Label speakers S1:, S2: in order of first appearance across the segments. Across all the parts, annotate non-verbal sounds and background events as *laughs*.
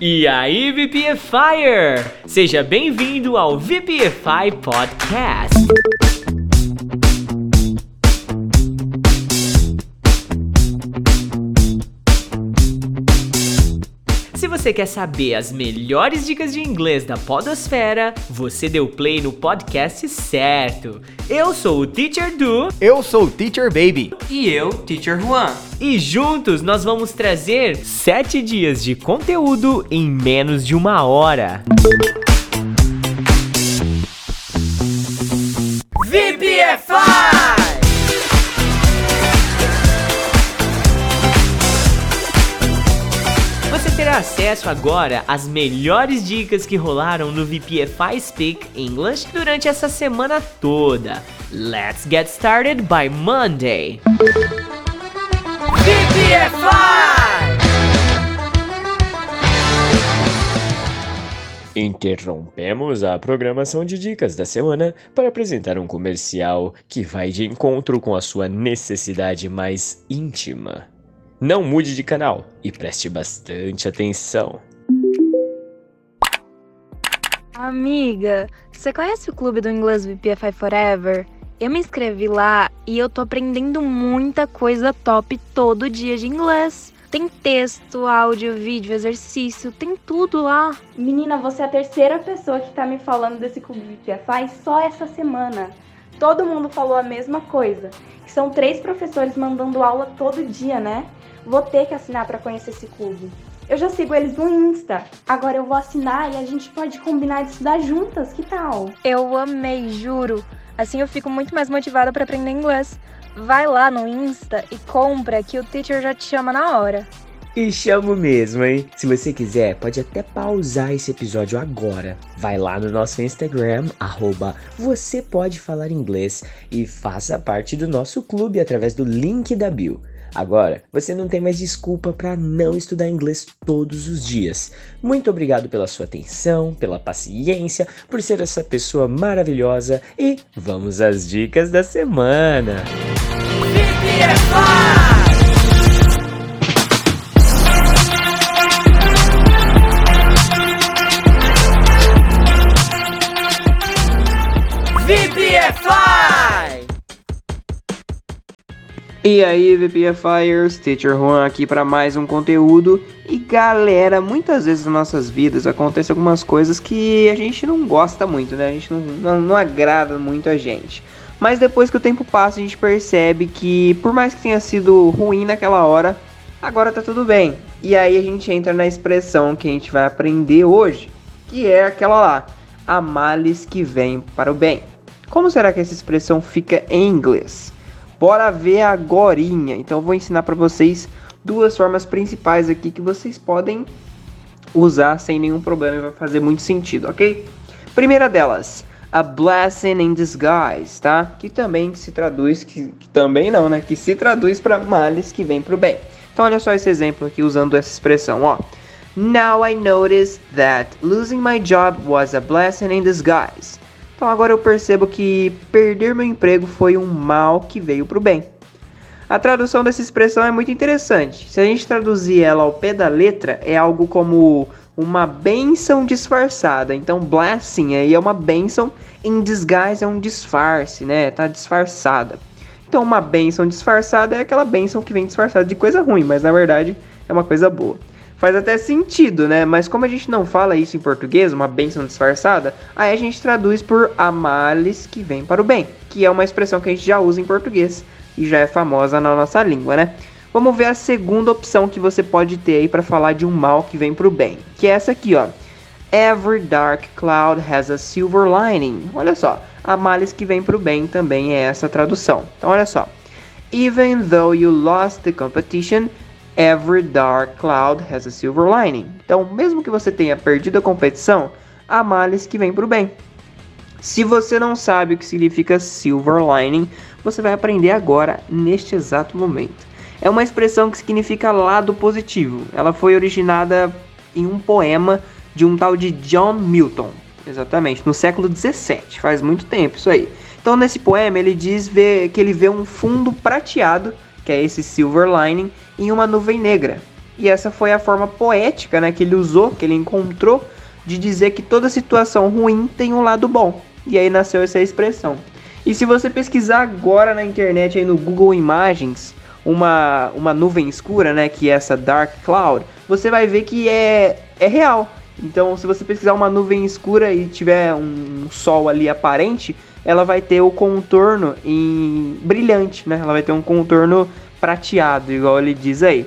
S1: E aí, VPFire! Seja bem-vindo ao VPFI Podcast. Você quer saber as melhores dicas de inglês da Podosfera, você deu play no podcast certo. Eu sou o Teacher Du
S2: Eu sou o Teacher Baby.
S3: E eu, Teacher Juan.
S1: e juntos nós vamos trazer 7 dias de conteúdo em menos de uma hora. VPFI! Terá acesso agora às melhores dicas que rolaram no VPFI Speak English durante essa semana toda. Let's get started by Monday. VPFI!
S4: Interrompemos a programação de dicas da semana para apresentar um comercial que vai de encontro com a sua necessidade mais íntima. Não mude de canal e preste bastante atenção.
S5: Amiga, você conhece o clube do inglês VPFI Forever? Eu me inscrevi lá e eu tô aprendendo muita coisa top todo dia de inglês. Tem texto, áudio, vídeo, exercício, tem tudo lá.
S6: Menina, você é a terceira pessoa que tá me falando desse clube VPFI só essa semana. Todo mundo falou a mesma coisa. São três professores mandando aula todo dia, né? Vou ter que assinar para conhecer esse clube. Eu já sigo eles no Insta. Agora eu vou assinar e a gente pode combinar de estudar juntas, que tal?
S5: Eu amei, juro. Assim eu fico muito mais motivada para aprender inglês. Vai lá no Insta e compra que o teacher já te chama na hora.
S4: E chamo mesmo, hein? Se você quiser, pode até pausar esse episódio agora. Vai lá no nosso Instagram, arroba você pode falar inglês e faça parte do nosso clube através do link da bio. Agora, você não tem mais desculpa para não estudar inglês todos os dias. Muito obrigado pela sua atenção, pela paciência, por ser essa pessoa maravilhosa e vamos às dicas da semana.
S3: E aí, VPFires, Teacher Juan aqui para mais um conteúdo. E galera, muitas vezes nas nossas vidas acontecem algumas coisas que a gente não gosta muito, né? A gente não, não, não agrada muito a gente. Mas depois que o tempo passa, a gente percebe que, por mais que tenha sido ruim naquela hora, agora tá tudo bem. E aí a gente entra na expressão que a gente vai aprender hoje, que é aquela lá: a males que vem para o bem. Como será que essa expressão fica em inglês? Bora ver agorinha. Então vou ensinar para vocês duas formas principais aqui que vocês podem usar sem nenhum problema e vai fazer muito sentido, ok? Primeira delas, a blessing in disguise, tá? Que também se traduz, que, que também não, né? Que se traduz para males que vem pro bem. Então olha só esse exemplo aqui usando essa expressão, ó. Now I notice that losing my job was a blessing in disguise. Então agora eu percebo que perder meu emprego foi um mal que veio pro bem. A tradução dessa expressão é muito interessante. Se a gente traduzir ela ao pé da letra, é algo como uma bênção disfarçada. Então, blessing aí é uma bênção, in disguise é um disfarce, né? Tá disfarçada. Então, uma bênção disfarçada é aquela bênção que vem disfarçada de coisa ruim, mas na verdade é uma coisa boa. Faz até sentido, né? Mas como a gente não fala isso em português, uma bênção disfarçada, aí a gente traduz por a males que vem para o bem, que é uma expressão que a gente já usa em português e já é famosa na nossa língua, né? Vamos ver a segunda opção que você pode ter aí para falar de um mal que vem para o bem, que é essa aqui, ó. Every dark cloud has a silver lining. Olha só, a males que vem para o bem também é essa tradução. Então olha só. Even though you lost the competition, every dark cloud has a silver lining. Então, mesmo que você tenha perdido a competição, há males que vem para o bem. Se você não sabe o que significa silver lining, você vai aprender agora, neste exato momento. É uma expressão que significa lado positivo. Ela foi originada em um poema de um tal de John Milton, exatamente, no século 17, faz muito tempo isso aí. Então, nesse poema, ele diz ver, que ele vê um fundo prateado, que é esse silver lining, em uma nuvem negra. E essa foi a forma poética, né, que ele usou, que ele encontrou de dizer que toda situação ruim tem um lado bom. E aí nasceu essa expressão. E se você pesquisar agora na internet aí no Google Imagens, uma, uma nuvem escura, né, que é essa dark cloud, você vai ver que é, é real. Então, se você pesquisar uma nuvem escura e tiver um sol ali aparente, ela vai ter o contorno em brilhante, né? Ela vai ter um contorno prateado, igual ele diz aí.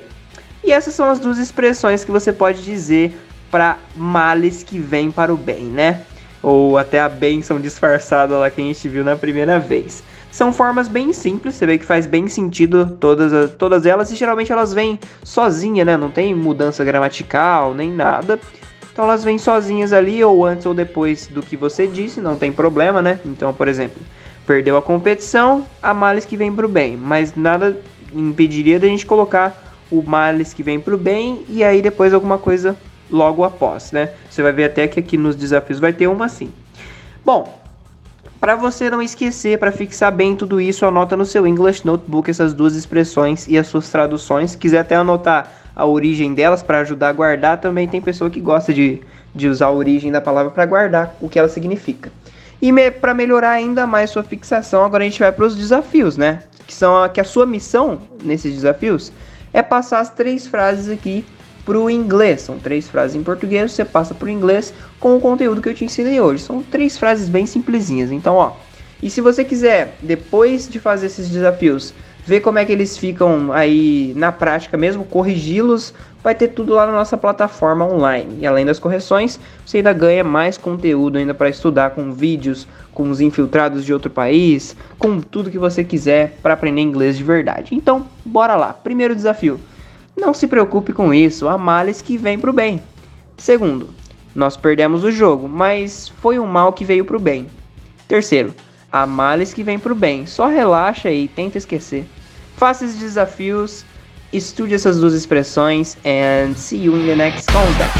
S3: E essas são as duas expressões que você pode dizer para males que vêm para o bem, né? Ou até a bênção disfarçada lá que a gente viu na primeira vez. São formas bem simples, você vê que faz bem sentido todas, todas elas, e geralmente elas vêm sozinha, né? Não tem mudança gramatical nem nada. Então elas vêm sozinhas ali, ou antes ou depois do que você disse, não tem problema, né? Então, por exemplo, perdeu a competição, há males que vem pro bem, mas nada impediria da gente colocar o males que vem pro bem e aí depois alguma coisa logo após, né? Você vai ver até que aqui nos desafios vai ter uma assim. Bom, para você não esquecer, para fixar bem tudo isso, anota no seu English Notebook essas duas expressões e as suas traduções. Se quiser até anotar a origem delas para ajudar a guardar. Também tem pessoa que gosta de, de usar a origem da palavra para guardar o que ela significa. E me, para melhorar ainda mais sua fixação, agora a gente vai para os desafios, né? Que são a, que a sua missão nesses desafios é passar as três frases aqui para o inglês. São três frases em português, você passa para o inglês com o conteúdo que eu te ensinei hoje. São três frases bem simplesinhas. Então, ó. E se você quiser, depois de fazer esses desafios, ver como é que eles ficam aí na prática mesmo, corrigi-los, vai ter tudo lá na nossa plataforma online. E além das correções, você ainda ganha mais conteúdo ainda para estudar com vídeos, com os infiltrados de outro país, com tudo que você quiser para aprender inglês de verdade. Então, bora lá. Primeiro desafio. Não se preocupe com isso, há males que vêm para o bem. Segundo, nós perdemos o jogo, mas foi um mal que veio para o bem. Terceiro, há males que vêm para o bem. Só relaxa e tenta esquecer. Faça esses desafios, estude essas duas expressões and see you in the next contact.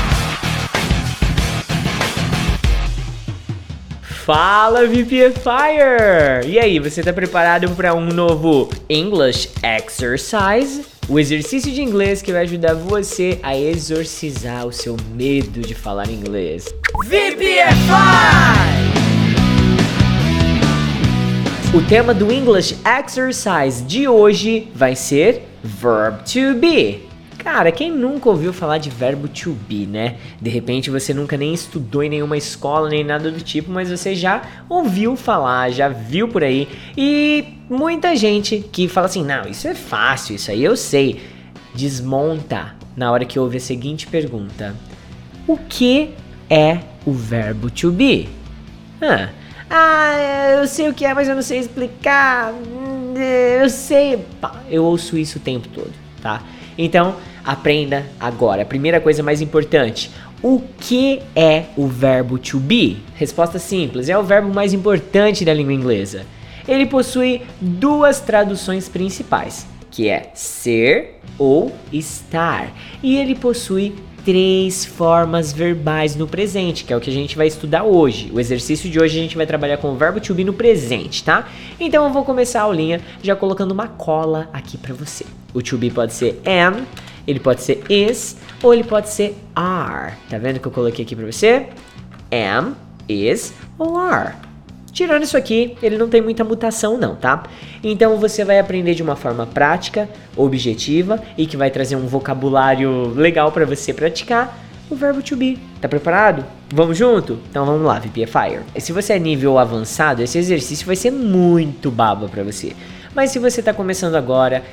S1: Fala VPFire! E aí, você está preparado para um novo English Exercise? O exercício de inglês que vai ajudar você a exorcizar o seu medo de falar inglês. VPFI! O tema do English Exercise de hoje vai ser Verb to be. Cara, quem nunca ouviu falar de verbo to be, né? De repente você nunca nem estudou em nenhuma escola nem nada do tipo, mas você já ouviu falar, já viu por aí. E muita gente que fala assim: não, isso é fácil, isso aí eu sei. Desmonta na hora que ouve a seguinte pergunta: O que é o verbo to be? Ah, ah, eu sei o que é, mas eu não sei explicar. Eu sei. Eu ouço isso o tempo todo, tá? Então, aprenda agora. A primeira coisa mais importante. O que é o verbo to be? Resposta simples: é o verbo mais importante da língua inglesa. Ele possui duas traduções principais, que é ser ou estar, e ele possui três formas verbais no presente, que é o que a gente vai estudar hoje. O exercício de hoje a gente vai trabalhar com o verbo to be no presente, tá? Então eu vou começar a aulinha já colocando uma cola aqui para você. O to be pode ser am, ele pode ser is ou ele pode ser are. Tá vendo que eu coloquei aqui para você? Am, is ou are. Tirando isso aqui, ele não tem muita mutação não, tá? Então você vai aprender de uma forma prática, objetiva e que vai trazer um vocabulário legal para você praticar o verbo to be. Tá preparado? Vamos junto? Então vamos lá, VPFire. Se você é nível avançado, esse exercício vai ser muito baba para você. Mas se você tá começando agora,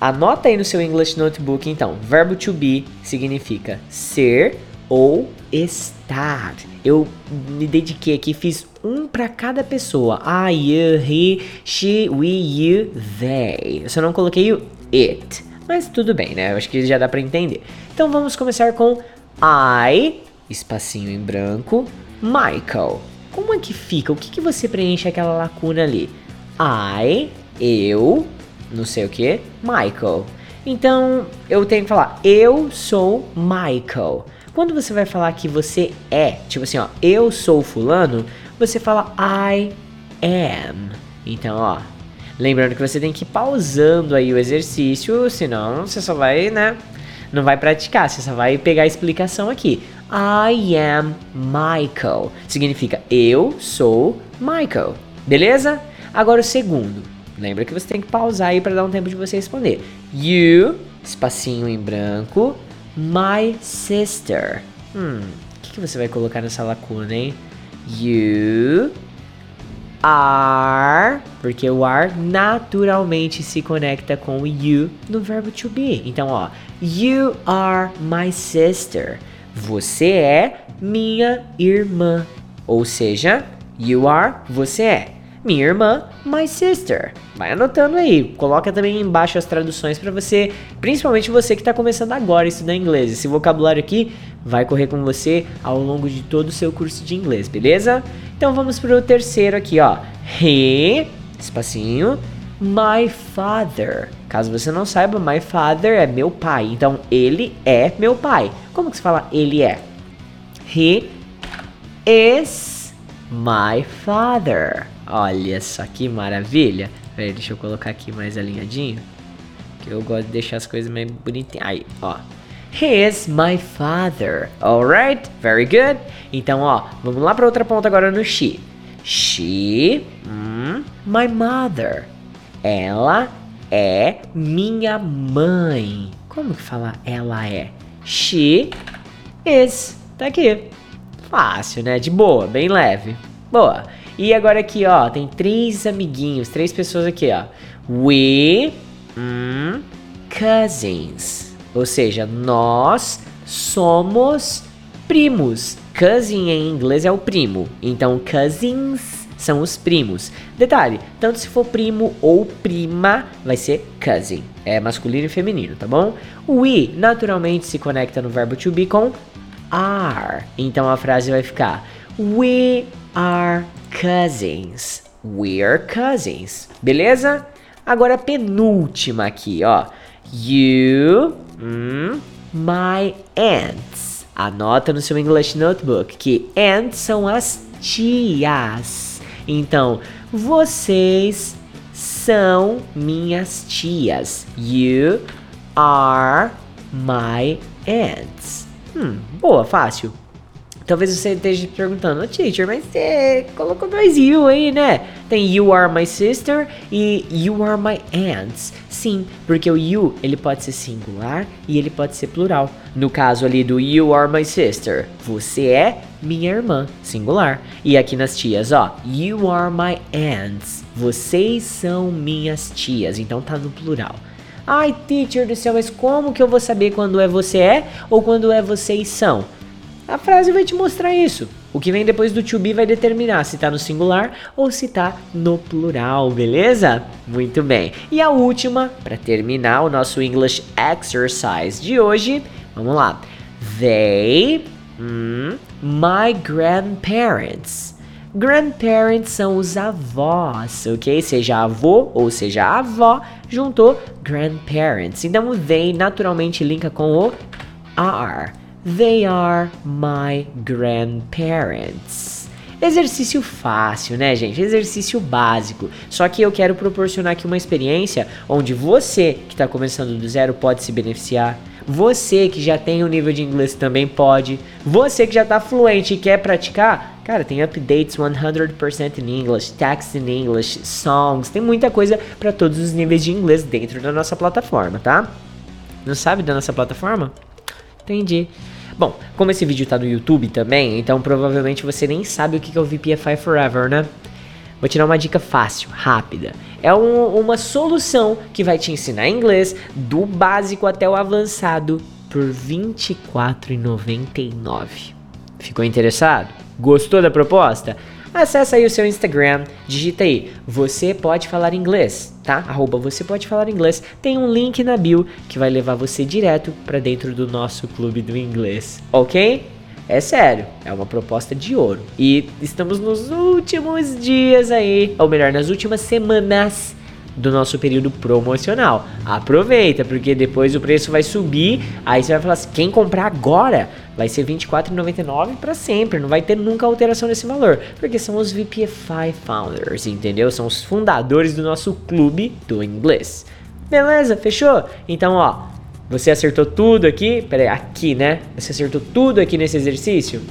S1: anota aí no seu English Notebook então. Verbo to be significa ser ou estar. Eu me dediquei aqui, fiz um para cada pessoa. I, you, he, she, we, you, they. Eu só não coloquei o it. Mas tudo bem, né? Eu acho que já dá para entender. Então vamos começar com I, espacinho em branco, Michael. Como é que fica? O que, que você preenche aquela lacuna ali? I, eu, não sei o que, Michael. Então eu tenho que falar, eu sou Michael. Quando você vai falar que você é, tipo assim, ó, eu sou fulano, você fala I am. Então, ó, lembrando que você tem que ir pausando aí o exercício, senão você só vai, né, não vai praticar, você só vai pegar a explicação aqui. I am Michael. Significa eu sou Michael. Beleza? Agora o segundo. Lembra que você tem que pausar aí para dar um tempo de você responder. You, espacinho em branco, my sister. Hum, o que, que você vai colocar nessa lacuna, hein? You are, porque o are naturalmente se conecta com o you no verbo to be. Então, ó, you are my sister. Você é minha irmã. Ou seja, you are, você é. Minha irmã, my sister. Vai anotando aí. Coloca também embaixo as traduções para você, principalmente você que está começando agora a estudar inglês. Esse vocabulário aqui vai correr com você ao longo de todo o seu curso de inglês, beleza? Então vamos para o terceiro aqui, ó. He, espacinho, my father. Caso você não saiba, my father é meu pai. Então ele é meu pai. Como que se fala ele é? He is my father. Olha só que maravilha. Peraí, deixa eu colocar aqui mais alinhadinho. Que eu gosto de deixar as coisas meio bonitinhas. Aí, ó. He is my father. Alright? Very good. Então, ó, vamos lá para outra ponta agora no she. She, mm, my mother. Ela é minha mãe. Como que fala ela é? She is. Tá aqui. Fácil, né? De boa, bem leve. Boa. E agora aqui, ó, tem três amiguinhos, três pessoas aqui, ó. We mm, cousins. Ou seja, nós somos primos. Cousin em inglês é o primo. Então, cousins são os primos. Detalhe, tanto se for primo ou prima, vai ser cousin. É masculino e feminino, tá bom? We naturalmente se conecta no verbo to be com are. Então a frase vai ficar We are cousins. We are cousins. Beleza? Agora a penúltima aqui, ó. You, mm, my aunts. Anota no seu English Notebook que aunts são as tias. Então, vocês são minhas tias. You are my aunts. Hum, boa, fácil. Talvez você esteja perguntando, teacher, mas você colocou dois you aí, né? Tem you are my sister e you are my aunts. Sim, porque o you ele pode ser singular e ele pode ser plural. No caso ali do you are my sister, você é minha irmã, singular. E aqui nas tias, ó, you are my aunts. Vocês são minhas tias, então tá no plural. Ai, teacher do céu, mas como que eu vou saber quando é você é ou quando é vocês são? A frase vai te mostrar isso. O que vem depois do to be vai determinar se está no singular ou se está no plural, beleza? Muito bem. E a última, para terminar o nosso English exercise de hoje, vamos lá. They, mm, my grandparents. Grandparents são os avós, ok? Seja avô ou seja avó, juntou grandparents. Então they naturalmente linka com o are. They are my grandparents. Exercício fácil, né, gente? Exercício básico. Só que eu quero proporcionar aqui uma experiência onde você que está começando do zero pode se beneficiar. Você que já tem um nível de inglês também pode. Você que já está fluente e quer praticar, cara, tem updates 100% in English, text in English, songs, tem muita coisa para todos os níveis de inglês dentro da nossa plataforma, tá? Não sabe da nossa plataforma? Entendi. Bom, como esse vídeo tá no YouTube também, então provavelmente você nem sabe o que é o VPFI Forever, né? Vou te dar uma dica fácil, rápida. É um, uma solução que vai te ensinar inglês do básico até o avançado por R$ 24,99. Ficou interessado? Gostou da proposta? Acesse aí o seu Instagram, digita aí, você pode falar inglês, tá? Arroba você pode falar inglês. Tem um link na bio que vai levar você direto para dentro do nosso clube do inglês, ok? É sério, é uma proposta de ouro. E estamos nos últimos dias aí, ou melhor, nas últimas semanas do nosso período promocional. Aproveita, porque depois o preço vai subir. Aí você vai falar assim: quem comprar agora vai ser R$24,99 para sempre. Não vai ter nunca alteração nesse valor, porque são os VPFI Founders, entendeu? São os fundadores do nosso clube do inglês. Beleza? Fechou? Então, ó, Você acertou tudo aqui? Peraí, aqui, né? Você acertou tudo aqui nesse exercício?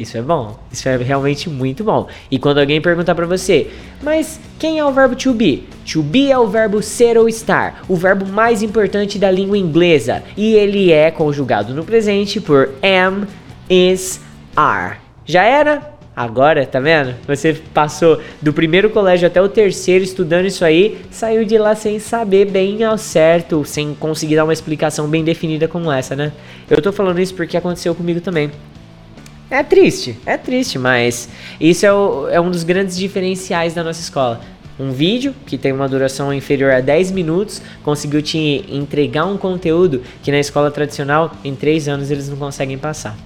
S1: Isso é bom. Isso é realmente muito bom. E quando alguém perguntar pra você, mas quem é o verbo to be? To be é o verbo ser ou estar, o verbo mais importante da língua inglesa, e ele é conjugado no presente por am, is, are. Já era? Agora, tá vendo? Você passou do primeiro colégio até o terceiro estudando isso aí, saiu de lá sem saber bem ao certo, sem conseguir dar uma explicação bem definida como essa, né? Eu tô falando isso porque aconteceu comigo também. É triste, é triste, mas isso é, o- é um dos grandes diferenciais da nossa escola. Um vídeo que tem uma duração inferior a 10 minutos conseguiu te entregar um conteúdo que na escola tradicional em 3 anos eles não conseguem passar.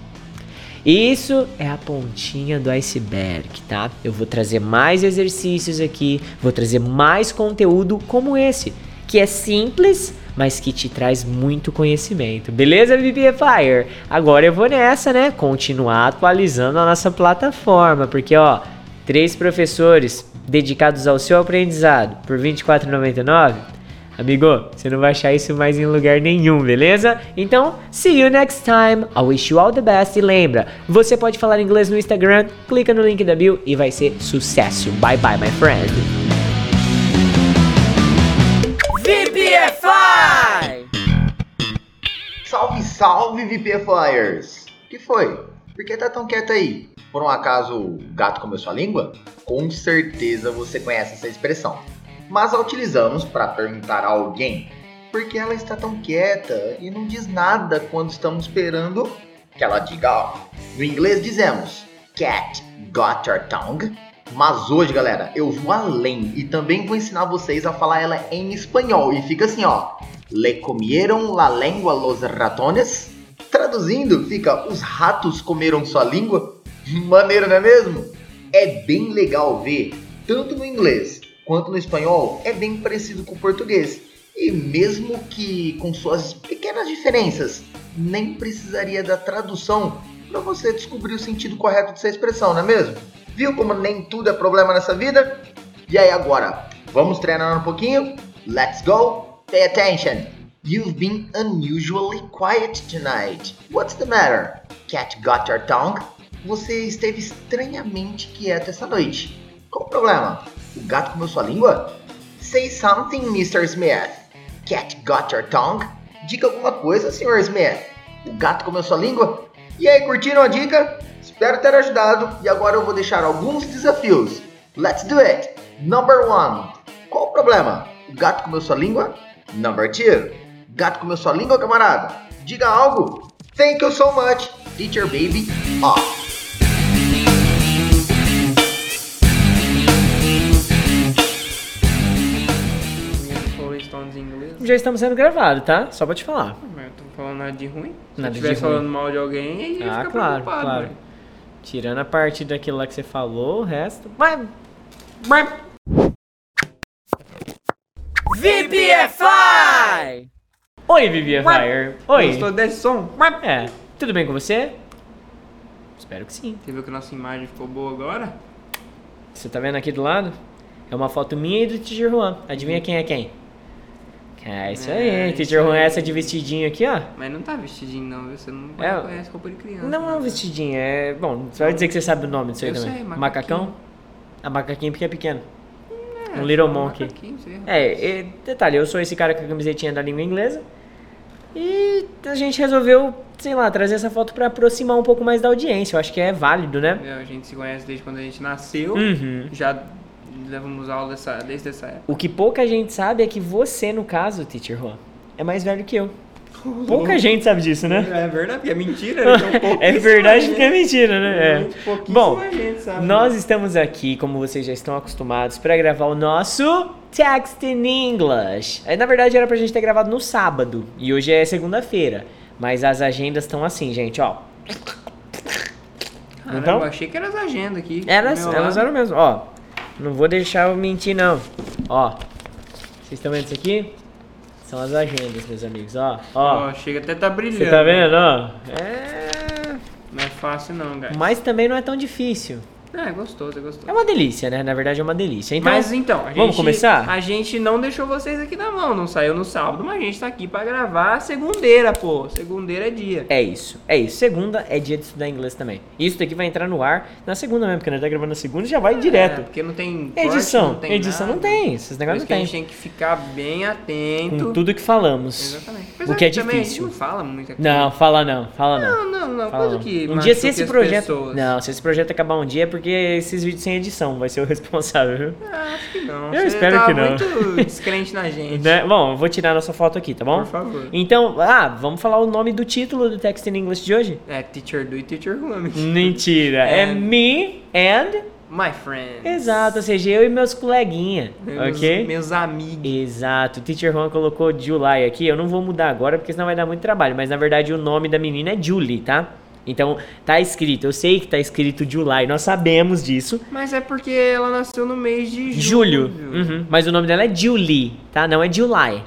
S1: Isso é a pontinha do iceberg, tá? Eu vou trazer mais exercícios aqui, vou trazer mais conteúdo como esse, que é simples, mas que te traz muito conhecimento. Beleza, BBFire? Agora eu vou nessa, né? Continuar atualizando a nossa plataforma, porque ó, três professores dedicados ao seu aprendizado por R$ 24,99 Amigo, você não vai achar isso mais em lugar nenhum, beleza? Então, see you next time. I wish you all the best. E lembra, você pode falar inglês no Instagram, clica no link da bio e vai ser sucesso. Bye bye, my friend.
S2: Salve, VPFlyers! O que foi? Por que tá tão quieto aí? Por um acaso o gato comeu sua língua? Com certeza você conhece essa expressão. Mas a utilizamos para perguntar a alguém por que ela está tão quieta e não diz nada quando estamos esperando que ela diga algo. No inglês dizemos Cat got your tongue? Mas hoje, galera, eu vou além e também vou ensinar vocês a falar ela em espanhol. E fica assim, ó. Le comieron la lengua los ratones? Traduzindo, fica os ratos comeram sua língua? Maneiro, não é mesmo? É bem legal ver, tanto no inglês quanto no espanhol, é bem parecido com o português. E mesmo que com suas pequenas diferenças, nem precisaria da tradução para você descobrir o sentido correto dessa expressão, não é mesmo? Viu como nem tudo é problema nessa vida? E aí agora, vamos treinar um pouquinho? Let's go! Pay attention! You've been unusually quiet tonight. What's the matter? Cat got your tongue? Você esteve estranhamente quieto essa noite. Qual o problema? O gato comeu sua língua? Say something, Mr. Smith. Cat got your tongue? Diga alguma coisa, Sr. Smith. O gato comeu sua língua? E aí, curtiram a dica? Espero ter ajudado e agora eu vou deixar alguns desafios. Let's do it! Number one. Qual o problema? O gato comeu sua língua? Number two. Gato comeu sua língua, camarada? Diga algo. Thank you so much, teacher baby. Off.
S1: Já estamos sendo gravados, tá? Só pra te falar.
S3: Falando nada de ruim. Se
S1: Nada ruim.
S3: falando mal de alguém, aí
S1: Ah,
S3: ficar
S1: claro,
S3: preocupado,
S1: claro.
S3: velho.
S1: Tirando a parte daquilo lá que você falou, o resto. Vai! Vai! VPFI! Oi! Oi!
S3: Gostou desse som?
S1: É, tudo bem com você? Espero que sim.
S3: Você viu que a nossa imagem ficou boa agora?
S1: Você tá vendo aqui do lado? É uma foto minha e do Juan. Adivinha quem é quem? É isso aí,
S3: É,
S1: Teacher Juan, essa de vestidinho aqui, ó.
S3: Mas não tá vestidinho não, viu? Você não
S1: É,
S3: conhece roupa de criança.
S1: Não é um
S3: né?
S1: vestidinho, é. Bom, você vai dizer que você sabe o nome disso aí
S3: Eu
S1: também.
S3: sei, macaquinho.
S1: macacão? A macaquinho porque é pequeno.
S3: É,
S1: um little
S3: um
S1: monkey. É, e, detalhe, eu sou esse cara com a camisetinha da língua inglesa. E a gente resolveu, sei lá, trazer essa foto pra aproximar um pouco mais da audiência. Eu acho que é válido, né?
S3: É, A gente se conhece desde quando a gente nasceu.
S1: Uhum.
S3: Já levamos aula dessa, desde essa época.
S1: O que pouca gente sabe é que você, no caso, Teacher Juan, é mais velho que eu. Pouca gente sabe disso, né?
S3: É verdade, porque é mentira. né? Então, *laughs*
S1: É verdade porque é mentira, né? É. Bom,
S3: sabe.
S1: Nós estamos aqui, como vocês já estão acostumados, para gravar o nosso Text in English. Aí, na verdade, era pra gente ter gravado no sábado. E hoje é segunda-feira. Mas as agendas estão assim, gente, ó.
S3: Caramba,
S1: então?
S3: eu achei que eram as agendas aqui.
S1: Elas, elas eram mesmo, ó. Não vou deixar eu mentir, não. Ó. Vocês estão vendo isso aqui? São as agendas, meus amigos, ó. Ó.
S3: Ó, chega até tá brilhando.
S1: Você tá vendo, ó? É.
S3: Não é fácil não, cara.
S1: Mas também não é tão difícil.
S3: É gostoso, é gostoso.
S1: É uma delícia, né? Na verdade é uma delícia. Então,
S3: mas então, a gente,
S1: vamos começar?
S3: A gente não deixou vocês aqui na mão, não saiu no sábado, mas a gente tá aqui pra gravar segundeira, pô. Segundeira é dia.
S1: É isso, é isso. Segunda é dia de estudar inglês também. Isso daqui vai entrar no ar na segunda mesmo, porque nós tá gravando na segunda e já vai
S3: É,
S1: direto.
S3: porque não tem corte,
S1: Edição,
S3: não tem
S1: edição
S3: nada.
S1: não tem, esses negócios não
S3: que a
S1: tem.
S3: gente tem que ficar bem atento.
S1: Com tudo que falamos.
S3: Exatamente.
S1: O que é
S3: também
S1: difícil.
S3: A gente não fala muito.
S1: Não, fala não, fala não.
S3: Não, não, não.
S1: Fala
S3: Coisa
S1: não.
S3: que
S1: um dia se esse projeto.
S3: pessoas.
S1: Não, se esse projeto acabar um dia é porque esses vídeos sem edição vai ser o *laughs* responsável, viu?
S3: Ah, acho que não.
S1: Eu
S3: Você
S1: espero
S3: tá
S1: que não.
S3: muito *laughs* descrente na gente.
S1: Né? Bom, eu vou tirar a nossa foto aqui, tá bom?
S3: Por favor.
S1: Então, ah, vamos falar o nome do título do Text in English de hoje?
S3: É Teacher Do e Teacher Who.
S1: Mentira, é
S3: And-
S1: me and.
S3: My friend.
S1: Exato, ou seja, eu e meus coleguinha,
S3: Meus,
S1: ok?
S3: meus amigos.
S1: Exato, o Teacher Juan colocou July aqui, eu não vou mudar agora porque senão vai dar muito trabalho, mas na verdade o nome da menina é Julie, tá? Então, tá escrito, eu sei que tá escrito July, nós sabemos disso.
S3: Mas é porque ela nasceu no mês de
S1: Julho,
S3: julho.
S1: Uhum, mas o nome dela é Julie, tá? Não é July.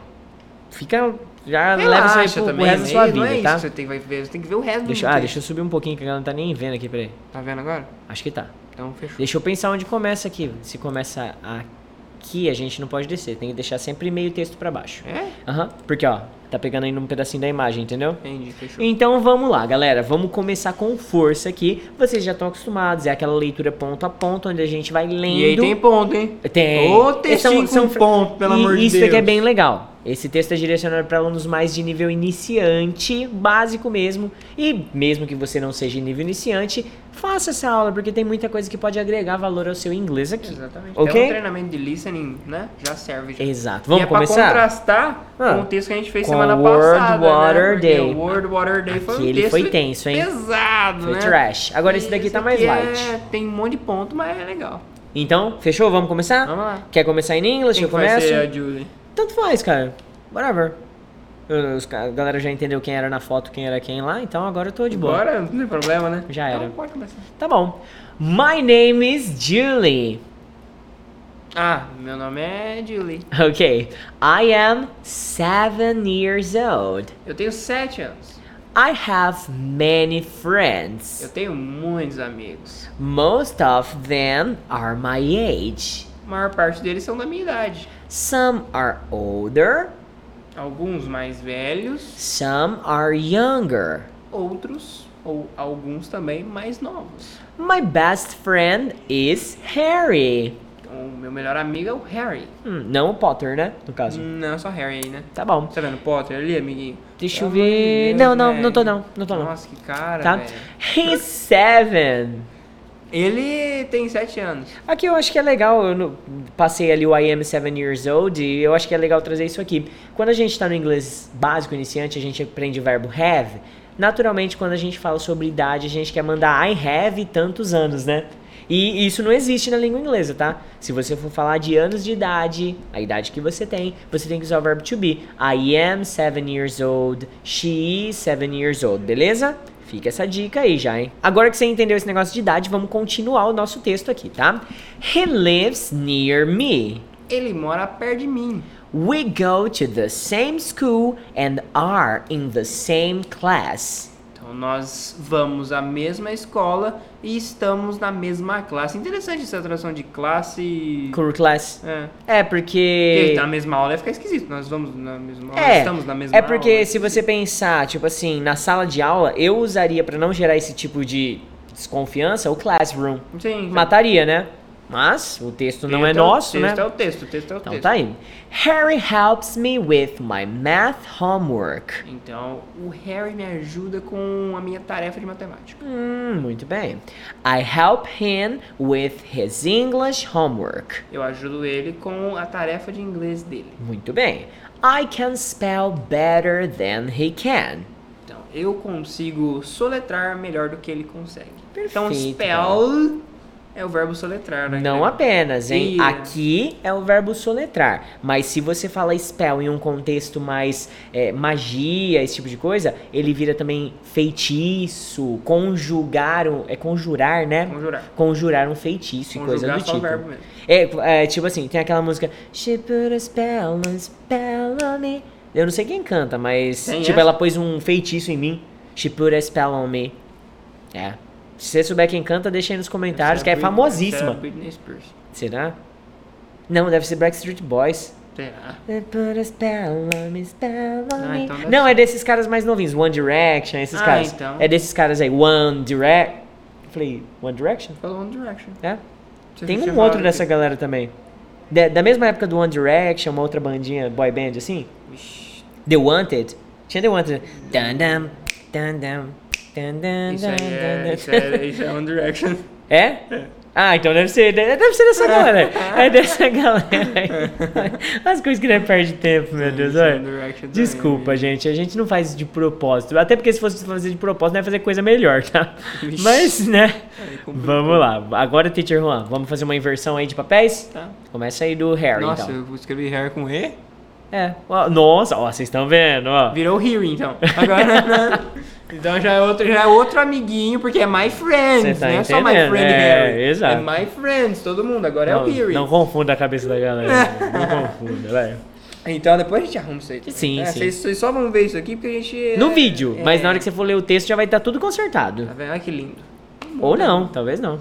S1: Fica, já leva isso aí
S3: Relaxa
S1: pro, pro
S3: também,
S1: resto da sua
S3: não
S1: vida,
S3: é isso
S1: tá?
S3: que você tem, vai ver, você tem que ver o resto
S1: Deixa,
S3: do
S1: ah,
S3: texto.
S1: deixa eu subir um pouquinho que ela não tá nem vendo aqui, peraí.
S3: Tá vendo agora?
S1: Acho que tá.
S3: Então fechou.
S1: Deixa eu pensar onde começa aqui. Se começa aqui, a gente não pode descer. Tem que deixar sempre meio texto pra baixo.
S3: É?
S1: Aham. Porque, ó, tá pegando aí num pedacinho da imagem, entendeu?
S3: Entendi, fechou.
S1: Então vamos lá, galera. Vamos começar com força aqui. Vocês já estão acostumados. É aquela leitura ponto a ponto, onde a gente vai lendo.
S3: E aí tem ponto, hein?
S1: Tem.
S3: Ô, textinho com ponto, pelo
S1: e
S3: amor de
S1: Isso é que é
S3: Deus.
S1: bem legal. Esse texto é direcionado para alunos mais de nível iniciante, básico mesmo. E mesmo que você não seja nível iniciante, faça essa aula, porque tem muita coisa que pode agregar valor ao seu inglês aqui.
S3: Exatamente.
S1: Ok?
S3: Até um treinamento de listening, né? Já serve. Já.
S1: Exato. Vamos
S3: e é pra
S1: começar?
S3: contrastar
S1: Ah.
S3: com o texto que a gente fez semana
S1: World
S3: passada.
S1: Water
S3: né?
S1: Day.
S3: O World Water Day foi um
S1: Aquele
S3: texto
S1: foi tenso, hein?
S3: pesado,
S1: Foi
S3: né?
S1: trash. Agora esse
S3: E
S1: daqui tá mais
S3: aqui
S1: light.
S3: é- Tem um monte de ponto, mas é legal.
S1: Então, fechou? Vamos começar?
S3: Vamos lá.
S1: Quer começar em inglês?
S3: Quem
S1: Eu
S3: que vai
S1: começo?
S3: ser a Julie?
S1: Tanto faz, cara. Whatever. Eu- Os, a galera já entendeu quem era na foto, quem era quem lá, então agora eu tô de boa.
S3: Agora não tem problema, né?
S1: Já era.
S3: Então pode começar.
S1: Tá bom. My name is Julie.
S3: Ah, meu nome é Julie. *laughs*
S1: Okay. I am seven years old.
S3: Eu tenho sete anos.
S1: I have many
S3: Eu
S1: friends.
S3: tenho muitos amigos.
S1: Most of them are my age.
S3: A maior parte deles são da minha idade.
S1: Some are older,
S3: Alguns mais velhos,
S1: some are younger.
S3: outros ou alguns também mais novos.
S1: My best friend is Harry.
S3: O meu melhor amigo é o Harry.
S1: Hum, não o Potter, né? No caso.
S3: Não, só Harry aí, né?
S1: Tá bom.
S3: Tá vendo o Potter ali, amiguinho?
S1: Deixa eu ver. Não, não, não tô não. Não tô não.
S3: Nossa, que cara,
S1: Tá?
S3: velho.
S1: He's seven.
S3: Ele tem sete anos.
S1: Aqui eu acho que é legal, eu passei ali o I am seven years old e eu acho que é legal trazer isso aqui. Quando a gente tá no inglês básico iniciante, a gente aprende o verbo have. Naturalmente, quando a gente fala sobre idade, a gente quer mandar I have tantos anos, né? E isso não existe na língua inglesa, tá? Se você for falar de anos de idade, a idade que você tem, você tem que usar o verbo to be. I am seven years old, she is seven years old, beleza? Fica essa dica aí já, hein? Agora que você entendeu esse negócio de idade, vamos continuar o nosso texto aqui, tá? He lives near me.
S3: Ele mora perto de mim.
S1: We go to the same school and are in the same class.
S3: Então nós vamos à mesma escola e estamos na mesma classe. Interessante essa tradução de classe.
S1: Cool class.
S3: É.
S1: É
S3: Porque
S1: porque.
S3: na mesma aula ia ficar esquisito. Nós vamos na mesma aula.
S1: É,
S3: estamos na mesma
S1: é porque
S3: aula.
S1: se você pensar, tipo assim, na sala de aula, eu usaria pra não gerar esse tipo de desconfiança o classroom.
S3: Sim.
S1: Mataria, né? Mas o texto não é
S3: o-
S1: nosso, né?
S3: Texto é o texto, o texto é o
S1: Então
S3: texto.
S1: tá aí. Harry helps me with my math homework.
S3: Então, o Harry me ajuda com a minha tarefa de matemática.
S1: Hum, muito bem. I help him with his English homework.
S3: Eu ajudo ele com a tarefa de inglês dele.
S1: Muito bem. I can spell better than he can.
S3: Então, eu consigo soletrar melhor do que ele consegue. então,
S1: Perfeito,
S3: spell é o verbo soletrar, né?
S1: Não apenas, hein?
S3: E-
S1: Aqui é o verbo soletrar. Mas se você fala spell em um contexto mais é, magia, esse tipo de coisa, ele vira também feitiço, conjugar, um, é conjurar, né?
S3: Conjurar.
S1: Conjurar um feitiço e coisa
S3: Conjugar
S1: do tipo.
S3: verbo mesmo.
S1: É, é, tipo assim, tem aquela música She put a spell, a spell on me. Eu não sei quem canta, mas
S3: Tem
S1: tipo,
S3: essa?
S1: ela pôs um feitiço em mim. She put a spell on me. É. Se você souber quem canta, deixa aí nos comentários, que é
S3: Britney-
S1: famosíssima.
S3: É Britney Spears.
S1: Será? Não, deve ser Backstreet Boys.
S3: Será? Ah, então deve
S1: Não,
S3: ser.
S1: é desses caras mais novinhos. One Direction, esses
S3: Ah,
S1: caras.
S3: então.
S1: É desses caras aí. One Direct. Falei, One Direction?
S3: Falou One Direction.
S1: É.
S3: Você
S1: Tem um outro dessa
S3: que-
S1: galera também. Da, da mesma época do One Direction, uma outra bandinha, boy band assim.
S3: Vixe,
S1: The Wanted. Tinha The Wanted. Dun, dun, dun, dun, dun,
S3: Isso aí é,
S1: dun,
S3: isso é, isso é One Direction.
S1: É? Ah, então deve ser, deve ser dessa galera. É dessa galera. As coisas que não perde tempo, meu Deus.
S3: É
S1: olha. Desculpa,
S3: também.
S1: gente. A gente não faz de propósito. Até porque se fosse fazer de propósito, não ia fazer coisa melhor, tá? Mas, né? Vamos lá. Agora, Teacher Juan, vamos fazer uma inversão aí de papéis?
S3: Tá.
S1: Começa aí do Harry,
S3: Nossa,
S1: então.
S3: eu escrevi hair com E.
S1: É. Nossa, ó, vocês estão vendo, ó.
S3: Virou Harry, então. Agora, *laughs* né? Então já é outro, já é outro amiguinho, porque é My Friends,
S1: tá
S3: não é só My Friend
S1: é,
S3: Harry.
S1: exato.
S3: É My Friends, todo mundo. Agora é
S1: Não,
S3: o Harry.
S1: não confunda a cabeça da galera. *laughs* não confunda, vai.
S3: Então depois a gente arruma isso aí. também,
S1: Sim,
S3: né?
S1: sim.
S3: Vocês, vocês só vão ver isso aqui porque a gente.
S1: No
S3: é-
S1: vídeo,
S3: é-
S1: mas na hora que você for ler o texto já vai estar tudo consertado.
S3: Tá vendo? Olha que lindo.
S1: Ou não, talvez não.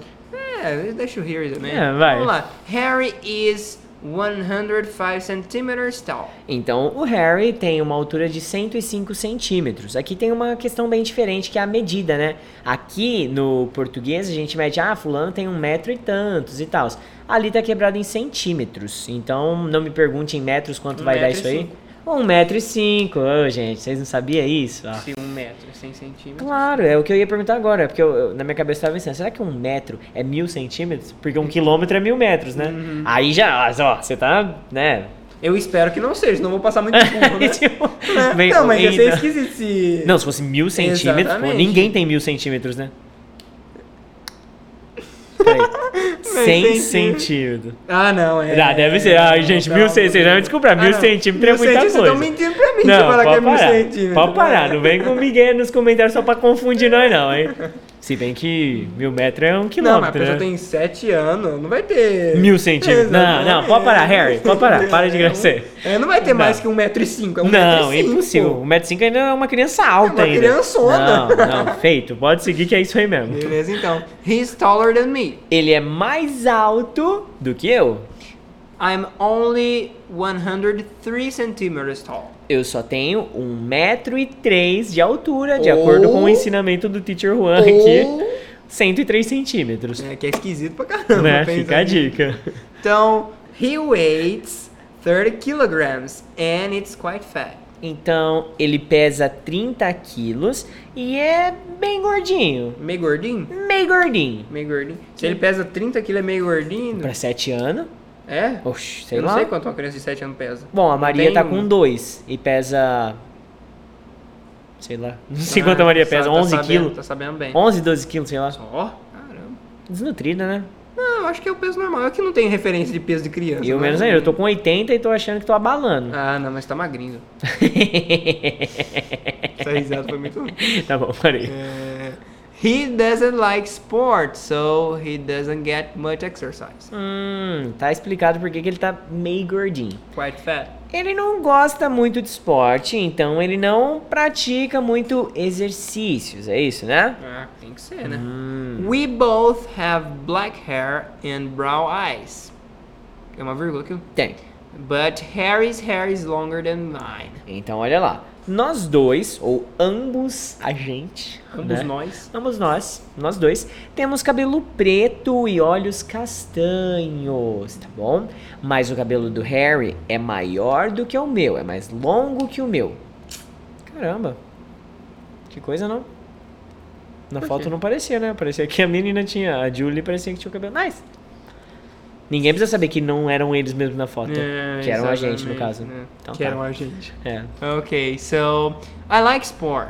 S3: É, deixa o Harry também.
S1: É, vai.
S3: Vamos lá. Harry is 105 centimeters tall.
S1: Então, o Harry tem uma altura de 105 centímetros. Aqui tem uma questão bem diferente, que é a medida, né? Aqui, no português, a gente mede, ah, fulano tem um metro e tantos e tal. Ali tá quebrado em centímetros. Então, não me pergunte em metros quanto
S3: Um
S1: vai dar
S3: metro
S1: isso aí.
S3: cinco.
S1: Um metro e cinco. Ô, gente, vocês não sabiam isso? Ah.
S3: Se um metro, 100 centímetros.
S1: Claro, é o que eu ia perguntar agora, porque eu, eu- na minha cabeça tava pensando, será que um metro é mil centímetros? Porque um quilômetro é mil metros, né?
S3: Uhum.
S1: Aí já, ó, você tá, né?
S3: Eu espero que não seja, eu vou passar muito *laughs* burro, né?
S1: Tipo,
S3: Né?
S1: bem-
S3: não, mas ia ser esquisito se.
S1: Não, se fosse mil centímetros, pô, ninguém tem mil centímetros, né? Peraí. 100
S3: centímetros.
S1: centímetros.
S3: Ah, não, é.
S1: Ah, deve ser. Ai, gente, mil centímetros. Vocês vão desculpar, mil centímetros é muita
S3: Vocês
S1: coisa.
S3: estão mentindo pra mim se
S1: Não,
S3: falar que é mil centímetros.
S1: Pode parar, não vem com Miguel nos comentários só pra confundir nós não, hein? *laughs* Se bem que mil metros é um
S3: Não, mas a
S1: quilômetro,
S3: pessoa
S1: né?
S3: tem 7 anos, não vai ter.
S1: Mil centímetros. *laughs* Não, não, pode parar, Harry, pode parar, *laughs* para de graça.
S3: É, não vai ter
S1: Não.
S3: mais que 1,5m, é 1,5m.
S1: Não, impossível. 1,5m ainda é uma criança alta
S3: É uma
S1: ainda.
S3: criançona.
S1: Não, não, feito. Pode seguir que é isso aí mesmo.
S3: Beleza, então. He's taller than me.
S1: Ele é mais alto do que eu.
S3: I'm only 103 centimeters tall.
S1: Eu só tenho 1,3m de altura, de
S3: Ou-
S1: acordo com o ensinamento do Teacher Juan aqui. 103 centímetros.
S3: É, que é esquisito pra caramba.
S1: Né? Fica a dica.
S3: Então, he weighs 30 kilograms and it's quite fat.
S1: Então, ele pesa 30 quilos e é bem gordinho.
S3: Meio gordinho?
S1: Meio gordinho.
S3: Meio gordinho. Se ele pesa 30 quilos, é meio gordinho.
S1: Pra 7 anos.
S3: É?
S1: Oxe, sei
S3: Eu não
S1: lá.
S3: sei quanto uma criança de 7 anos pesa.
S1: Bom, a
S3: Não
S1: Maria
S3: tem
S1: tá com 2 e pesa. Sei lá. Não sei
S3: Ah,
S1: quanto a Maria
S3: tá-
S1: pesa.
S3: tá
S1: 11
S3: sabendo,
S1: quilos.
S3: Tá sabendo bem.
S1: 11, 12 quilos, sei lá.
S3: Só? Caramba.
S1: Desnutrida, né?
S3: Não, eu acho que é o peso normal. Eu que não tenho referência de peso de criança.
S1: Eu
S3: né?
S1: menos ainda. Eu tô com 80 e tô achando que tô abalando.
S3: Ah, não, mas tá magrinho. *laughs* Essa risada foi muito
S1: tá bom, parei.
S3: É, He doesn't like sports, so he doesn't get much exercise.
S1: Hum, tá explicado por que que ele tá meio gordinho.
S3: Quite fat.
S1: Ele não gosta muito de esporte, então ele não pratica muito exercícios, é isso, né?
S3: Ah, tem que ser, né?
S1: Hum.
S3: We both have black hair and brown eyes. É uma vírgula aqui?
S1: Tem.
S3: But Harry's hair is longer than mine.
S1: Então, olha lá. Nós dois, ou ambos a gente,
S3: Ambos
S1: né?
S3: nós.
S1: Ambos nós, nós dois, temos cabelo preto e olhos castanhos, tá bom? Mas o cabelo do Harry é maior do que o meu, é mais longo que o meu. Caramba. Que coisa, não? Na
S3: Por
S1: foto
S3: quê?
S1: não parecia, né? Parecia que a menina tinha, a Julie parecia que tinha o cabelo mais. Ninguém precisa saber que não eram eles mesmos na foto.
S3: É,
S1: que eram a gente, no caso.
S3: né?
S1: Então
S3: que
S1: tá.
S3: eram a gente.
S1: É.
S3: Okay, so I like sport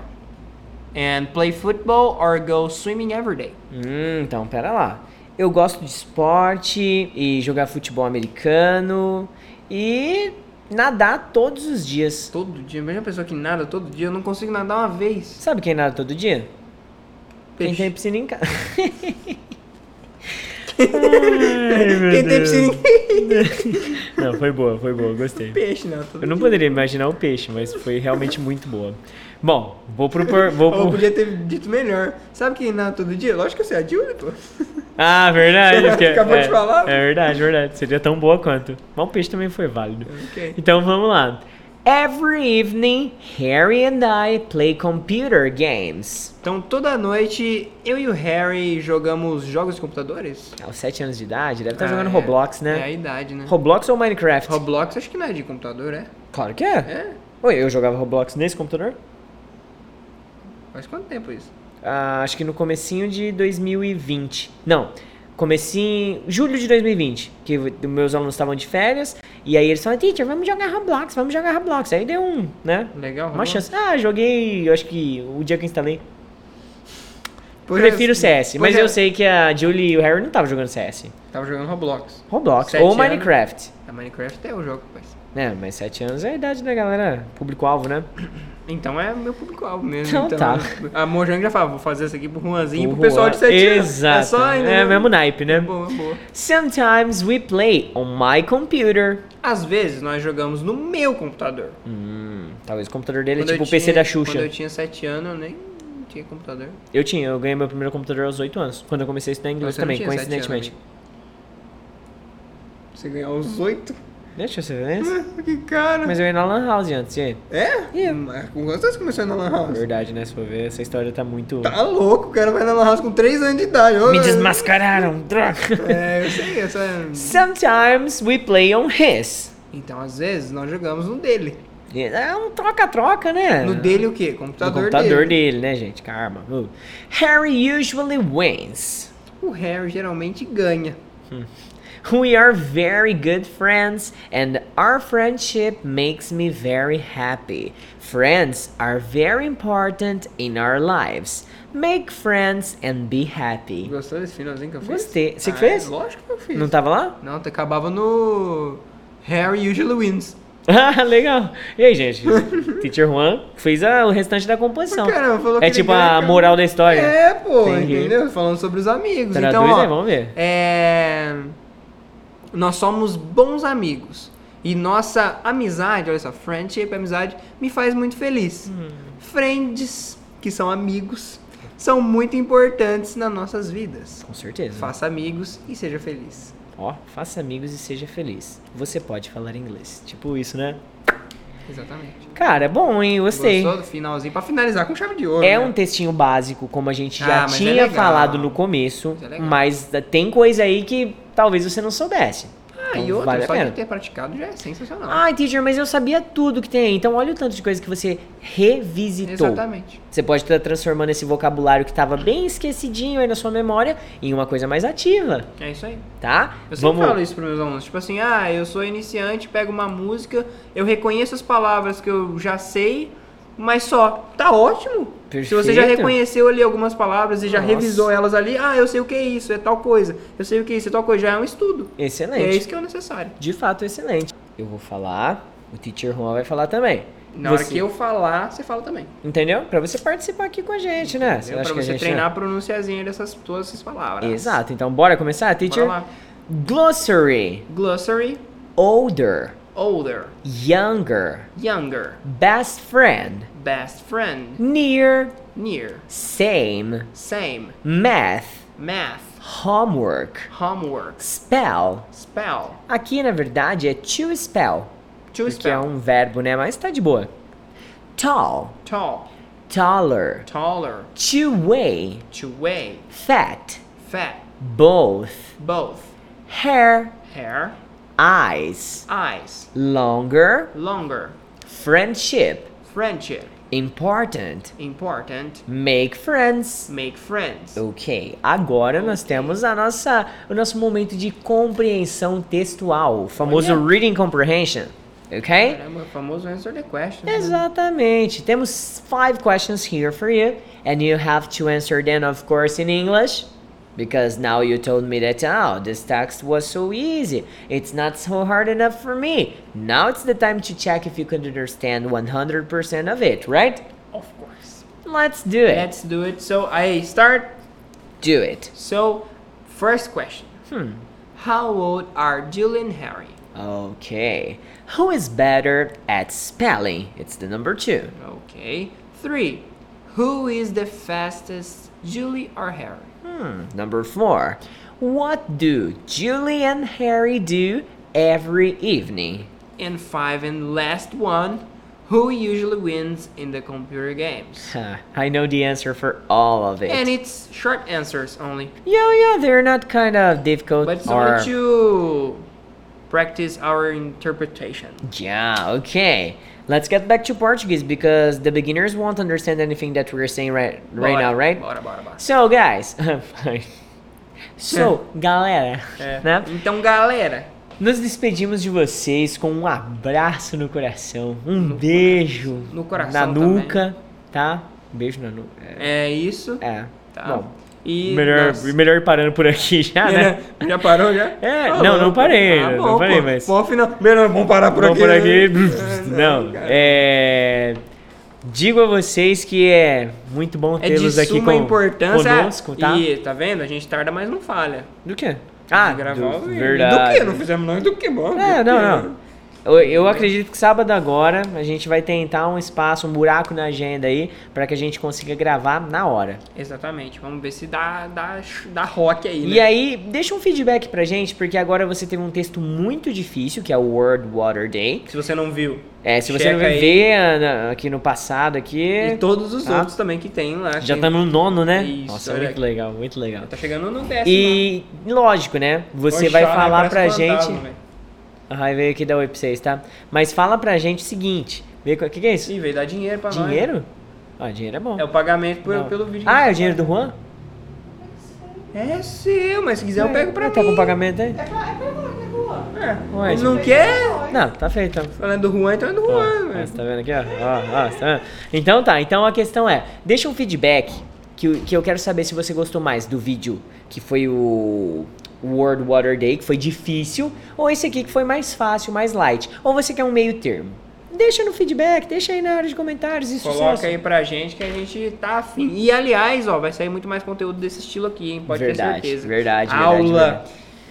S3: and play football or go swimming every day.
S1: Hum, então, pera lá. Eu gosto de esporte e jogar futebol americano e nadar todos os dias.
S3: Todo dia, imagina uma pessoa que nada todo dia, eu não consigo nadar uma vez.
S1: Sabe quem nada todo dia? Quem
S3: Peixe.
S1: tem piscina em casa. *laughs*
S3: Quem tem
S1: Não, foi boa, foi boa, gostei.
S3: peixe, não.
S1: Eu não poderia imaginar o peixe, mas foi realmente muito boa. Bom, vou pro. por- Vou
S3: Ou
S1: pro...
S3: podia ter dito melhor. Sabe quem não todo dia? Lógico que eu sei, a Julie, pô.
S1: Ah, verdade. porque-
S3: Acabou
S1: é,
S3: de falar.
S1: É verdade, verdade. Seria tão boa quanto. Mas o peixe também foi válido.
S3: Ok.
S1: Então vamos lá. Every evening, Harry and I play computer games.
S3: Então toda noite eu e o Harry jogamos jogos de computadores?
S1: Aos 7 anos de idade, deve estar
S3: Ah,
S1: jogando
S3: é.
S1: Roblox,
S3: É a
S1: né?
S3: idade, né?
S1: Roblox ou Minecraft?
S3: Roblox acho que não é de computador, é?
S1: Claro que é.
S3: É?
S1: Oi, eu jogava Roblox nesse computador?
S3: Faz quanto tempo isso?
S1: Ah, acho que no comecinho de 2020. Não, comecinho... Julho de 2020. Que meus alunos estavam de férias. E aí eles falaram, teacher, vamos jogar Roblox, vamos jogar Roblox. Aí deu um, né?
S3: Legal,
S1: Uma
S3: Roblox?
S1: chance. Ah, joguei, eu acho que o dia que eu instalei.
S3: Pois
S1: Prefiro
S3: é,
S1: CS, mas
S3: pois é.
S1: eu sei que a Julie e o Harry não estavam jogando CS.
S3: Tava jogando Roblox.
S1: Roblox
S3: Sete
S1: ou
S3: anos.
S1: Minecraft.
S3: A Minecraft é o jogo, rapaz.
S1: É, mas 7 anos é a idade da galera, público-alvo, né? *coughs*
S3: Então é meu público-alvo mesmo.
S1: Então tá.
S3: A Mojang já fala, vou fazer isso aqui pro Juanzinho e pro pessoal de 7 anos.
S1: Exato.
S3: É só ainda.
S1: É mesmo naipe, né?
S3: Boa, boa.
S1: Sometimes we play on my computer.
S3: Às vezes nós jogamos no meu computador.
S1: Hum, talvez o computador dele é
S3: Quando
S1: tipo
S3: eu
S1: o PC da Xuxa.
S3: Quando eu tinha 7 anos, eu nem tinha computador.
S1: Eu tinha, eu ganhei meu primeiro computador aos 8 anos. Quando eu comecei a estudar inglês
S3: Você
S1: também, coincidentemente.
S3: anos, Você ganhou aos 8?
S1: Deixa eu ver. né?
S3: Que cara.
S1: Mas eu ia na Lan House antes, aí?
S3: É? Mas Com quantos anos você começou na Lan House?
S1: Verdade, né? Se for ver, essa história tá muito.
S3: Tá louco, o cara vai na Lan House com 3 anos de idade.
S1: Me desmascararam, *laughs* droga!
S3: É, eu sei, essa é...
S1: Sometimes we play on his.
S3: Então, às vezes, nós jogamos no dele.
S1: É um troca-troca, né?
S3: No dele o quê?
S1: No
S3: Computador,
S1: computador
S3: dele.
S1: dele, né, gente? Karma. Uh. Harry usually wins.
S3: O Harry geralmente ganha.
S1: We are very good friends, and our friendship makes me very happy. Friends are very important in our lives. Make friends and be happy.
S3: Gostou desse finalzinho que eu fiz?
S1: Gostei. Você que
S3: Ah,
S1: fez?
S3: é, lógico que eu fiz.
S1: Não tava lá?
S3: Não, tu acabava no... Harry usually wins. *laughs*
S1: Ah, legal. E aí, gente? *laughs* Teacher Juan fez a- o restante da composição.
S3: Caramba, falou que
S1: é tipo a
S3: cara.
S1: moral da história.
S3: É, pô,
S1: Entendi.
S3: entendeu? Falando sobre os amigos.
S1: Traduz
S3: então, ó,
S1: aí, vamos ver.
S3: É... Nós somos bons amigos. E nossa amizade, olha só, friendship, amizade, me faz muito feliz.
S1: Hum.
S3: Friends, que são amigos, são muito importantes nas nossas vidas.
S1: Com certeza.
S3: Faça amigos e seja feliz.
S1: Ó, faça amigos e seja feliz. Você pode falar inglês. Tipo isso, né?
S3: Exatamente.
S1: Cara, é bom, hein? Gostei.
S3: Gostou do finalzinho? Pra finalizar com chave de ouro.
S1: É
S3: né?
S1: um textinho básico, como a gente
S3: Ah,
S1: já
S3: mas é
S1: tinha
S3: legal.
S1: falado no começo,
S3: Mas é
S1: mas tem coisa aí que talvez você não soubesse.
S3: Ah, e
S1: Então,
S3: outra,
S1: vale
S3: só de ter praticado já é sensacional.
S1: Ai, teacher, mas eu sabia tudo que tem aí. Então olha o tanto de coisa que você revisitou.
S3: Exatamente.
S1: Você pode estar transformando esse vocabulário que estava bem esquecidinho aí na sua memória em uma coisa mais ativa,
S3: É isso aí.
S1: tá?
S3: Eu sempre falo isso para meus alunos. Tipo assim, ah, eu sou iniciante, pego uma música, eu reconheço as palavras que eu já sei, mas só. Tá ótimo. Se você já
S1: Perfeito.
S3: reconheceu ali algumas palavras e já
S1: Nossa.
S3: revisou elas ali, ah, eu sei o que é isso, é tal coisa. Eu sei o que é isso, é tal coisa. Já é um estudo.
S1: Excelente.
S3: É isso que é o necessário.
S1: De fato, excelente. Eu vou falar, o teacher Juan vai falar também.
S3: Na hora
S1: Você-
S3: que eu falar, você fala também.
S1: Entendeu? Pra você participar aqui com a gente, né? Acha
S3: Pra você
S1: gente
S3: treinar
S1: não-
S3: a pronunciazinha dessas todas essas palavras.
S1: Exato. Então, bora começar, teacher?
S3: Bora lá.
S1: Glossary.
S3: Glossary,
S1: Older.
S3: Older,
S1: Younger.
S3: younger,
S1: Best friend.
S3: best friend,
S1: Near.
S3: near,
S1: Same.
S3: same,
S1: Math.
S3: math,
S1: Homework.
S3: homework,
S1: Spell.
S3: spell,
S1: Aqui, na verdade, é to spell.
S3: to
S1: porque
S3: spell,
S1: é um verbo, né? Mas tá de boa. Tall.
S3: tall,
S1: Taller.
S3: taller,
S1: To weigh.
S3: to weigh,
S1: Fat.
S3: fat,
S1: Both.
S3: both,
S1: Hair.
S3: hair,
S1: Eyes.
S3: eyes,
S1: Longer.
S3: longer,
S1: Friendship.
S3: friendship,
S1: Important.
S3: important,
S1: Make friends.
S3: make friends.
S1: Ok, agora nós temos a nossa, o nosso momento de compreensão textual, o famoso
S3: Olha.
S1: reading comprehension, ok?
S3: Caramba, o famoso answer the question. né?
S1: Exatamente. Temos five questions here for you, and you have to answer them, of course, in English. Because now you told me that, oh, this text was so easy. It's not so hard enough for me. Now it's the time to check if you can understand 100% of it, right?
S3: Of course.
S1: Let's do it.
S3: Let's do it. So I start.
S1: do it.
S3: So, first question.
S1: Hmm.
S3: How old are Jill and Harry?
S1: Okay. Who is better at spelling? It's the number two.
S3: Okay. 3. Who is the fastest, Julie or Harry?
S1: Hmm, number four. What do Julie and Harry do every evening?
S3: And 5 and last one. Who usually wins in the computer games? *laughs*
S1: I know the answer for all of it.
S3: And it's short answers only.
S1: yeah, yeah, they're not kind of difficult
S3: But it's
S1: or
S3: to practice our interpretation.
S1: Yeah, okay. Let's get back to Portuguese because the beginners won't understand anything that we're saying right right
S3: Bora,
S1: now, right?
S3: Bora, bora, bora.
S1: So, guys. *laughs* so, galera,
S3: É.
S1: né?
S3: Então, galera,
S1: Nos despedimos de vocês com um abraço no coração, um beijo
S3: no coração
S1: na
S3: também.
S1: nuca, tá? Um beijo na nuca.
S3: é isso.
S1: É.
S3: Tá.
S1: Bom,
S3: E
S1: melhor,
S3: nossa.
S1: melhor ir parando por aqui *laughs* já, né? *laughs*
S3: Já parou já?
S1: É,
S3: Ah,
S1: não, não parei,
S3: Ah,
S1: não
S3: bom,
S1: parei,
S3: pô.
S1: mas-
S3: Bom final. Melhor, vamos parar por
S1: Vamos
S3: aqui.
S1: por aqui.
S3: né? *laughs*
S1: Não,
S3: cara.
S1: é. Digo a vocês que é muito bom
S3: É
S1: tê-los aqui com,
S3: importância.
S1: conosco, tá?
S3: E tá vendo? A gente tarda, mas não falha.
S1: Do quê? Ah,
S3: gravar
S1: do, verdade.
S3: Do que? Não fizemos nós do que bom.
S1: É,
S3: do
S1: não,
S3: quê?
S1: não. Eu, eu acredito que sábado agora a gente vai tentar um espaço, um buraco na agenda aí, pra que a gente consiga gravar na hora.
S3: Exatamente. Vamos ver se dá, dá, dá rock aí, né?
S1: E aí, deixa um feedback pra gente, porque agora você teve um texto muito difícil, que é o World Water Day.
S3: Se você não viu.
S1: É, se você
S3: Checa
S1: não na- aqui no passado aqui,
S3: E todos os
S1: Tá.
S3: outros também que tem lá.
S1: já
S3: que
S1: tá no nono, né?
S3: Isso,
S1: Nossa, muito
S3: aqui.
S1: legal, muito legal.
S3: Tá chegando no décimo.
S1: E lógico, né? Você vai
S3: Oxalá,
S1: falar
S3: parece
S1: pra
S3: fantasma,
S1: gente.
S3: velho.
S1: Ai, veio aqui dar oi pra vocês, tá? Mas fala pra gente o seguinte: vê o que, que é isso?
S3: Ih, veio dar dinheiro pra nós.
S1: Dinheiro? Ah, dinheiro é bom.
S3: É o pagamento por- pelo vídeo.
S1: Ah, é o dinheiro do Juan?
S3: É seu, mas se quiser eu pego pra
S1: Tá
S3: mim.
S1: com pagamento aí?
S3: É.
S1: Ué,
S3: Ele não quer?
S1: Não, tá feito então.
S3: Falando do Juan, então é do Juan, velho.
S1: você tá vendo aqui, ó? Ó, ó, tá vendo? Então tá, então a questão é, deixa um feedback que, que eu quero saber se você gostou mais do vídeo que foi o World Water Day, que foi difícil, ou esse aqui que foi mais fácil, mais light. Ou você quer um meio termo. Deixa no feedback, deixa aí na área de comentários e
S3: Coloca
S1: sucesso.
S3: aí pra gente que a gente tá afim. E aliás, ó, vai sair muito mais conteúdo desse estilo aqui, hein? Pode
S1: Verdade,
S3: ter certeza.
S1: verdade, verdade,
S3: Aula,
S1: verdade.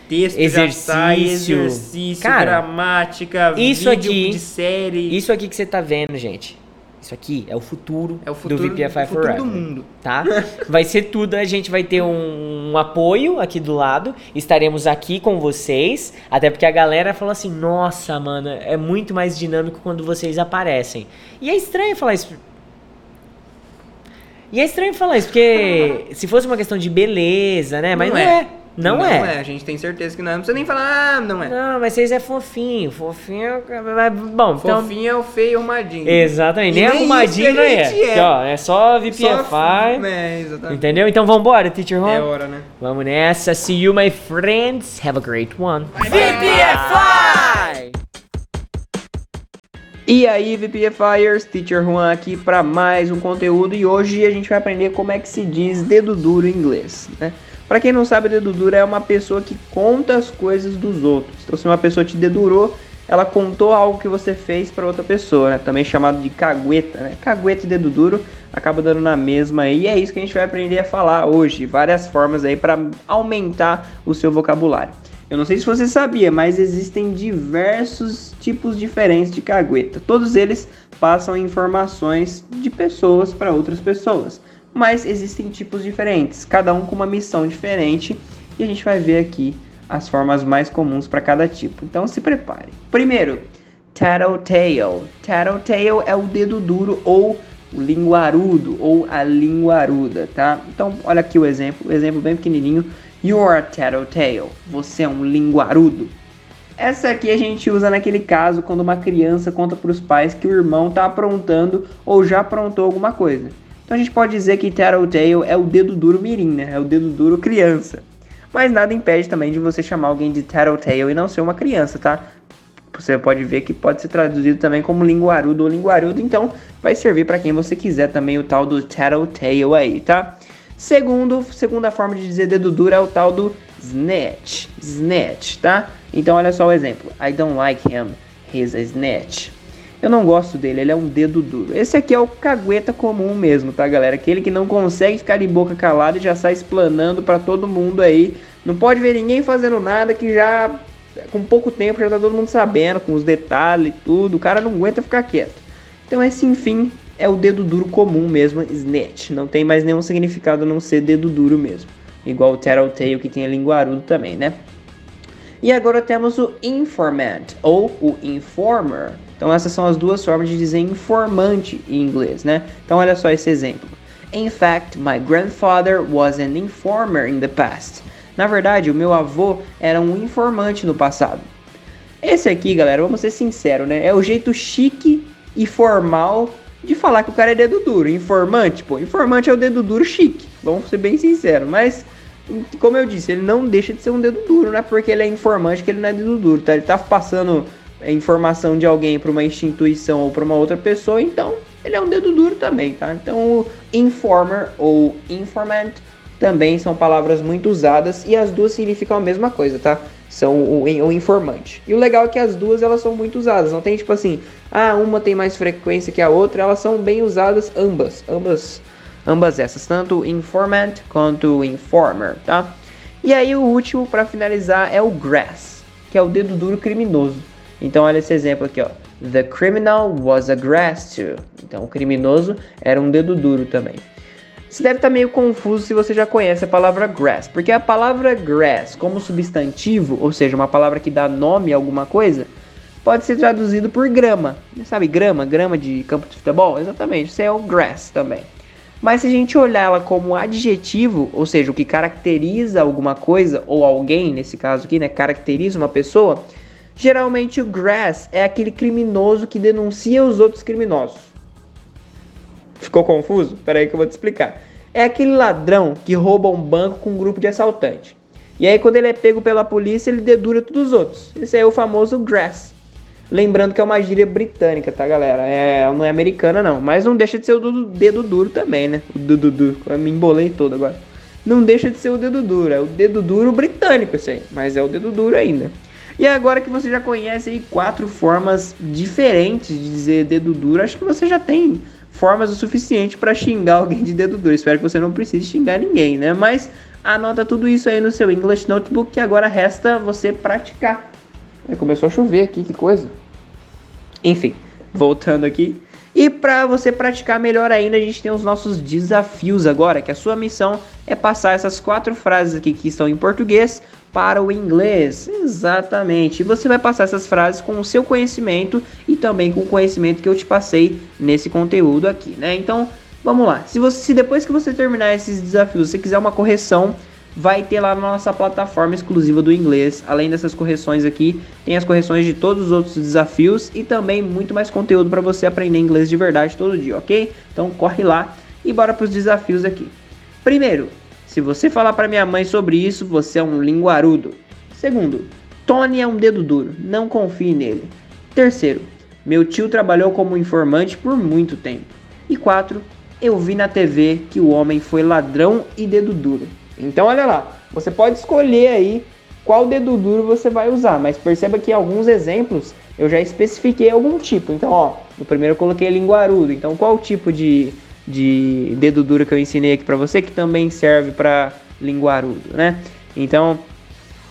S3: texto
S1: Exercício.
S3: sai, exercício,
S1: Cara,
S3: gramática,
S1: isso
S3: vídeo
S1: aqui-
S3: de série.
S1: Isso aqui que você tá vendo, gente. Isso aqui é o futuro,
S3: é o futuro
S1: do VPFI Forever.
S3: do mundo.
S1: tá? *laughs* Vai ser tudo, a gente vai ter um, um apoio aqui do lado, estaremos aqui com vocês, até porque a galera falou assim, nossa, mano, é muito mais dinâmico quando vocês aparecem. E é estranho falar isso. E é estranho falar isso, porque *laughs* se fosse uma questão de beleza, né? Mas não, é. Não, é.
S3: A gente tem certeza que não é. Não precisa nem falar, ah, não é.
S1: Não, mas vocês é fofinho, fofinho, mas, bom, então...
S3: Fofinho é o feio arrumadinho.
S1: Exatamente,
S3: E
S1: nem
S3: nem
S1: arrumadinho não é.
S3: é.
S1: Ó, é só VPFI,
S3: Só- É, exatamente.
S1: entendeu? Então vambora, Teacher Juan?
S3: É hora, né?
S1: Vamos nessa. See you, my friends. Have a great one. VPFI!
S3: E aí, VPFires, Teacher Juan aqui para mais um conteúdo e hoje a gente vai aprender como é que se diz dedo duro em inglês, né? Para quem não sabe, dedo duro é uma pessoa que conta as coisas dos outros. Então, se uma pessoa te dedurou, ela contou algo que você fez para outra pessoa, né? Também chamado de cagueta, né? Cagueta e dedo duro acaba dando na mesma. E é isso que a gente vai aprender a falar hoje, várias formas aí para aumentar o seu vocabulário. Eu não sei se você sabia, mas existem diversos tipos diferentes de cagueta. Todos eles passam informações de pessoas para outras pessoas. Mas existem tipos diferentes, cada um com uma missão diferente. E a gente vai ver aqui as formas mais comuns para cada tipo. Então se prepare. Primeiro, tattletale. Tattletale é o dedo duro ou o linguarudo ou a linguaruda, tá? Então olha aqui o exemplo, o exemplo bem pequenininho. You are a tattletale. Você é um linguarudo. Essa aqui a gente usa naquele caso quando uma criança conta para os pais que o irmão está aprontando ou já aprontou alguma coisa. Então a gente pode dizer que tattletale é o dedo duro mirim, né? É o dedo duro criança. Mas nada impede também de você chamar alguém de tattletale e não ser uma criança, tá? Você pode ver que pode ser traduzido também como linguarudo ou linguarudo, então vai servir para quem você quiser também o tal do tattletale aí, tá? Segundo, segunda forma de dizer dedo duro é o tal do snatch, snatch, tá? Então olha só o exemplo. I don't like him, he's a snatch. Eu não gosto dele, ele é um dedo duro. Esse aqui é o cagueta comum mesmo, tá, galera? Aquele que não consegue ficar de boca calada e já sai explanando para todo mundo aí. Não pode ver ninguém fazendo nada que já com pouco tempo já tá todo mundo sabendo, com os detalhes e tudo. O cara não aguenta ficar quieto. Então esse, enfim, é o dedo duro comum mesmo, snitch. Não tem mais nenhum significado a não ser dedo duro mesmo. Igual o tattletale que tem a linguarudo também, né? E agora temos o informant ou o informer. Então essas são as duas formas de dizer informante em inglês, né? Então olha só esse exemplo. In fact, my grandfather was an informer in the past. Na verdade, o meu avô era um informante no passado. Esse aqui, galera, vamos ser sinceros, né? É o jeito chique e formal de falar que o cara é dedo duro. Informante, pô, informante é o dedo duro chique. Vamos ser bem sinceros, mas como eu disse, ele não deixa de ser um dedo duro, não é porque ele é informante que ele não é dedo duro, tá? Ele tá passando informação de alguém para uma instituição ou para uma outra pessoa, então ele é um dedo duro também, tá? Então o informer ou informant também são palavras muito usadas e as duas significam a mesma coisa, tá? São o, o, informante. E o legal é que as duas elas são muito usadas, não tem tipo assim, ah, uma tem mais frequência que a outra, elas são bem usadas ambas, ambas ambas essas, tanto informant quanto informer, tá? E aí o último para finalizar é o grass, que é o dedo duro criminoso. Então olha esse exemplo aqui, ó. The criminal was a grass too. Então o criminoso era um dedo duro também. Você deve estar tá meio confuso se você já conhece a palavra grass, porque a palavra grass como substantivo, ou seja, uma palavra que dá nome a alguma coisa, pode ser traduzido por grama. Sabe grama, grama de campo de futebol? Exatamente, isso é o grass também. Mas se a gente olhar ela como adjetivo, ou seja, o que caracteriza alguma coisa ou alguém, nesse caso aqui, né, caracteriza uma pessoa, geralmente o grass é aquele criminoso que denuncia os outros criminosos. Ficou confuso? Espera aí que eu vou te explicar. É aquele ladrão que rouba um banco com um grupo de assaltantes. E aí quando ele é pego pela polícia, ele dedura todos os outros. Esse é o famoso grass. Lembrando que é uma gíria britânica, tá, galera? É, não é americana, não. Mas não deixa de ser o dedo duro também, né? O dedo duro. Eu me embolei todo agora. Não deixa de ser o dedo duro. É o dedo duro britânico, isso aí. Mas é o dedo duro ainda. E agora que você já conhece aí quatro formas diferentes de dizer dedo duro, acho que você já tem formas o suficiente para xingar alguém de dedo duro. Espero que você não precise xingar ninguém, né? Mas anota tudo isso aí no seu English Notebook que agora resta você praticar. Começou a chover aqui, que coisa. Enfim, voltando aqui. E para você praticar melhor ainda, a gente tem os nossos desafios agora, que a sua missão é passar essas quatro frases aqui que estão em português para o inglês. Exatamente. E você vai passar essas frases com o seu conhecimento e também com o conhecimento que eu te passei nesse conteúdo aqui, né? Então, vamos lá. Se você se depois que você terminar esses desafios, você quiser uma correção, vai ter lá na nossa plataforma exclusiva do inglês. Além dessas correções aqui, tem as correções de todos os outros desafios e também muito mais conteúdo para você aprender inglês de verdade todo dia, ok? Então corre lá e bora para os desafios aqui. Primeiro, se você falar para minha mãe sobre isso, você é um linguarudo. Segundo, Tony é um dedo duro, não confie nele. Terceiro, meu tio trabalhou como informante por muito tempo. E quatro, eu vi na TV que o homem foi ladrão e dedo duro. Então olha lá, você pode escolher aí qual dedo duro você vai usar, mas perceba que alguns exemplos eu já especifiquei algum tipo. Então, ó, no primeiro eu coloquei linguarudo. Então, qual tipo de, de dedo duro que eu ensinei aqui para você que também serve para linguarudo, né? Então,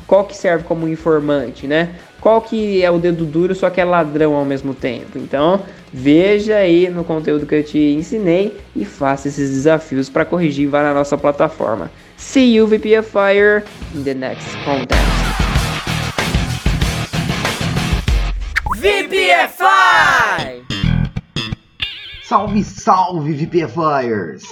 S3: qual que serve como informante, né? Qual que é o dedo duro, só que é ladrão ao mesmo tempo. Então, veja aí no conteúdo que eu te ensinei e faça esses desafios para corrigir, vá na nossa plataforma. See you VPFire in the next content.
S1: VPFI!
S2: Salve, salve VPFires!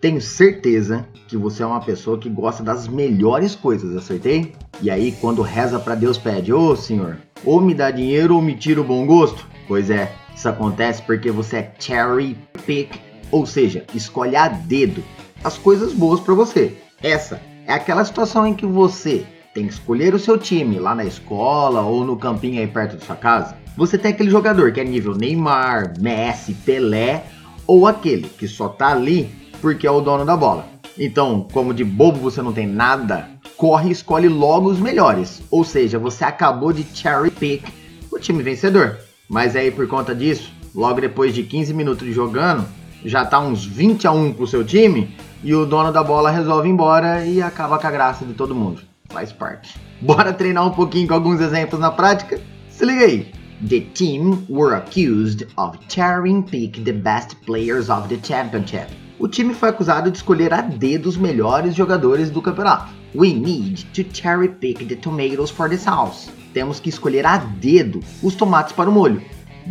S2: Tenho certeza que você é uma pessoa que gosta das melhores coisas, acertei? E aí, quando reza para Deus, pede: Ô oh, Senhor, ou me dá dinheiro ou me tira o bom gosto? Pois é, isso acontece porque você é cherry pick, ou seja, escolhe a dedo as coisas boas para você. Essa é aquela situação em que você tem que escolher o seu time lá na escola ou no campinho aí perto da sua casa. Você tem aquele jogador que é nível Neymar, Messi, Pelé ou aquele que só tá ali porque é o dono da bola. Então, como de bobo você não tem nada, corre e escolhe logo os melhores. Ou seja, você acabou de cherry pick o time vencedor. Mas aí por conta disso, logo depois de 15 minutos de jogando, já tá uns 20 a 1 pro seu time e o dono da bola resolve ir embora e acaba com a graça de todo mundo. Faz parte. Bora treinar um pouquinho com alguns exemplos na prática? Se liga aí. The team were accused of cherry pick the best players of the championship. O time foi acusado de escolher a dedo os melhores jogadores do campeonato. We need to cherry pick the tomatoes for the sauce. Temos que escolher a dedo os tomates para o molho.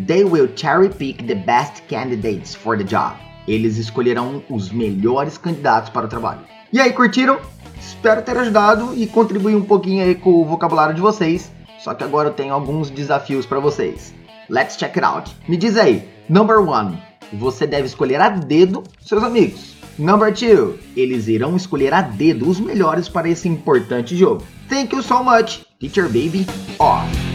S2: They will cherry pick the best candidates for the job. Eles escolherão os melhores candidatos para o trabalho. E aí, curtiram? Espero ter ajudado e contribuir um pouquinho aí com o vocabulário de vocês. Só que agora eu tenho alguns desafios para vocês. Let's check it out. Me diz aí, number one, você deve escolher a dedo seus amigos. Number two, eles irão escolher a dedo os melhores para esse importante jogo. Thank you so much, Teacher Baby off.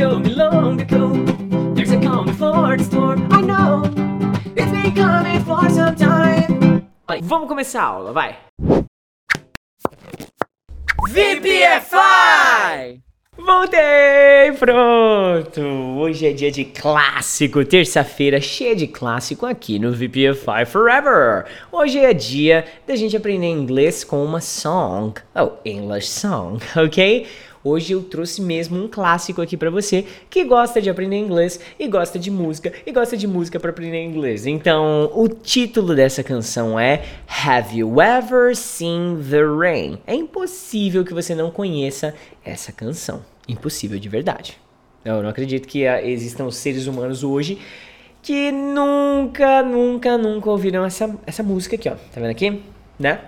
S1: Someone told me long ago There's a the storm I know It's been coming for some time Vamos começar a aula, vai VPFI! Voltei! Pronto! Hoje é dia de clássico, terça-feira cheia de clássico aqui no VPFI Forever. Hoje é dia da gente aprender inglês com uma song, oh, English song, *laughs* ok? Hoje eu trouxe mesmo um clássico aqui pra você que gosta de aprender inglês e gosta de música e gosta de música para aprender inglês. Então, o título dessa canção é Have You Ever Seen the Rain? É impossível que você não conheça essa canção. Impossível de verdade. Eu não acredito que ah, existam seres humanos hoje que nunca, nunca, nunca ouviram essa, essa música aqui, ó. Tá vendo aqui? Né?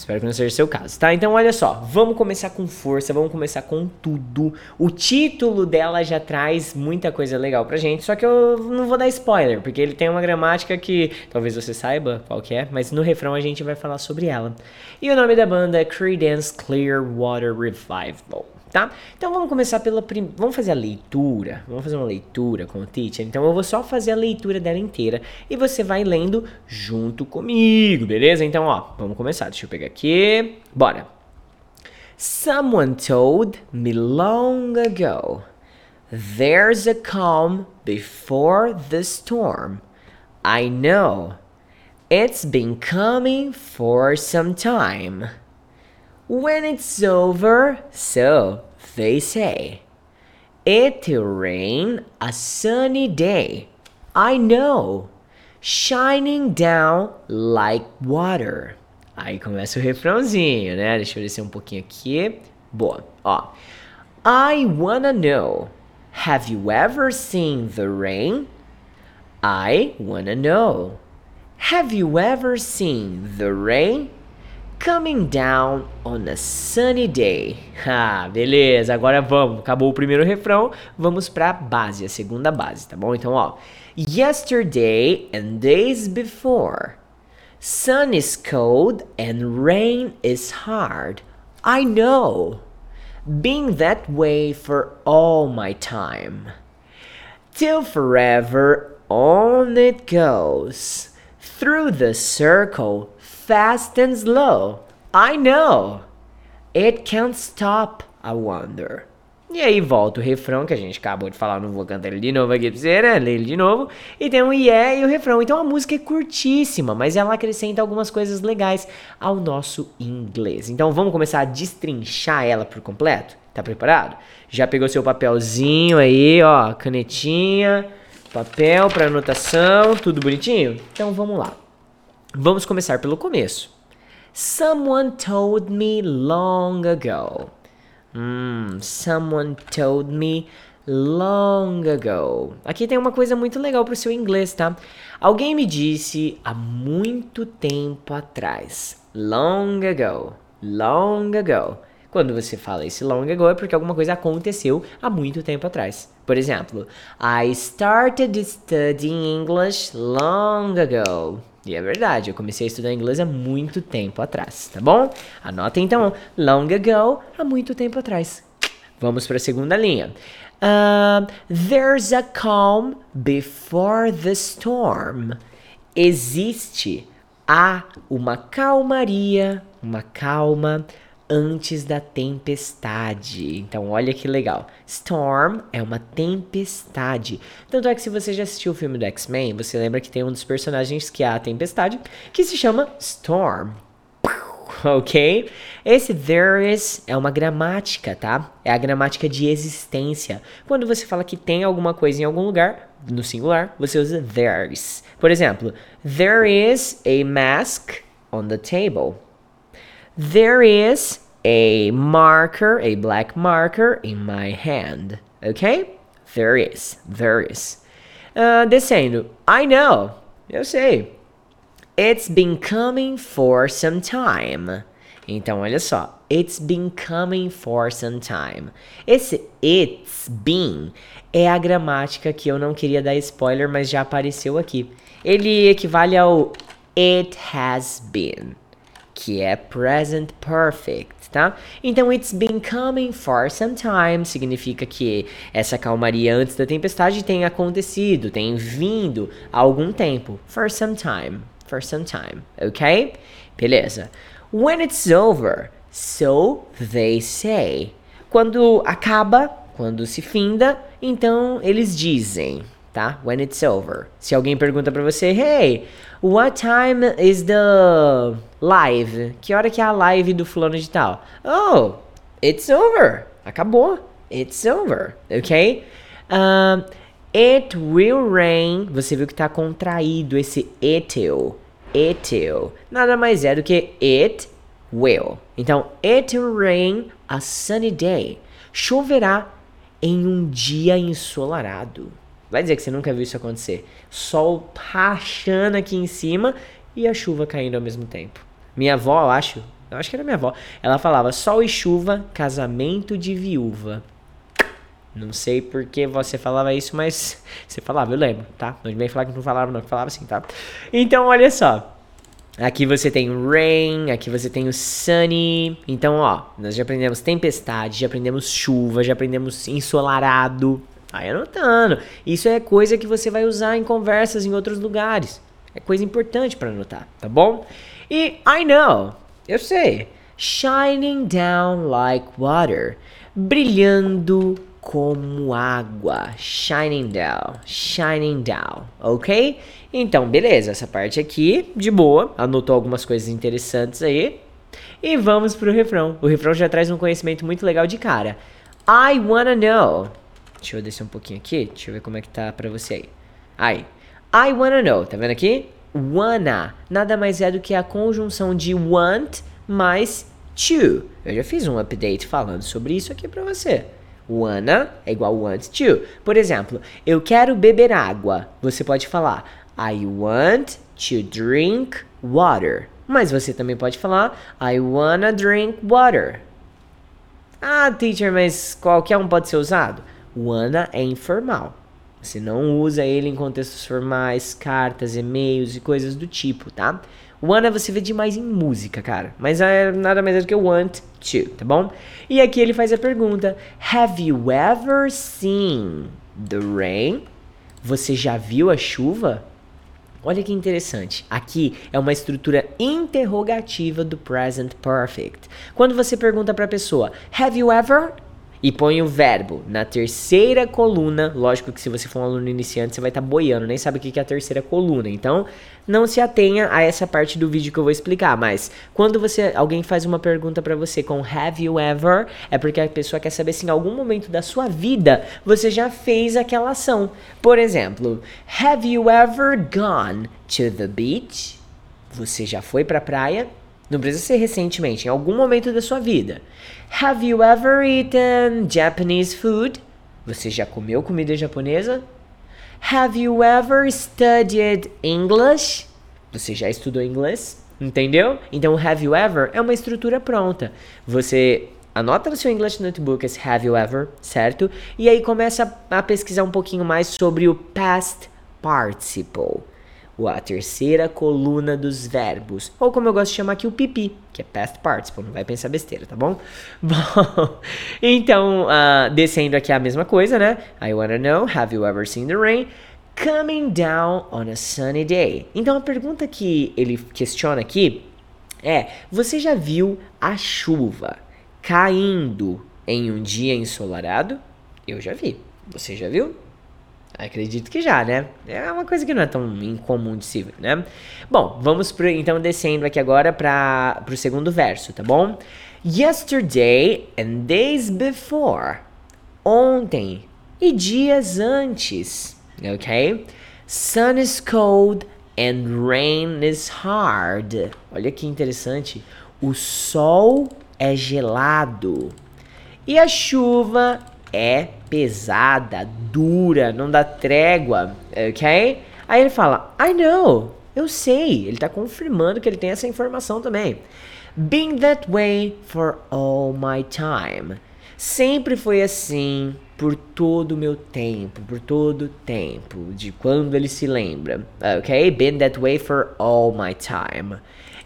S1: Espero que não seja o seu caso, tá? Então, olha só, vamos começar com força, vamos começar com tudo. O título dela já traz muita coisa legal pra gente, só que eu não vou dar spoiler, porque ele tem uma gramática que talvez você saiba qual que é, mas no refrão a gente vai falar sobre ela. E o nome da banda é Creedence Clearwater Revival tá? Então vamos começar pela prim... vamos fazer a leitura, vamos fazer uma leitura com o teacher. Então eu vou só fazer a leitura dela inteira e você vai lendo junto comigo, beleza? Então ó, vamos começar. Deixa eu pegar aqui. Bora. Someone told me long ago There's a calm before the storm. I know. It's been coming for some time. When it's over, so they say, it'll rain a sunny day. I know, shining down like water. Aí começa o refrãozinho, né? Deixa eu descer um pouquinho aqui. Boa. Ó. I wanna know. Have you ever seen the rain? I wanna know. Have you ever seen the rain? Coming down on a sunny day. *laughs* Ah, beleza, agora vamos. Acabou o primeiro refrão, vamos pra base, a segunda base, tá bom? Então, ó. Yesterday and days before. Sun is cold and rain is hard. I know. Being that way for all my time. Till forever on it goes. Through the circle fast and slow. I know. It can't stop, I wonder. E aí volta o refrão que a gente acabou de falar, não vou cantar ele de novo aqui pra você, né? Ler ele de novo. E tem um yeah e o refrão. Então a música é curtíssima, mas ela acrescenta algumas coisas legais ao nosso inglês. Então vamos começar a destrinchar ela por completo? Tá preparado? Já pegou seu papelzinho aí, ó, canetinha, papel para anotação, tudo bonitinho? Então vamos lá. Vamos começar pelo começo. Someone told me long ago. Hmm, someone told me long ago. Aqui tem uma coisa muito legal para o seu inglês, tá? Alguém me disse há muito tempo atrás. Long ago. Long ago. Quando você fala esse long ago é porque alguma coisa aconteceu há muito tempo atrás. Por exemplo, I started studying English long ago. E é verdade, eu comecei a estudar inglês há muito tempo atrás, tá bom? Anota então, long ago, há muito tempo atrás. Vamos para a segunda linha. Uh, there's a calm before the storm. Existe há uma calmaria, uma calma antes da tempestade. Então, olha que legal. Storm é uma tempestade. Tanto é que se você já assistiu o filme do X-Men, você lembra que tem um dos personagens que é a tempestade, que se chama Storm. *laughs* Ok? Esse there is é uma gramática, tá? É a gramática de existência. Quando você fala que tem alguma coisa em algum lugar, no singular, você usa there's. Por exemplo, there is a mask on the table. There is a marker, a black marker in my hand. Okay? There is. There is. Uh, descendo. I know. Eu sei. It's been coming for some time. Então, olha só. It's been coming for some time. Esse it's been é a gramática que eu não queria dar spoiler, mas já apareceu aqui. Ele equivale ao it has been, que é present perfect, tá? Então, it's been coming for some time significa que essa calmaria antes da tempestade tem acontecido, tem vindo há algum tempo. For some time, for some time, ok? Beleza. When it's over, so they say. Quando acaba, quando se finda, então eles dizem, tá? When it's over. Se alguém pergunta para você, hey, what time is the live? Que hora que é a live do fulano de tal? Oh, it's over. Acabou. It's over, ok? Um, it will rain. Você viu que tá contraído esse it'll. It'll. Nada mais é do que it will. Então, it will rain a sunny day. Choverá em um dia ensolarado. Vai dizer que você nunca viu isso acontecer. Sol rachando aqui em cima e a chuva caindo ao mesmo tempo. Minha avó, eu acho, eu acho que era minha avó, ela falava sol e chuva, casamento de viúva. Não sei por que você falava isso, mas *laughs* você falava, eu lembro, tá? Não vem falar que não falava, não, que falava assim, tá? Então, olha só. Aqui você tem o rain, aqui você tem o sunny. Então, ó, nós já aprendemos tempestade, já aprendemos chuva, já aprendemos ensolarado. Aí anotando. Isso é coisa que você vai usar em conversas em outros lugares. É coisa importante para anotar, tá bom? E I know, eu sei. Shining down like water. Brilhando como água. Shining down, shining down, ok? Então, beleza, essa parte aqui, de boa, anotou algumas coisas interessantes aí. E vamos pro refrão. O refrão já traz um conhecimento muito legal de cara. I wanna know. Deixa eu descer um pouquinho aqui, deixa eu ver como é que tá pra você aí. Aí, I wanna know, tá vendo aqui? Wanna, nada mais é do que a conjunção de want mais to. Eu já fiz um update falando sobre isso aqui pra você. Wanna é igual want to. Por exemplo, eu quero beber água. Você pode falar I want to drink water. Mas você também pode falar I wanna drink water. Ah, teacher, mas qualquer um pode ser usado? Wanna é informal. Você não usa ele em contextos formais, cartas, e-mails e coisas do tipo, tá? Wanna você vê demais em música, cara. Mas é nada mais do que want to, tá bom? E aqui ele faz a pergunta: Have you ever seen the rain? Você já viu a chuva? Olha que interessante. Aqui é uma estrutura interrogativa do present perfect. Quando você pergunta para a pessoa, Have you ever? E põe o verbo na terceira coluna. Lógico que se você for um aluno iniciante, você vai estar tá boiando, nem sabe o que é a terceira coluna. Então, não se atenha a essa parte do vídeo que eu vou explicar. Mas quando você alguém faz uma pergunta para você com Have you ever? É porque a pessoa quer saber se em algum momento da sua vida você já fez aquela ação. Por exemplo, Have you ever gone to the beach? Você já foi para a praia? Não precisa ser recentemente, em algum momento da sua vida. Have you ever eaten Japanese food? Você já comeu comida japonesa? Have you ever studied English? Você já estudou inglês? Entendeu? Então, have you ever é uma estrutura pronta. Você anota no seu English Notebook esse have you ever, certo? E aí começa a pesquisar um pouquinho mais sobre o past participle a terceira coluna dos verbos, ou como eu gosto de chamar aqui, o pipi, que é past participle, não vai pensar besteira, tá bom? *laughs* Bom, então, uh, descendo aqui a mesma coisa, né? I wanna know, have you ever seen the rain? Coming down on a sunny day. Então, a pergunta que ele questiona aqui É, você já viu a chuva caindo em um dia ensolarado? Eu já vi. Você já viu? Acredito que já, né? É uma coisa que não é tão incomum de se ver, né? Bom, vamos pro, então descendo aqui agora para o segundo verso, tá bom? Yesterday and days before. Ontem e dias antes, ok? Sun is cold and rain is hard. Olha que interessante. O sol é gelado e a chuva é pesada, dura, não dá trégua, ok? Aí ele fala, I know, eu sei. Ele está confirmando que ele tem essa informação também. Been that way for all my time. Sempre foi assim por todo o meu tempo, por todo o tempo, de quando ele se lembra, ok? Been that way for all my time.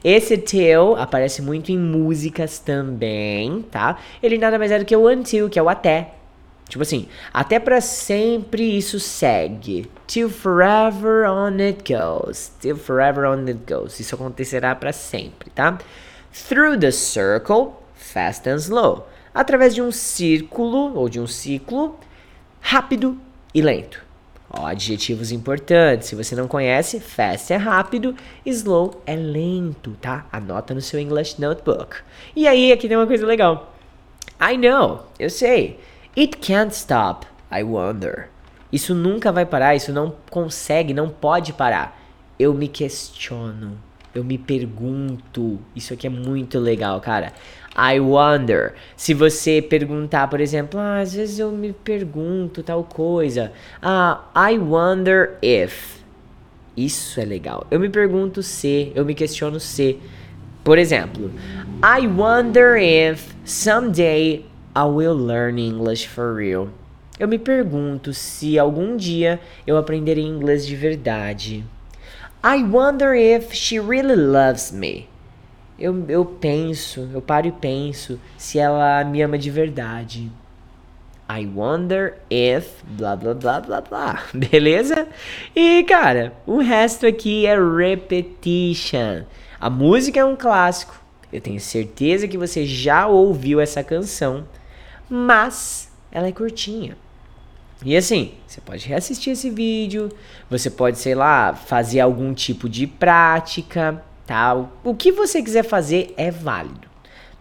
S1: Esse till aparece muito em músicas também, tá? Ele nada mais é do que o until, que é o até. Tipo assim, até para sempre isso segue. Till forever on it goes. Till forever on it goes. Isso acontecerá para sempre, tá? Through the circle, fast and slow. Através de um círculo ou de um ciclo rápido e lento. Ó, adjetivos importantes. Se você não conhece, fast é rápido, slow é lento, tá? Anota no seu English Notebook. E aí, aqui tem uma coisa legal. I know, eu sei. It can't stop, I wonder. Isso nunca vai parar, isso não consegue, não pode parar. Eu me questiono, eu me pergunto. Isso aqui é muito legal, cara. I wonder. Se você perguntar, por exemplo, ah, às vezes eu me pergunto tal coisa. Ah, I wonder if. Isso é legal. Eu me pergunto se, eu me questiono se. Por exemplo, I wonder if someday I will learn English for real. Eu me pergunto se algum dia eu aprenderei inglês de verdade. I wonder if she really loves me. Eu, eu penso, eu paro e penso se ela me ama de verdade. I wonder if blá blá blá blá blá. *laughs* Beleza? E cara, o resto aqui é repetition. A música é um clássico. Eu tenho certeza que você já ouviu essa canção, mas ela é curtinha. E assim, você pode reassistir esse vídeo, você pode, sei lá, fazer algum tipo de prática, tal. O que você quiser fazer é válido.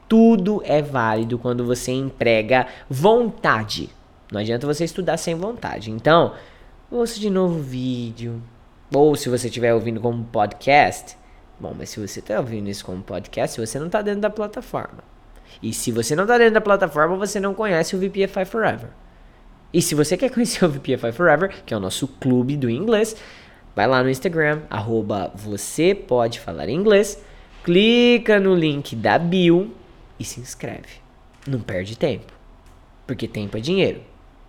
S1: Tudo é válido quando você emprega vontade. Não adianta você estudar sem vontade. Então, ouça de novo o vídeo. Ou se você estiver ouvindo como podcast. Bom, mas se você está ouvindo isso como podcast, você não está dentro da plataforma. E se você não está dentro da plataforma, você não conhece o VPFI Forever. E se você quer conhecer o VPFI Forever, que é o nosso clube do inglês, vai lá no Instagram, arroba você pode falar inglês, clica no link da bio e se inscreve. Não perde tempo, porque tempo é dinheiro.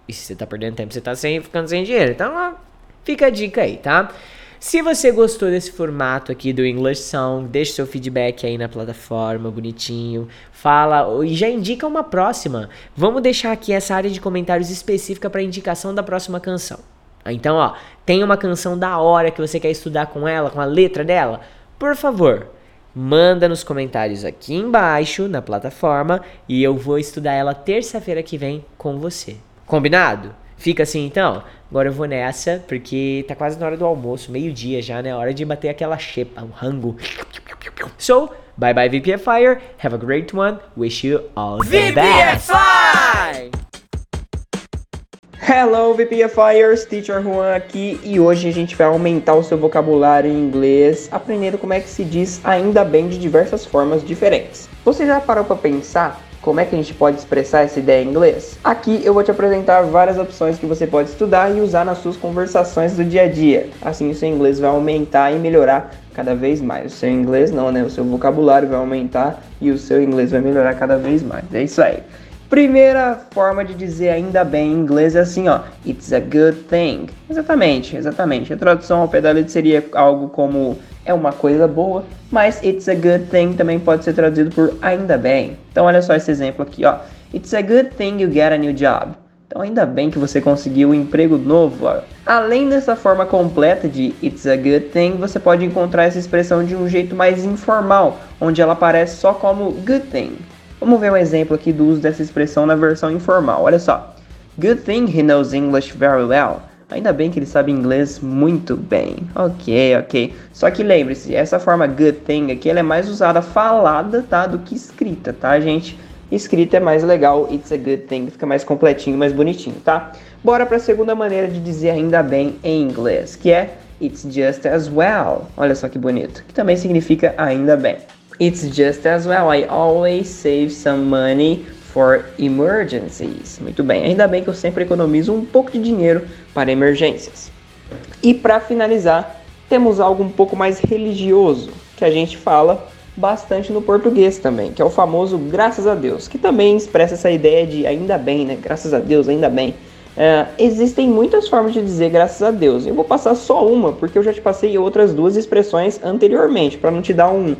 S1: E se você tá perdendo tempo, você tá sem, ficando sem dinheiro. Então, ó, fica a dica aí, tá? Se você gostou desse formato aqui do English Song, deixe seu feedback aí na plataforma, bonitinho. Fala e já indica uma próxima. Vamos deixar aqui essa área de comentários específica para indicação da próxima canção. Então, ó, tem uma canção da hora que você quer estudar com ela, com a letra dela? Por favor, manda nos comentários aqui embaixo na plataforma e eu vou estudar ela terça-feira que vem com você. Combinado? Fica assim então? Agora eu vou nessa, porque tá quase na hora do almoço, meio-dia já, né? Hora de bater aquela xepa, o rango. So, bye bye VPFire, have a great one, wish you all the best. VPFI!
S3: Hello VPFires, Teacher Juan aqui e hoje a gente vai aumentar o seu vocabulário em inglês, aprendendo como é que se diz ainda bem de diversas formas diferentes. Você já parou para pensar como é que a gente pode expressar essa ideia em inglês? Aqui eu vou te apresentar várias opções que você pode estudar e usar nas suas conversações do dia a dia. Assim o seu inglês vai aumentar e melhorar cada vez mais. O seu inglês não, né? O seu vocabulário vai aumentar e o seu inglês vai melhorar cada vez mais. É isso aí. Primeira forma de dizer ainda bem em inglês é assim, ó. It's a good thing. Exatamente, exatamente. A tradução ao pé seria algo como é uma coisa boa, mas it's a good thing também pode ser traduzido por ainda bem. Então olha só esse exemplo aqui, ó. It's a good thing you get a new job. Então ainda bem que você conseguiu um emprego novo, ó. Além dessa forma completa de It's a good thing, você pode encontrar essa expressão de um jeito mais informal, onde ela aparece só como good thing. Vamos ver um exemplo aqui do uso dessa expressão na versão informal. Olha só. Good thing he knows English very well. Ainda bem que ele sabe inglês muito bem. Ok, ok. Só que lembre-se, essa forma good thing aqui ela é mais usada falada, tá? Do que escrita, tá, gente? Escrita é mais legal, it's a good thing, fica mais completinho, mais bonitinho, tá? Bora para a segunda maneira de dizer ainda bem em inglês, que é it's just as well. Olha só que bonito, que também significa ainda bem. It's just as well. I always save some money for emergencies. Muito bem, ainda bem que eu sempre economizo um pouco de dinheiro para emergências. E para finalizar, temos algo um pouco mais religioso que a gente fala bastante no português também, que é o famoso graças a Deus, que também expressa essa ideia de ainda bem, né? Graças a Deus, ainda bem. É, existem muitas formas de dizer graças a Deus. Eu vou passar só uma, porque eu já te passei outras duas expressões anteriormente, para não te dar um,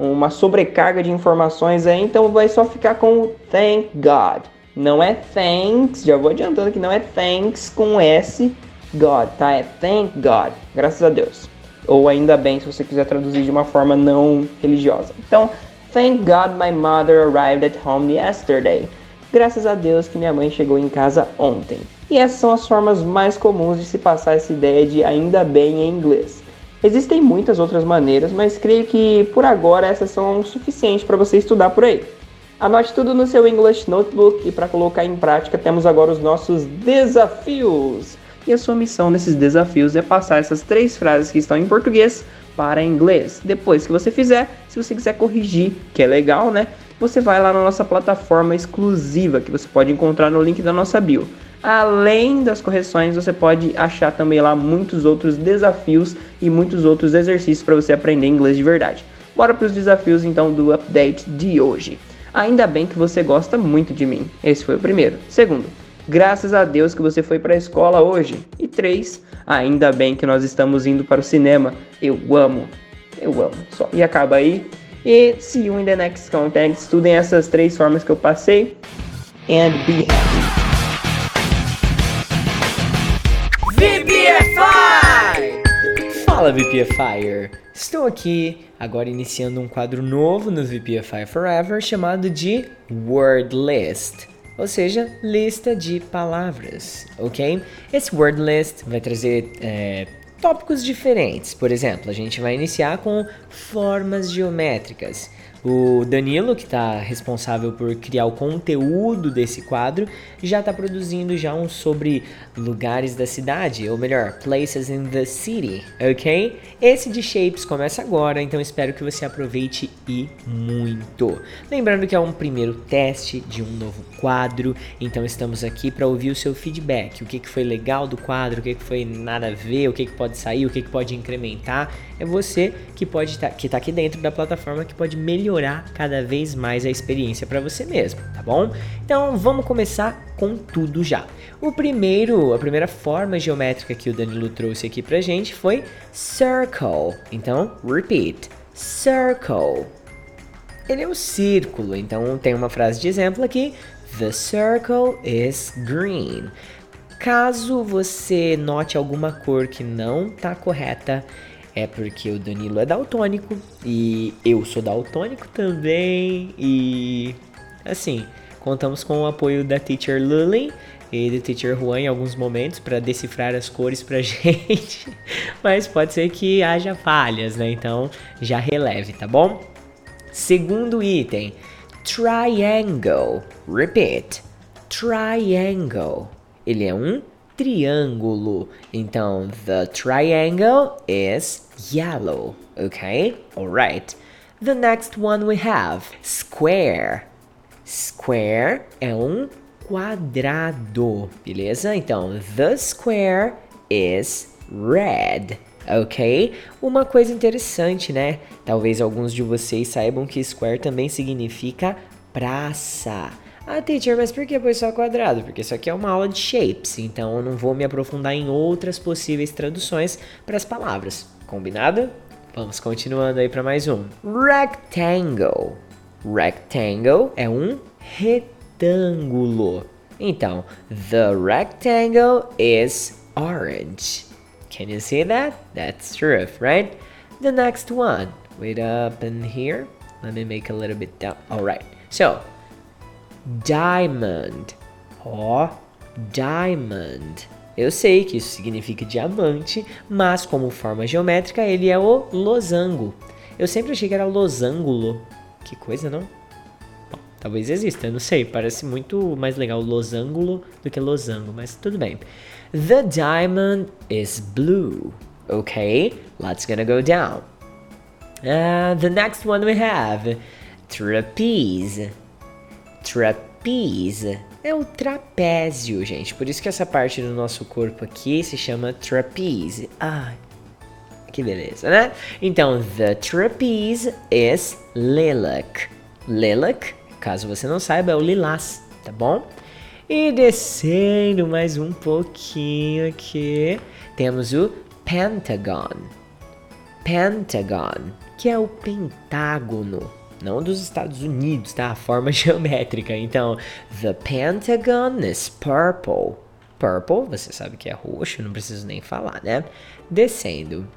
S3: uma sobrecarga de informações aí, então vai só ficar com thank God. Não é thanks, já vou adiantando que não é thanks com S God, tá? É thank God, graças a Deus. Ou ainda bem, se você quiser traduzir de uma forma não religiosa. Então, thank God my mother arrived at home yesterday. Graças a Deus que minha mãe chegou em casa ontem. E essas são as formas mais comuns de se passar essa ideia de ainda bem em inglês. Existem muitas outras maneiras, mas creio que por agora essas são suficientes para você estudar por aí. Anote tudo no seu English Notebook e para colocar em prática temos agora os nossos desafios. E a sua missão nesses desafios é passar essas três frases que estão em português para inglês. Depois que você fizer, se você quiser corrigir, que é legal, né? Você vai lá na nossa plataforma exclusiva que você pode encontrar no link da nossa bio. Além das correções, você pode achar também lá muitos outros desafios e muitos outros exercícios para você aprender inglês de verdade. Bora para os desafios então do update de hoje. Ainda bem que você gosta muito de mim. Esse foi o primeiro. Segundo, graças a Deus que você foi para a escola hoje. E três, ainda bem que nós estamos indo para o cinema. Eu amo. Eu amo. Só. E acaba aí. E see you in the next content. Estudem essas três formas que eu passei. And be happy.
S1: Fala VPFire! Estou aqui agora iniciando um quadro novo no VPFI Forever chamado de Word List, ou seja, lista de palavras, ok? Esse Word List vai trazer é, tópicos diferentes. Por exemplo, a gente vai iniciar com formas geométricas. O Danilo, que está responsável por criar o conteúdo desse quadro, já está produzindo já um sobre lugares da cidade, ou melhor, places in the city, ok? Esse de shapes começa agora, então espero que você aproveite e muito. Lembrando que é um primeiro teste de um novo quadro, então estamos aqui para ouvir o seu feedback, o que, que foi legal do quadro, o que, que foi nada a ver, o que, que pode sair, o que, que pode incrementar. É você que pode tá, que está aqui dentro da plataforma que pode melhorar cada vez mais a experiência para você mesmo, tá bom? Então vamos começar com tudo já. O primeiro, a primeira forma geométrica que o Danilo trouxe aqui pra gente foi circle. Então, repeat. Circle. Ele é o círculo, então tem uma frase de exemplo aqui. The circle is green. Caso você note alguma cor que não está correta, é porque o Danilo é daltônico e eu sou daltônico também e assim, contamos com o apoio da teacher Lully e do teacher Juan em alguns momentos para decifrar as cores pra *laughs* gente, mas pode ser que haja falhas, né? Então já releve, tá bom? Segundo item, triangle. Repeat. Triangle. Ele é um triângulo. Então, the triangle is yellow. Okay? Alright. The next one we have square. Square é um quadrado, beleza? Então, the square is red. Ok? Uma coisa interessante, né? Talvez alguns de vocês saibam que square também significa praça. Ah, teacher, mas por que foi só quadrado? Porque isso aqui é uma aula de shapes, então eu não vou me aprofundar em outras possíveis traduções para as palavras. Combinado? Vamos continuando aí para mais um. Rectangle. Rectangle é um retângulo. Então, the rectangle is orange. Can you see that? That's true, right? The next one. Wait up in here. Let me make a little bit down. All right. So, diamond. Ó, diamond. Eu sei que isso significa diamante, mas como forma geométrica ele é o losango. Eu sempre achei que era losangulo. Que coisa, não? Bom, talvez exista, eu não sei. Parece muito mais legal losangulo do que losango, mas tudo bem. The diamond is blue. Okay, let's gonna go down. Uh, the next one we have trapeze. Trapeze é o trapézio, gente. Por isso que essa parte do nosso corpo aqui se chama trapeze. Ah, que beleza, né? Então, the trapeze is lilac. Lilac, caso você não saiba, é o lilás, tá bom? E descendo mais um pouquinho aqui, temos o pentagon. Pentagon, que é o pentágono não dos Estados Unidos, tá? A forma *laughs* geométrica. Então, the Pentagon is purple. Purple, você sabe que é roxo, não preciso nem falar, né? Descendo.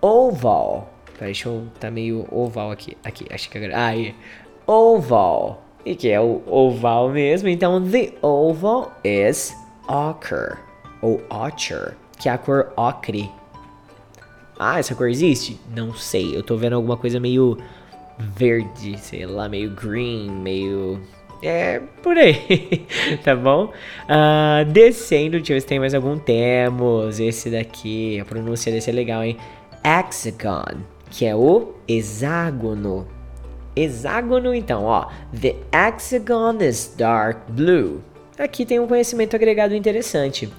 S1: Oval. Peraí, deixa eu. Tá meio oval aqui. Aqui, acho que agora. Aí. Oval. E que é o oval mesmo. Então, the oval is ochre. Ou ochre, que é a cor ocre. Ah, essa cor existe? Não sei. Eu tô vendo alguma coisa meio verde, sei lá, meio green, meio. É, por aí, *laughs* tá bom? Uh, descendo, deixa eu ver se tem mais algum temos. Esse daqui, a pronúncia desse é legal, hein? Hexagon, que é o hexágono. Hexágono, então, ó. The hexagon is dark blue. Aqui tem um conhecimento agregado interessante.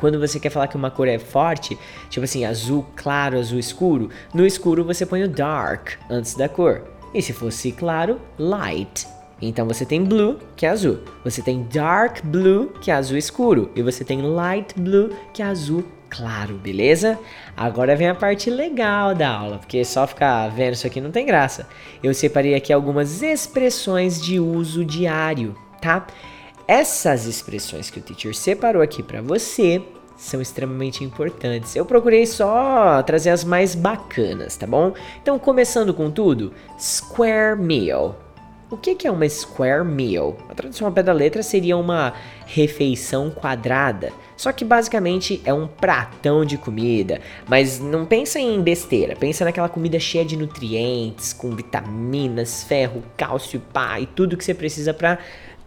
S1: Quando você quer falar que uma cor é forte, tipo assim, azul claro, azul escuro, no escuro você põe o dark antes da cor. E se fosse claro, light. Então você tem blue, que é azul. Você tem dark blue, que é azul escuro. E você tem light blue, que é azul claro, beleza? Agora vem a parte legal da aula, porque só ficar vendo isso aqui não tem graça. Eu separei aqui algumas expressões de uso diário, tá? Essas expressões que o teacher separou aqui para você são extremamente importantes. Eu procurei só trazer as mais bacanas, tá bom? Então, começando com tudo, square meal. O que é uma square meal? A tradução ao pé da letra seria uma refeição quadrada. Só que basicamente é um pratão de comida. Mas não pensa em besteira, pensa naquela comida cheia de nutrientes, com vitaminas, ferro, cálcio, pá e tudo que você precisa para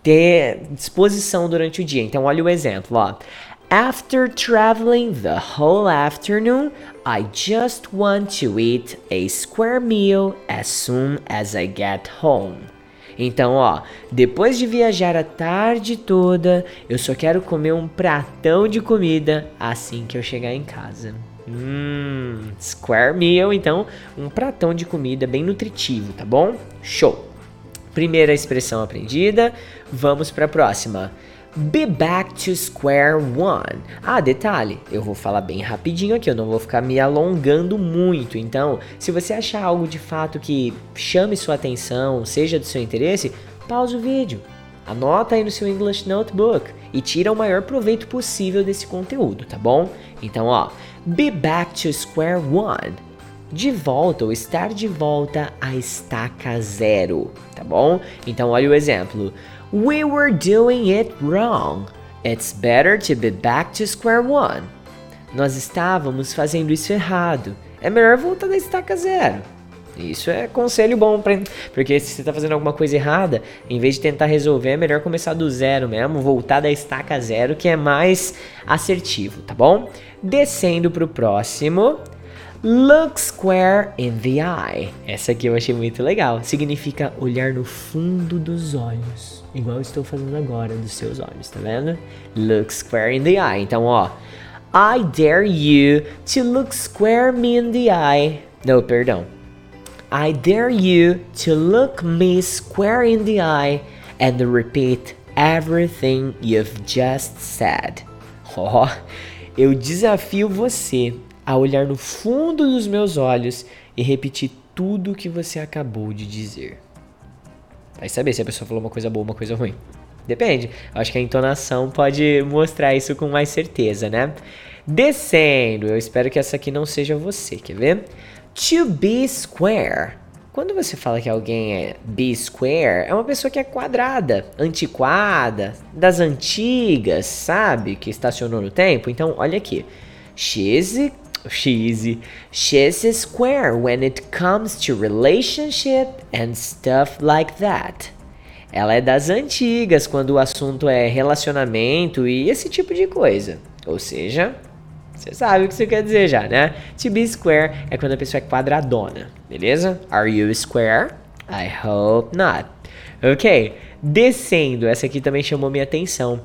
S1: ter disposição durante o dia. Então, olha o exemplo, ó. After traveling the whole afternoon, I just want to eat a square meal as soon as I get home. Então, ó, depois de viajar a tarde toda, eu só quero comer um pratão de comida assim que eu chegar em casa. Hum, square meal, então, um pratão de comida bem nutritivo, tá bom? Show! Primeira expressão aprendida, vamos para a próxima. Be back to square one. Ah, detalhe, eu vou falar bem rapidinho aqui, eu não vou ficar me alongando muito. Então, se você achar algo de fato que chame sua atenção, seja do seu interesse, pausa o vídeo. Anota aí no seu English Notebook e tira o maior proveito possível desse conteúdo, tá bom? Então, ó, be back to square one de volta ou estar de volta à estaca zero, tá bom? Então olha o exemplo. We were doing it wrong. It's better to be back to square one. Nós estávamos fazendo isso errado. É melhor voltar da estaca zero. Isso é conselho bom, pra, porque se você está fazendo alguma coisa errada, em vez de tentar resolver, é melhor começar do zero mesmo, voltar da estaca zero, que é mais assertivo, tá bom? Descendo para o próximo. Look square in the eye. Essa aqui eu achei muito legal. Significa olhar no fundo dos olhos. Igual estou fazendo agora dos seus olhos, tá vendo? Look square in the eye. Então, ó. I dare you to look square me in the eye. Não, perdão. I dare you to look me square in the eye and repeat everything you've just said. Ó, oh, eu desafio você a olhar no fundo dos meus olhos e repetir tudo o que você acabou de dizer. Vai saber se a pessoa falou uma coisa boa ou uma coisa ruim. Depende. Acho que a entonação pode mostrar isso com mais certeza, né? Descendo, eu espero que essa aqui não seja você, quer ver? To be square. Quando você fala que alguém é be square, é uma pessoa que é quadrada, antiquada, das antigas, sabe? Que estacionou no tempo. Então, olha aqui. She's she's she's square when it comes to relationship and stuff like that. Ela é das antigas quando o assunto é relacionamento e esse tipo de coisa. Ou seja, você sabe o que isso quer dizer já, né? To be square é quando a pessoa é quadradona, beleza? Are you square? I hope not. Ok, descendo, essa aqui também chamou minha atenção.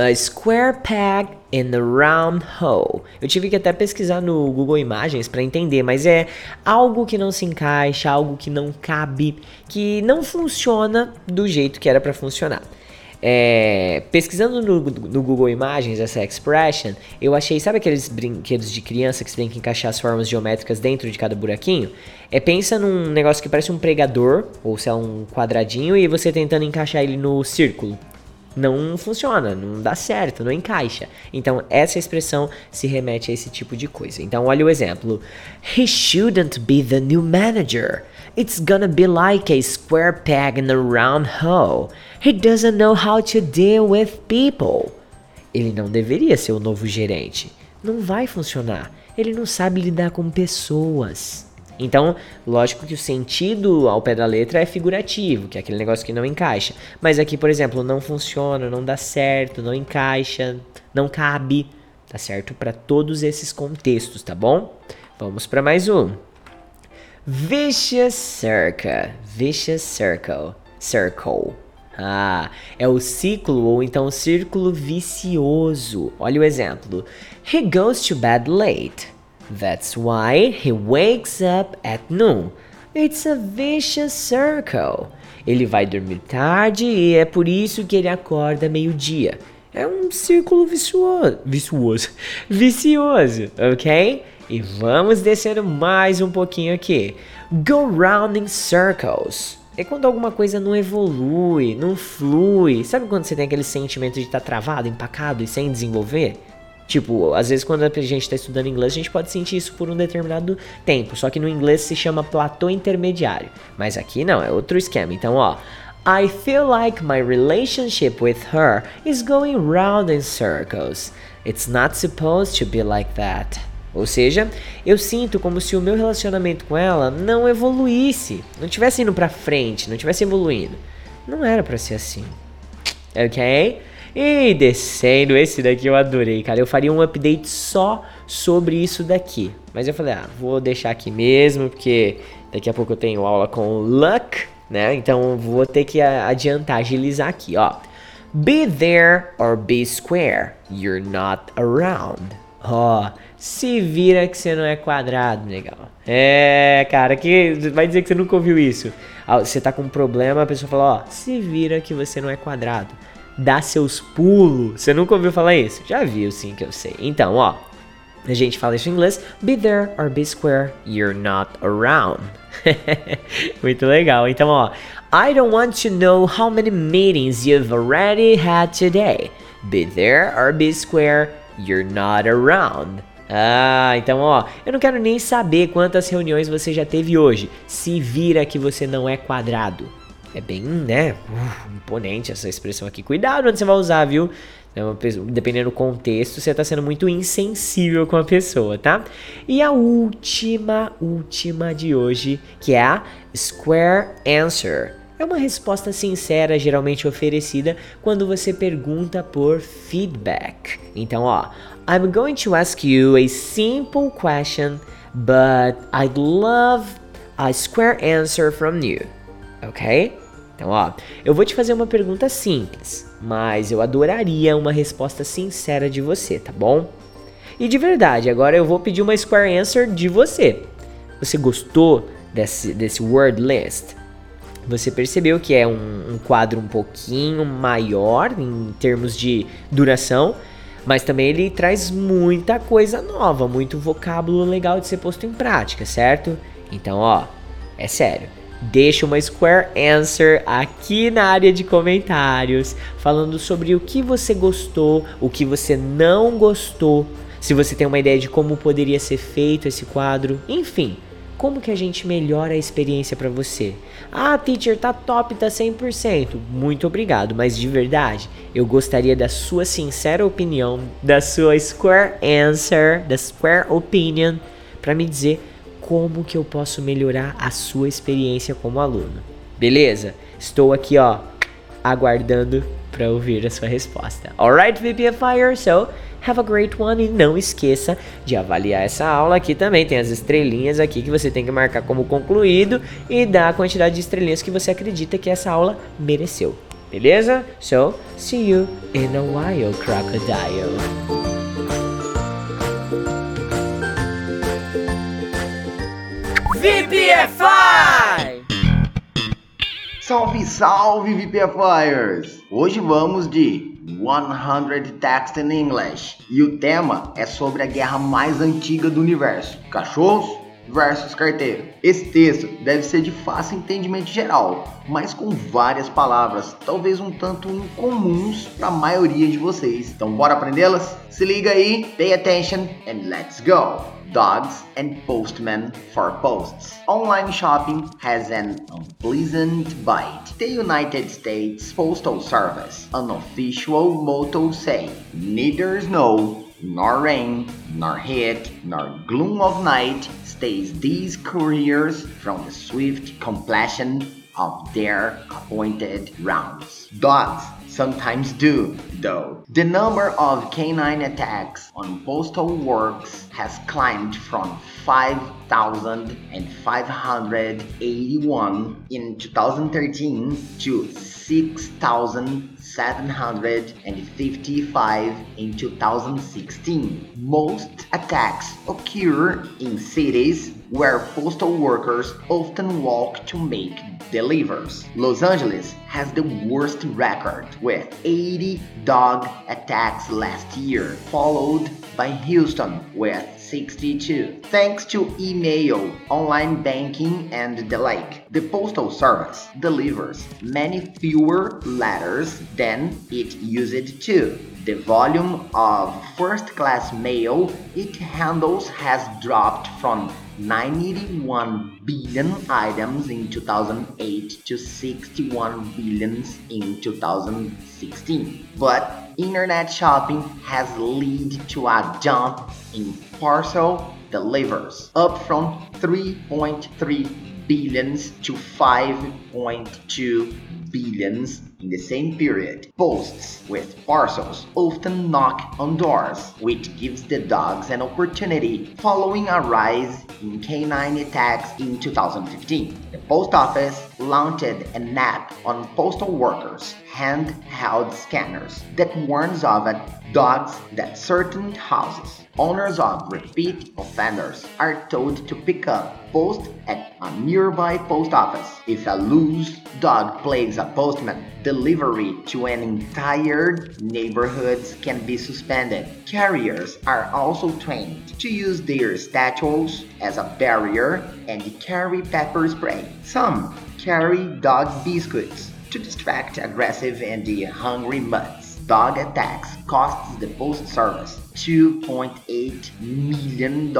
S1: A square peg in a round hole. Eu tive que até pesquisar no Google Imagens para entender, mas é algo que não se encaixa, algo que não cabe, que não funciona do jeito que era para funcionar. É, pesquisando no, no, Google Imagens essa expression, eu achei, sabe aqueles brinquedos de criança que você tem que encaixar as formas geométricas dentro de cada buraquinho? É, pensa num negócio que parece um pregador, ou se é um quadradinho, e você tentando encaixar ele no círculo. Não funciona, não dá certo, não encaixa. Então, essa expressão se remete a esse tipo de coisa. Então, olha o exemplo. He shouldn't be the new manager. It's gonna be like a square peg in a round hole. He doesn't know how to deal with people. Ele não deveria ser o novo gerente. Não vai funcionar. Ele não sabe lidar com pessoas. Então, lógico que o sentido ao pé da letra é figurativo, que é aquele negócio que não encaixa. Mas aqui, por exemplo, não funciona, não dá certo, não encaixa, não cabe. Tá certo para todos esses contextos, tá bom? Vamos para mais um. Vicious Circle. Vicious Circle. Circle. Ah, é o ciclo ou então o círculo vicioso. Olha o exemplo. He goes to bed late. That's why he wakes up at noon. It's a vicious circle. Ele vai dormir tarde e é por isso que ele acorda meio-dia. É um círculo vicioso, vicioso, *laughs* vicioso, ok? E vamos descendo mais um pouquinho aqui. Go round in circles. É quando alguma coisa não evolui, não flui. Sabe quando você tem aquele sentimento de estar tá travado, empacado e sem desenvolver? Tipo, às vezes quando a gente está estudando inglês, a gente pode sentir isso por um determinado tempo. Só que no inglês se chama platô intermediário. Mas aqui não, é outro esquema. Então, ó. I feel like my relationship with her is going round in circles. It's not supposed to be like that. Ou seja, eu sinto como se o meu relacionamento com ela não evoluísse, não tivesse indo para frente, não tivesse evoluindo. Não era para ser assim. OK? E descendo, esse daqui eu adorei, cara. Eu faria um update só sobre isso daqui. Mas eu falei, ah, vou deixar aqui mesmo, porque daqui a pouco eu tenho aula com Luck, né? Então vou ter que adiantar, agilizar aqui, ó. Be there or be square. You're not around. Ó, oh, se vira que você não é quadrado, legal. É, cara, que vai dizer que você nunca ouviu isso. Você tá com um problema, a pessoa fala, ó, oh, se vira que você não é quadrado. Dá seus pulos. Você nunca ouviu falar isso? Já viu, sim, que eu sei. Então, ó, a gente fala isso em inglês, be there or be square, you're not around. *laughs* Muito legal. Então, ó, I don't want to know how many meetings you've already had today. Be there or be square, you're not around. Ah, então ó, eu não quero nem saber quantas reuniões você já teve hoje. Se vira que você não é quadrado. É bem, né, uh, imponente essa expressão aqui. Cuidado onde você vai usar, viu? É dependendo do contexto, você está sendo muito insensível com a pessoa, tá? E a última, última de hoje, que é a Square Answer. É uma resposta sincera, geralmente oferecida quando você pergunta por feedback. Então, ó, I'm going to ask you a simple question, but I'd love a square answer from you. Ok? Então, ó, eu vou te fazer uma pergunta simples, mas eu adoraria uma resposta sincera de você, tá bom? E de verdade, agora eu vou pedir uma square answer de você. Você gostou desse, desse word list? Você percebeu que é um, um quadro um pouquinho maior em termos de duração, mas também ele traz muita coisa nova, muito vocábulo legal de ser posto em prática, certo? Então, ó, é sério. Deixa uma square answer aqui na área de comentários, falando sobre o que você gostou, o que você não gostou se você tem uma ideia de como poderia ser feito esse quadro, enfim, como que a gente melhora a experiência para você? Ah, teacher, tá top, tá 100%. Muito obrigado, mas de verdade, eu gostaria da sua sincera opinião, da sua square answer, da square opinion, para me dizer como que eu posso melhorar a sua experiência como aluno. Beleza? Estou aqui, ó, aguardando para ouvir a sua resposta. Alright, VPFire? So, have a great one e não esqueça de avaliar essa aula aqui também. Tem as estrelinhas aqui que você tem que marcar como concluído e dar a quantidade de estrelinhas que você acredita que essa aula mereceu. Beleza? So, see you in a while, crocodile. VPFI!
S2: Salve, salve, VPFires! Hoje vamos de 100 Text in English e o tema é sobre a guerra mais antiga do universo: cachorros versus carteiro. Esse texto deve ser de fácil entendimento geral, mas com várias palavras, talvez um tanto incomuns para a maioria de vocês. Então, bora aprendê-las? Se liga aí, pay attention and let's go! dogs, and postmen for posts. Online shopping has an unpleasant bite. The United States Postal Service, an official motto say, neither snow, nor rain, nor heat, nor gloom of night stays these couriers from the swift completion of their appointed rounds. Dogs sometimes do, though. The number of canine attacks on postal works has climbed from 5,581 in 2013 to 6,755 in 2016. Most attacks occur in cities where postal workers often walk to make deliveries. Los Angeles has the worst record with 80 dog attacks last year, followed by Houston with 62. Thanks to email, online banking, and the like, the Postal Service delivers many fewer letters than it used to. The volume of first class mail it handles has dropped from 91 billion items in 2008 to 61 billions in 2016. But internet shopping has led to a jump in parcel delivers, up from 3.3 billions to 5.2 billions in the same period. Posts with parcels often knock on doors, which gives the dogs an opportunity following a rise in canine attacks in 2015. The post office launched an app on postal workers handheld scanners that warns of dogs that certain houses. Owners of repeat offenders are told to pick up post at a nearby post office. If a loose dog plagues a postman, delivery to an entire neighborhoods can be suspended. Carriers are also trained to use their statues as a barrier and carry pepper spray. Some carry dog biscuits to distract aggressive and hungry mutts. Dog attacks costs the post service $2.8 million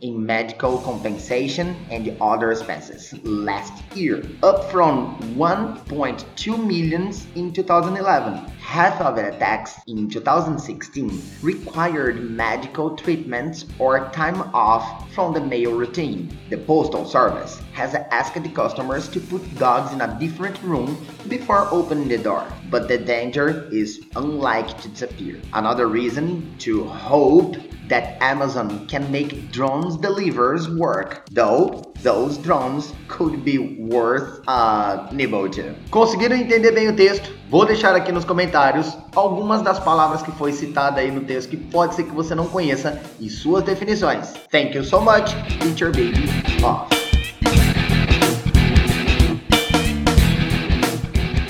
S2: in medical compensation and other expenses last year, up from 1.2 million in 2011. Half of the attacks in 2016 required medical treatments or time off from the mail routine. The Postal Service has asked the customers to put dogs in a different room before opening the door, but the danger is unlikely to disappear. Another reason to hope that Amazon can make drones delivers work, though those drones could be worth a nibble too. Conseguiram entender bem o texto? Vou deixar aqui nos comentários algumas das palavras que foi citada aí no texto que pode ser que você não conheça e suas definições. Thank you so much, Teacher Baby off.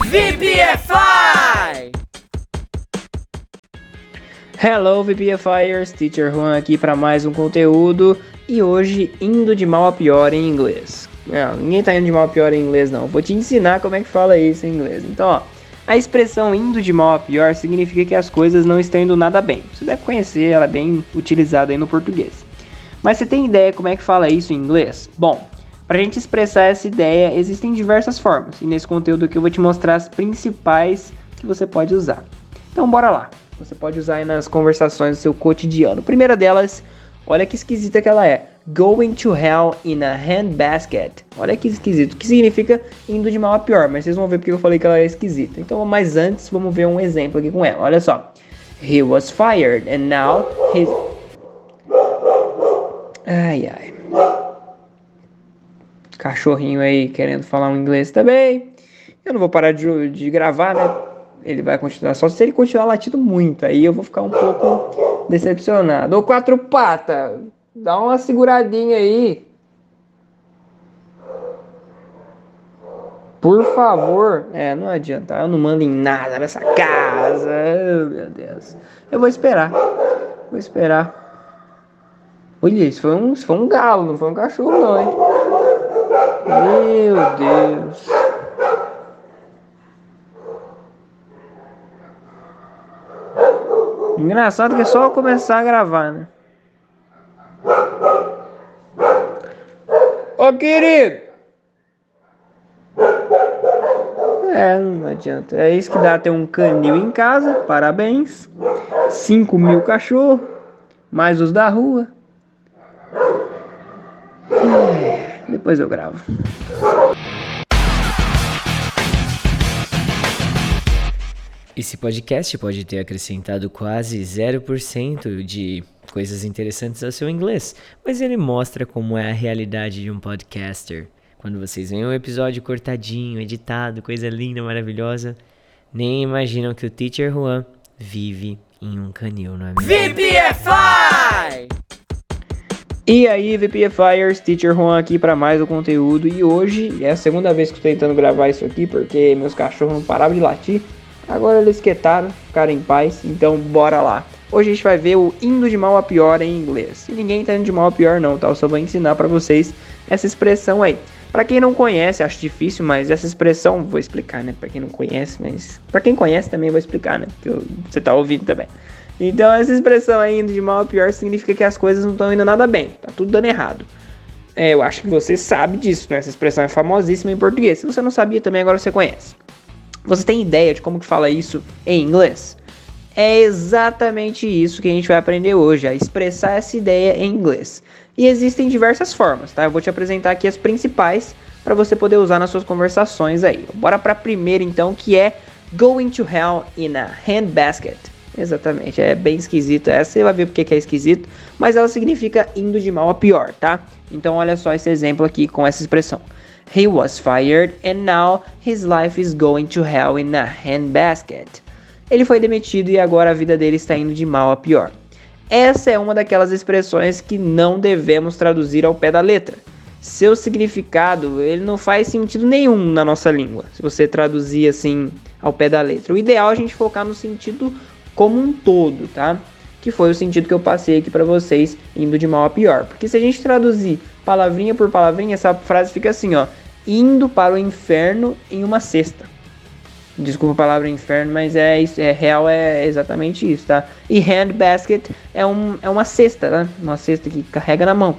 S1: VPFI!
S3: Hello VPFires, Teacher Juan aqui para mais um conteúdo e hoje indo de mal a pior em inglês. Não, ninguém tá indo de mal a pior em inglês não. Vou te ensinar como é que fala isso em inglês. Então, ó, A expressão indo de mal a pior significa que as coisas não estão indo nada bem. Você deve conhecer, ela é bem utilizada aí no português. Mas você tem ideia como é que fala isso em inglês? Bom, para a gente expressar essa ideia, existem diversas formas. E nesse conteúdo aqui eu vou te mostrar as principais que você pode usar. Então bora lá. Você pode usar aí nas conversações do seu cotidiano. A primeira delas, olha que esquisita que ela é. Going to hell in a handbasket. Olha que esquisito. Que significa indo de mal a pior. Mas vocês vão ver porque eu falei que ela é esquisita. Então, mas antes, vamos ver um exemplo aqui com ela. Olha só. He was fired and now he's. Ai, ai. Cachorrinho aí querendo falar um inglês também. Eu não vou parar de, de gravar, né? ele vai continuar. Só se ele continuar latindo muito, aí eu vou ficar um pouco decepcionado. Ô quatro pata, dá uma seguradinha aí. Por favor. É, não adianta. Eu não mando em nada nessa casa. Meu Deus. Eu vou esperar. Vou esperar. Olha, isso foi um, isso foi um galo, não foi um cachorro, não, hein? Meu Deus. Engraçado que é só começar a gravar, né? Ô querido! É, não adianta. É isso que dá ter um canil em casa. Parabéns. 5 mil cachorros. Mais os da rua. É, depois eu gravo.
S1: Esse podcast pode ter acrescentado quase 0% de coisas interessantes ao seu inglês, mas ele mostra como é a realidade de um podcaster. Quando vocês veem um episódio cortadinho, editado, coisa linda, maravilhosa, nem imaginam que o Teacher Juan vive em um canil, não é mesmo?
S3: VPFI! E aí, VPFires, Teacher Juan aqui para mais um conteúdo. E hoje é a segunda vez que estou tentando gravar isso aqui porque meus cachorros não paravam de latir. Agora eles quietaram, ficaram em paz, então bora lá. Hoje a gente vai ver o indo de mal a pior em inglês. E ninguém tá indo de mal a pior não, tá? Eu só vou ensinar para vocês essa expressão aí. Para quem não conhece, acho difícil, mas essa expressão vou explicar, né? Para quem não conhece, mas para quem conhece também vou explicar, né? Porque você tá ouvindo também. Então essa expressão aí indo de mal a pior significa que as coisas não estão indo nada bem, tá tudo dando errado. É, eu acho que você sabe disso, né? Essa expressão é famosíssima em português. Se você não sabia também, agora você conhece. Você tem ideia de como que fala isso em inglês? É exatamente isso que a gente vai aprender hoje, a expressar essa ideia em inglês. E existem diversas formas, tá? Eu vou te apresentar aqui as principais para você poder usar nas suas conversações aí. Bora para a primeira então, que é going to hell in a handbasket. Exatamente, é bem esquisito essa, você vai ver porque que é esquisito, mas ela significa indo de mal a pior, tá? Então olha só esse exemplo aqui com essa expressão. He was fired and now his life is going to hell in a handbasket. Ele foi demitido e agora a vida dele está indo de mal a pior. Essa é uma daquelas expressões que não devemos traduzir ao pé da letra. Seu significado, ele não faz sentido nenhum na nossa língua, se você traduzir assim ao pé da letra. O ideal é a gente focar no sentido como um todo, tá? Que foi o sentido que eu passei aqui para vocês, indo de mal a pior. Porque se a gente traduzir palavrinha por palavrinha, essa frase fica assim, ó: indo para o inferno em uma cesta. Desculpa a palavra inferno, mas é, é real, é exatamente isso, tá? E handbasket é, um, é uma cesta, né? Uma cesta que carrega na mão.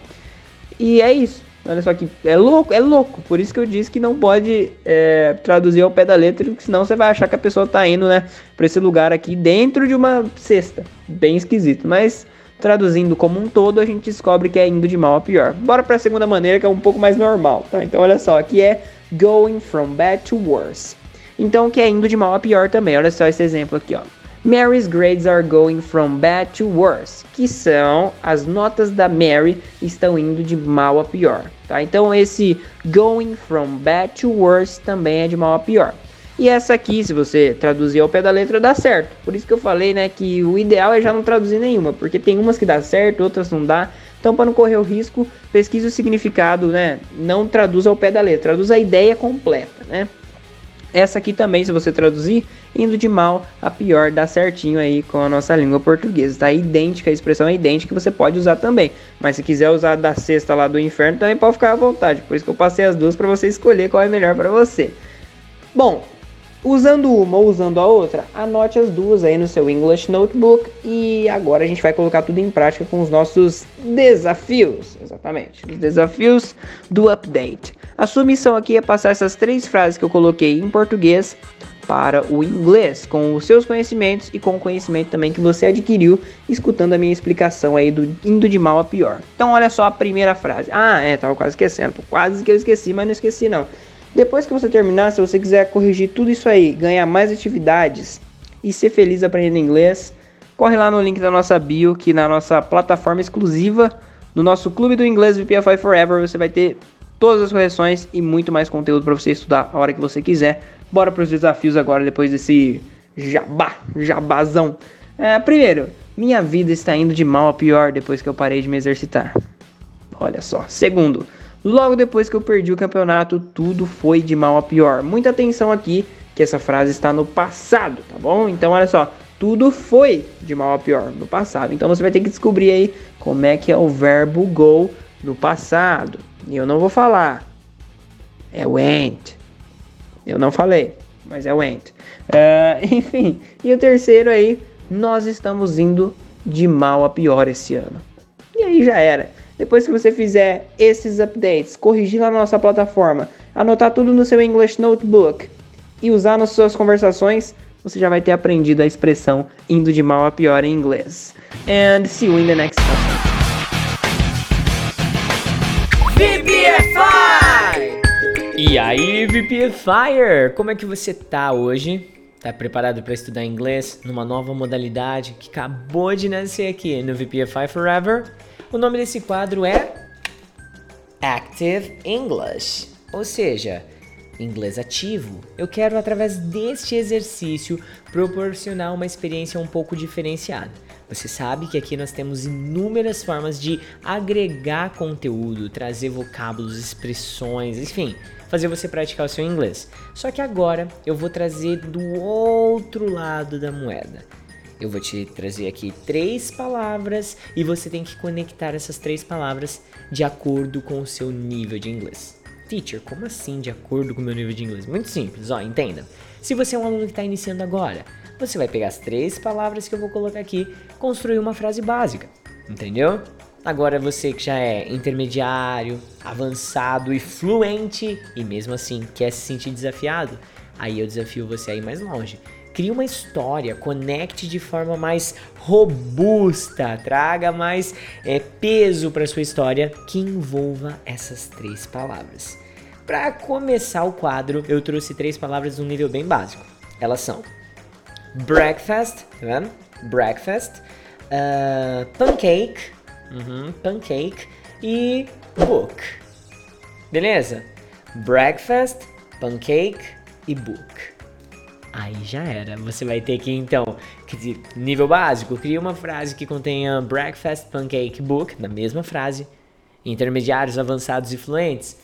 S3: E é isso. Olha só que é louco, é louco. Por isso que eu disse que não pode é, traduzir ao pé da letra, porque senão você vai achar que a pessoa tá indo, né, para esse lugar aqui dentro de uma cesta. Bem esquisito. Mas Traduzindo como um todo, a gente descobre que é indo de mal a pior. Bora para a segunda maneira, que é um pouco mais normal, tá? Então olha só, aqui é going from bad to worse. Então que é indo de mal a pior também. Olha só esse exemplo aqui, ó. Mary's grades are going from bad to worse, que são as notas da Mary estão indo de mal a pior, tá? Então esse going from bad to worse também é de mal a pior. E essa aqui, se você traduzir ao pé da letra, dá certo. Por isso que eu falei, né, que o ideal é já não traduzir nenhuma, porque tem umas que dá certo, outras não dá. Então, para não correr o risco, pesquise o significado, né? Não traduza ao pé da letra, traduza a ideia completa, né? Essa aqui também, se você traduzir, indo de mal a pior, dá certinho aí com a nossa língua portuguesa. Tá idêntica, a expressão é idêntica, você pode usar também. Mas se quiser usar da sexta lá do inferno, também pode ficar à vontade. Por isso que eu passei as duas para você escolher qual é melhor para você. Bom, Usando uma ou usando a outra, anote as duas aí no seu English Notebook e agora a gente vai colocar tudo em prática com os nossos desafios. Exatamente, os desafios do update. A sua missão aqui é passar essas três frases que eu coloquei em português para o inglês, com os seus conhecimentos e com o conhecimento também que você adquiriu escutando a minha explicação aí do indo de mal a pior. Então olha só a primeira frase. Ah, é, tava quase esquecendo, quase que eu esqueci, mas não esqueci não. Depois que você terminar, se você quiser corrigir tudo isso aí, ganhar mais atividades e ser feliz aprendendo inglês, corre lá no link da nossa bio, que na nossa plataforma exclusiva, no nosso clube do inglês VPFI Forever, você vai ter todas as correções e muito mais conteúdo para você estudar a hora que você quiser. Bora para os desafios agora, depois desse jabá, jabazão. É, primeiro, minha vida está indo de mal a pior depois que eu parei de me exercitar. Olha só. Segundo, logo depois que eu perdi o campeonato, tudo foi de mal a pior. Muita atenção aqui, que essa frase está no passado, tá bom? Então, olha só. Tudo foi de mal a pior no passado. Então você vai ter que descobrir aí como é que é o verbo go no passado. E eu não vou falar. É went. Eu não falei, mas é went. Uh, *laughs* enfim, e o terceiro aí, nós estamos indo de mal a pior esse ano. E aí já era. Depois que você fizer esses updates, corrigir na nossa plataforma, anotar tudo no seu English Notebook e usar nas suas conversações, você já vai ter aprendido a expressão indo de mal a pior em inglês. And see you in the next episode.
S1: E aí, VPFire, como é que você tá hoje? Tá preparado para estudar inglês numa nova modalidade que acabou de nascer aqui no VPFI Forever? O nome desse quadro é Active English, ou seja, inglês ativo. Eu quero através deste exercício proporcionar uma experiência um pouco diferenciada. Você sabe que aqui nós temos inúmeras formas de agregar conteúdo, trazer vocábulos, expressões, enfim, fazer você praticar o seu inglês. Só que agora eu vou trazer do outro lado da moeda. Eu vou te trazer aqui três palavras e você tem que conectar essas três palavras de acordo com o seu nível de inglês. Teacher, como assim de acordo com o meu nível de inglês? Muito simples, ó, entenda. Se você é um aluno que está iniciando agora, você vai pegar as três palavras que eu vou colocar aqui, construir uma frase básica, entendeu? Agora você que já é intermediário, avançado e fluente e mesmo assim quer se sentir desafiado, aí eu desafio você a ir mais longe. Crie uma história, conecte de forma mais robusta, traga mais é, peso para sua história que envolva essas três palavras. Para começar o quadro, eu trouxe três palavras num nível bem básico. Elas são breakfast, vendo? Breakfast, uh, pancake, Uhum, pancake e book. Beleza? Breakfast, pancake e book. Aí já era. Você vai ter que então, nível básico, cria uma frase que contenha breakfast, pancake, book na mesma frase. Intermediários, avançados e fluentes.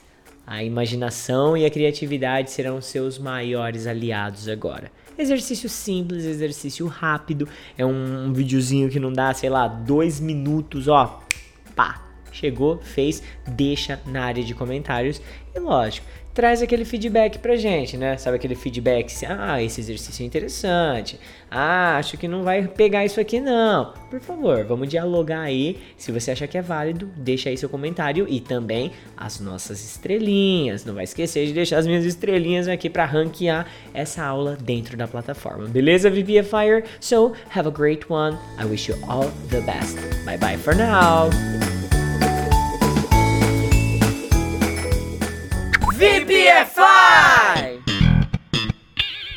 S1: A imaginação e a criatividade serão seus maiores aliados agora. Exercício simples, exercício rápido. É um, um videozinho que não dá, sei lá, dois minutos, ó. Pá, chegou, fez, deixa na área de comentários. E lógico, traz aquele feedback pra gente, né? Sabe aquele feedback, assim, ah, esse exercício é interessante. Ah, acho que não vai pegar isso aqui não. Por favor, vamos dialogar aí. Se você achar que é válido, deixa aí seu comentário e também as nossas estrelinhas. Não vai esquecer de deixar as minhas estrelinhas aqui para ranquear essa aula dentro da plataforma. Beleza, VPFire? So, have a great one. I wish you all the best. Bye bye for now. VPFI!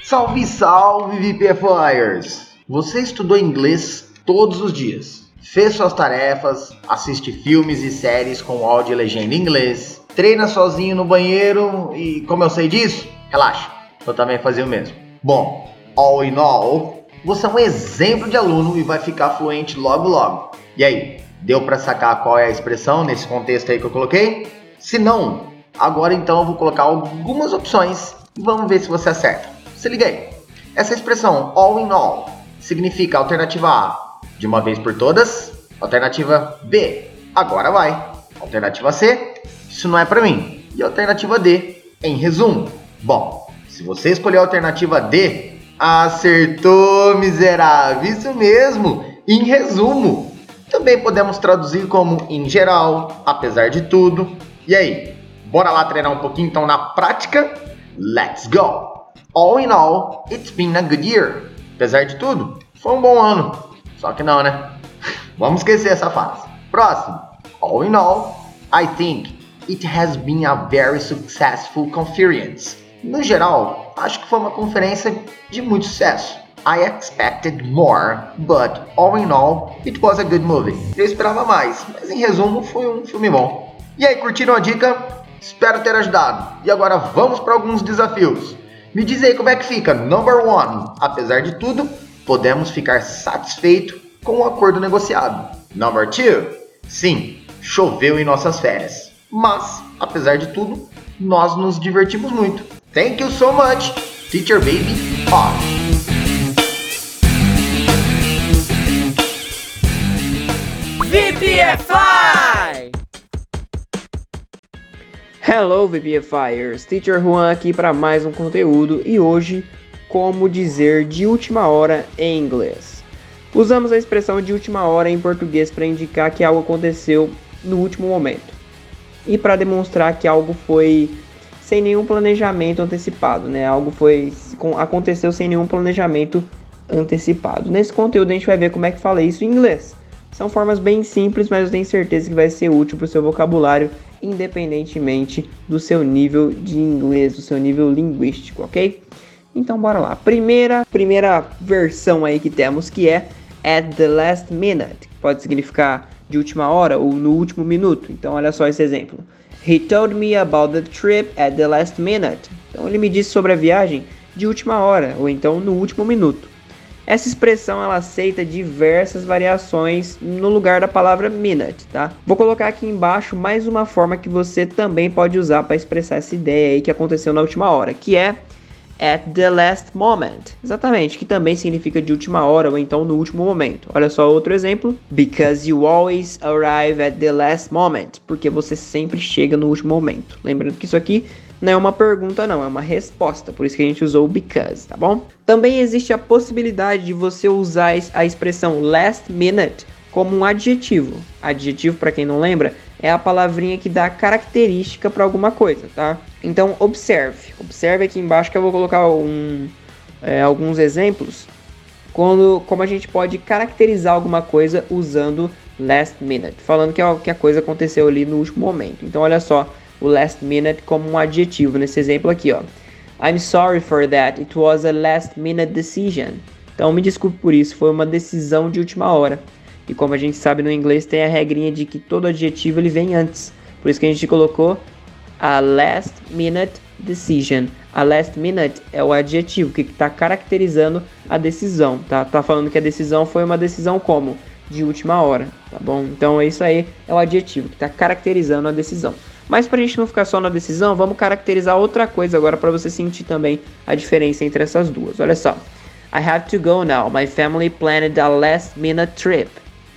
S2: Salve, salve, VPFIers! Você estudou inglês todos os dias, fez suas tarefas, assiste filmes e séries com áudio e legenda em inglês, treina sozinho no banheiro e como eu sei disso, relaxa, eu também fazia o mesmo. Bom, all in all, você é um exemplo de aluno e vai ficar fluente logo logo. E aí, deu para sacar qual é a expressão nesse contexto aí que eu coloquei? Se não, Agora então eu vou colocar algumas opções e vamos ver se você acerta. Se liga aí. Essa expressão all in all significa alternativa A, de uma vez por todas. Alternativa B, agora vai. Alternativa C, isso não é para mim. E alternativa D, em resumo. Bom, Se você escolher a alternativa D, acertou, miserável. Isso mesmo. Em resumo, também podemos traduzir como em geral, apesar de tudo. E aí, bora lá treinar um pouquinho então na prática? Let's go! All in all, it's been a good year. Apesar de tudo, foi um bom ano. Só que não, né? *laughs* Vamos esquecer essa fase. Próximo. All in all, I think it has been a very successful conference. No geral, acho que foi uma conferência de muito sucesso. I expected more, but all in all, it was a good movie. Eu esperava mais, mas em resumo, foi um filme bom. E aí, curtiram a dica? Espero ter ajudado. E agora vamos para alguns desafios. Me diz aí como é que fica. Number one. Apesar de tudo, podemos ficar satisfeitos com o acordo negociado. Number two. Sim, choveu em nossas férias. Mas, apesar de tudo, nós nos divertimos muito. Thank you so much, Teacher Baby Off.
S1: VPFI!
S3: Hello VPFires, Teacher Juan aqui para mais um conteúdo e hoje como dizer de última hora em inglês. Usamos a expressão de última hora em português para indicar que algo aconteceu no último momento e para demonstrar que algo foi sem nenhum planejamento antecipado, né? Algo foi aconteceu sem nenhum planejamento antecipado. Nesse conteúdo a gente vai ver como é que fala isso em inglês. São formas bem simples, mas eu tenho certeza que vai ser útil para o seu vocabulário, independentemente do seu nível de inglês, do seu nível linguístico, ok? Então bora lá. Primeira, primeira versão aí que temos que é at the last minute, que pode significar de última hora ou no último minuto. Então olha só esse exemplo. He told me about the trip at the last minute. Então ele me disse sobre a viagem de última hora ou então no último minuto. Essa expressão ela aceita diversas variações no lugar da palavra minute, tá? Vou colocar aqui embaixo mais uma forma que você também pode usar para expressar essa ideia aí que aconteceu na última hora, que é at the last moment. Exatamente, que também significa de última hora ou então no último momento. Olha só outro exemplo. Because you always arrive at the last moment. Porque você sempre chega no último momento. Lembrando que isso aqui não é uma pergunta, não, é uma resposta. Por isso que a gente usou because, tá bom? Também existe a possibilidade de você usar a expressão last minute como um adjetivo. Adjetivo, para quem não lembra, é a palavrinha que dá característica para alguma coisa, tá? Então, observe. Observe aqui embaixo que eu vou colocar um, é, alguns exemplos quando, como a gente pode caracterizar alguma coisa usando last minute, falando que, que a coisa aconteceu ali no último momento. Então, olha só o last minute como um adjetivo nesse exemplo aqui, ó. I'm sorry for that. It was a last minute decision. Então me desculpe por isso, foi uma decisão de última hora. E como a gente sabe no inglês tem a regrinha de que todo adjetivo ele vem antes. Por isso que a gente colocou a last minute decision. A last minute é o adjetivo que está caracterizando a decisão, tá? Tá falando que a decisão foi uma decisão como de última hora, tá bom? Então é isso aí, é o adjetivo que está caracterizando a decisão. Mas para a gente não ficar só na decisão, vamos caracterizar outra coisa agora para você sentir também a diferença entre essas duas. Olha só. I have to go now. My family planned a last minute trip.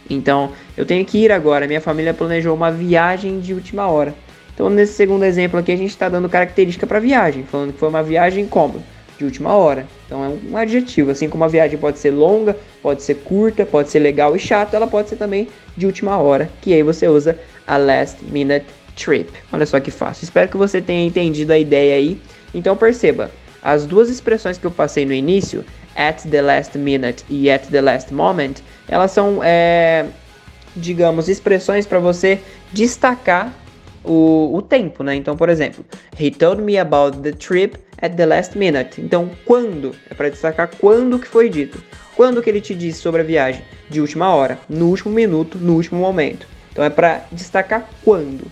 S3: Então, eu tenho que ir agora. Minha família planejou uma viagem de última hora. Então, nesse segundo exemplo aqui, a gente está dando característica para viagem, falando que foi uma viagem como? De última hora. Então, é um adjetivo. Assim como a viagem pode ser longa, pode ser curta, pode ser legal e chata, ela pode ser também de última hora, que aí você usa a last minute trip. Olha só que fácil. Espero que você tenha entendido a ideia aí. Então perceba, as duas expressões que eu passei no início, at the last minute e at the last moment, elas são, é, digamos, expressões para você destacar o, o tempo, né? Então, por exemplo, he told me about the trip at the last minute. Então, quando? É para destacar quando que foi dito. Quando que ele te disse sobre a viagem? De última hora, no último minuto, no último momento. Então é para destacar quando.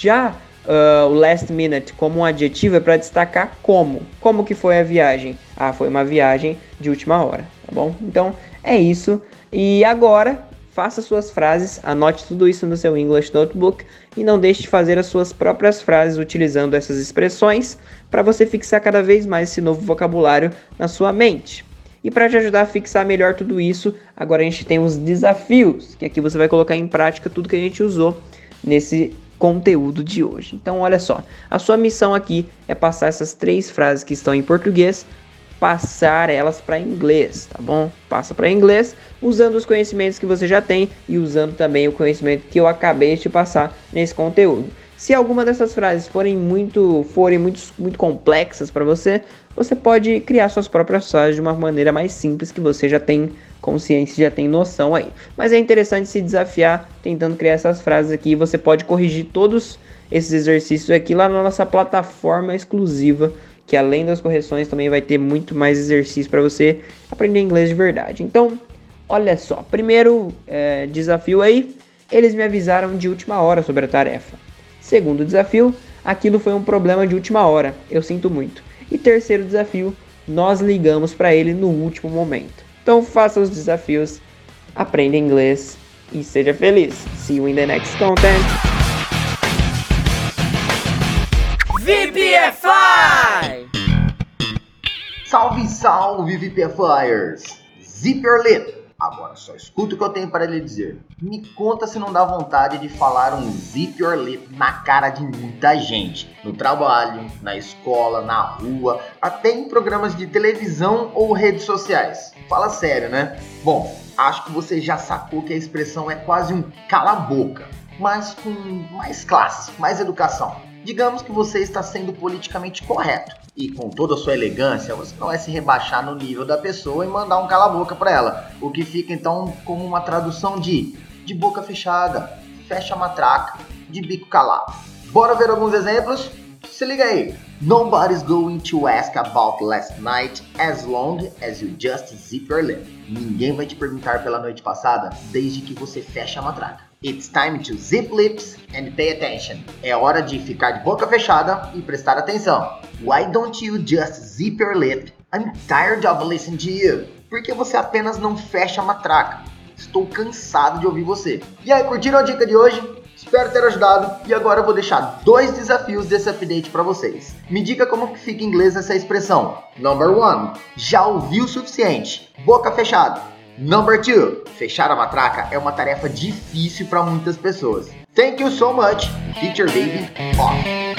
S3: Já uh, o last minute como um adjetivo é para destacar como. Como que foi a viagem? Ah, foi uma viagem de última hora, tá bom? Então é isso. E agora faça suas frases, anote tudo isso no seu English Notebook e não deixe de fazer as suas próprias frases utilizando essas expressões para você fixar cada vez mais esse novo vocabulário na sua mente. E para te ajudar a fixar melhor tudo isso, agora a gente tem os desafios, que aqui você vai colocar em prática tudo que a gente usou nesse conteúdo de hoje. Então, olha só, a sua missão aqui é passar essas três frases que estão em português, passar elas para inglês, tá bom? Passa para inglês usando os conhecimentos que você já tem e usando também o conhecimento que eu acabei de te passar nesse conteúdo. Se alguma dessas frases forem muito, forem muito, muito complexas para você, você pode criar suas próprias frases de uma maneira mais simples que você já tem consciência, já tem noção aí. Mas é interessante se desafiar tentando criar essas frases aqui. Você pode corrigir todos esses exercícios aqui lá na nossa plataforma exclusiva, que além das correções também vai ter muito mais exercício para você aprender inglês de verdade. Então, olha só, primeiro é, desafio aí, eles me avisaram de última hora sobre a tarefa. Segundo desafio, aquilo foi um problema de última hora, eu sinto muito. E terceiro desafio, nós ligamos para ele no último momento. Então faça os desafios, aprenda inglês e seja feliz. See you in the next content.
S1: VPFI!
S2: Salve, salve, VPFlyers! Zip your! Agora só escuta o que eu tenho para lhe dizer. Me conta se não dá vontade de falar um zip your lip na cara de muita gente. No trabalho, na escola, na rua, até em programas de televisão ou redes sociais. Fala sério, né? Bom, acho que você já sacou que a expressão é quase um cala-boca, mas com mais classe, mais educação. Digamos que você está sendo politicamente correto e com toda a sua elegância, você não vai se rebaixar no nível da pessoa e mandar um cala-boca para ela. O que fica então como uma tradução de de boca fechada, fecha a matraca, de bico calado. Bora ver alguns exemplos? Se liga aí. Nobody's going to ask about last night as long as you just zip your lip. Ninguém vai te perguntar pela noite passada desde que você feche a matraca. It's time to zip lips and pay attention. É hora de ficar de boca fechada e prestar atenção. Why don't you just zip your lip? I'm tired of listening to you. Por que você apenas não fecha a matraca? Estou cansado de ouvir você. E aí, curtiram a dica de hoje? Espero ter ajudado e agora eu vou deixar dois desafios desse update para vocês. Me diga como fica em inglês essa expressão. Number one, já ouviu o suficiente. Boca fechada. Number two, fechar a matraca é uma tarefa difícil para muitas pessoas. Thank you so much. Teacher Baby off.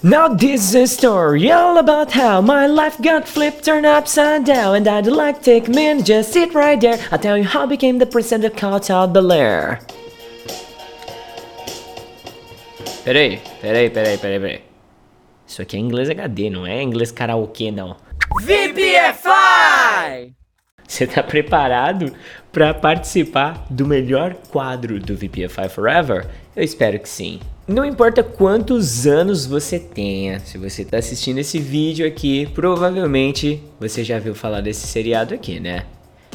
S1: Now this is a story all about how my life got flipped, turned upside down, and I'd like to take a minute, just sit right there. I'll tell you how I became the prince of Hotel Bel Air. Peraí, peraí, peraí, peraí, peraí. Isso aqui é inglês HD, não é inglês karaokê, não. VPFI! Você tá preparado para participar do melhor quadro do VPFI Forever? Eu espero que sim. Não importa quantos anos você tenha, se você tá assistindo esse vídeo aqui, provavelmente você já viu falar desse seriado aqui, né?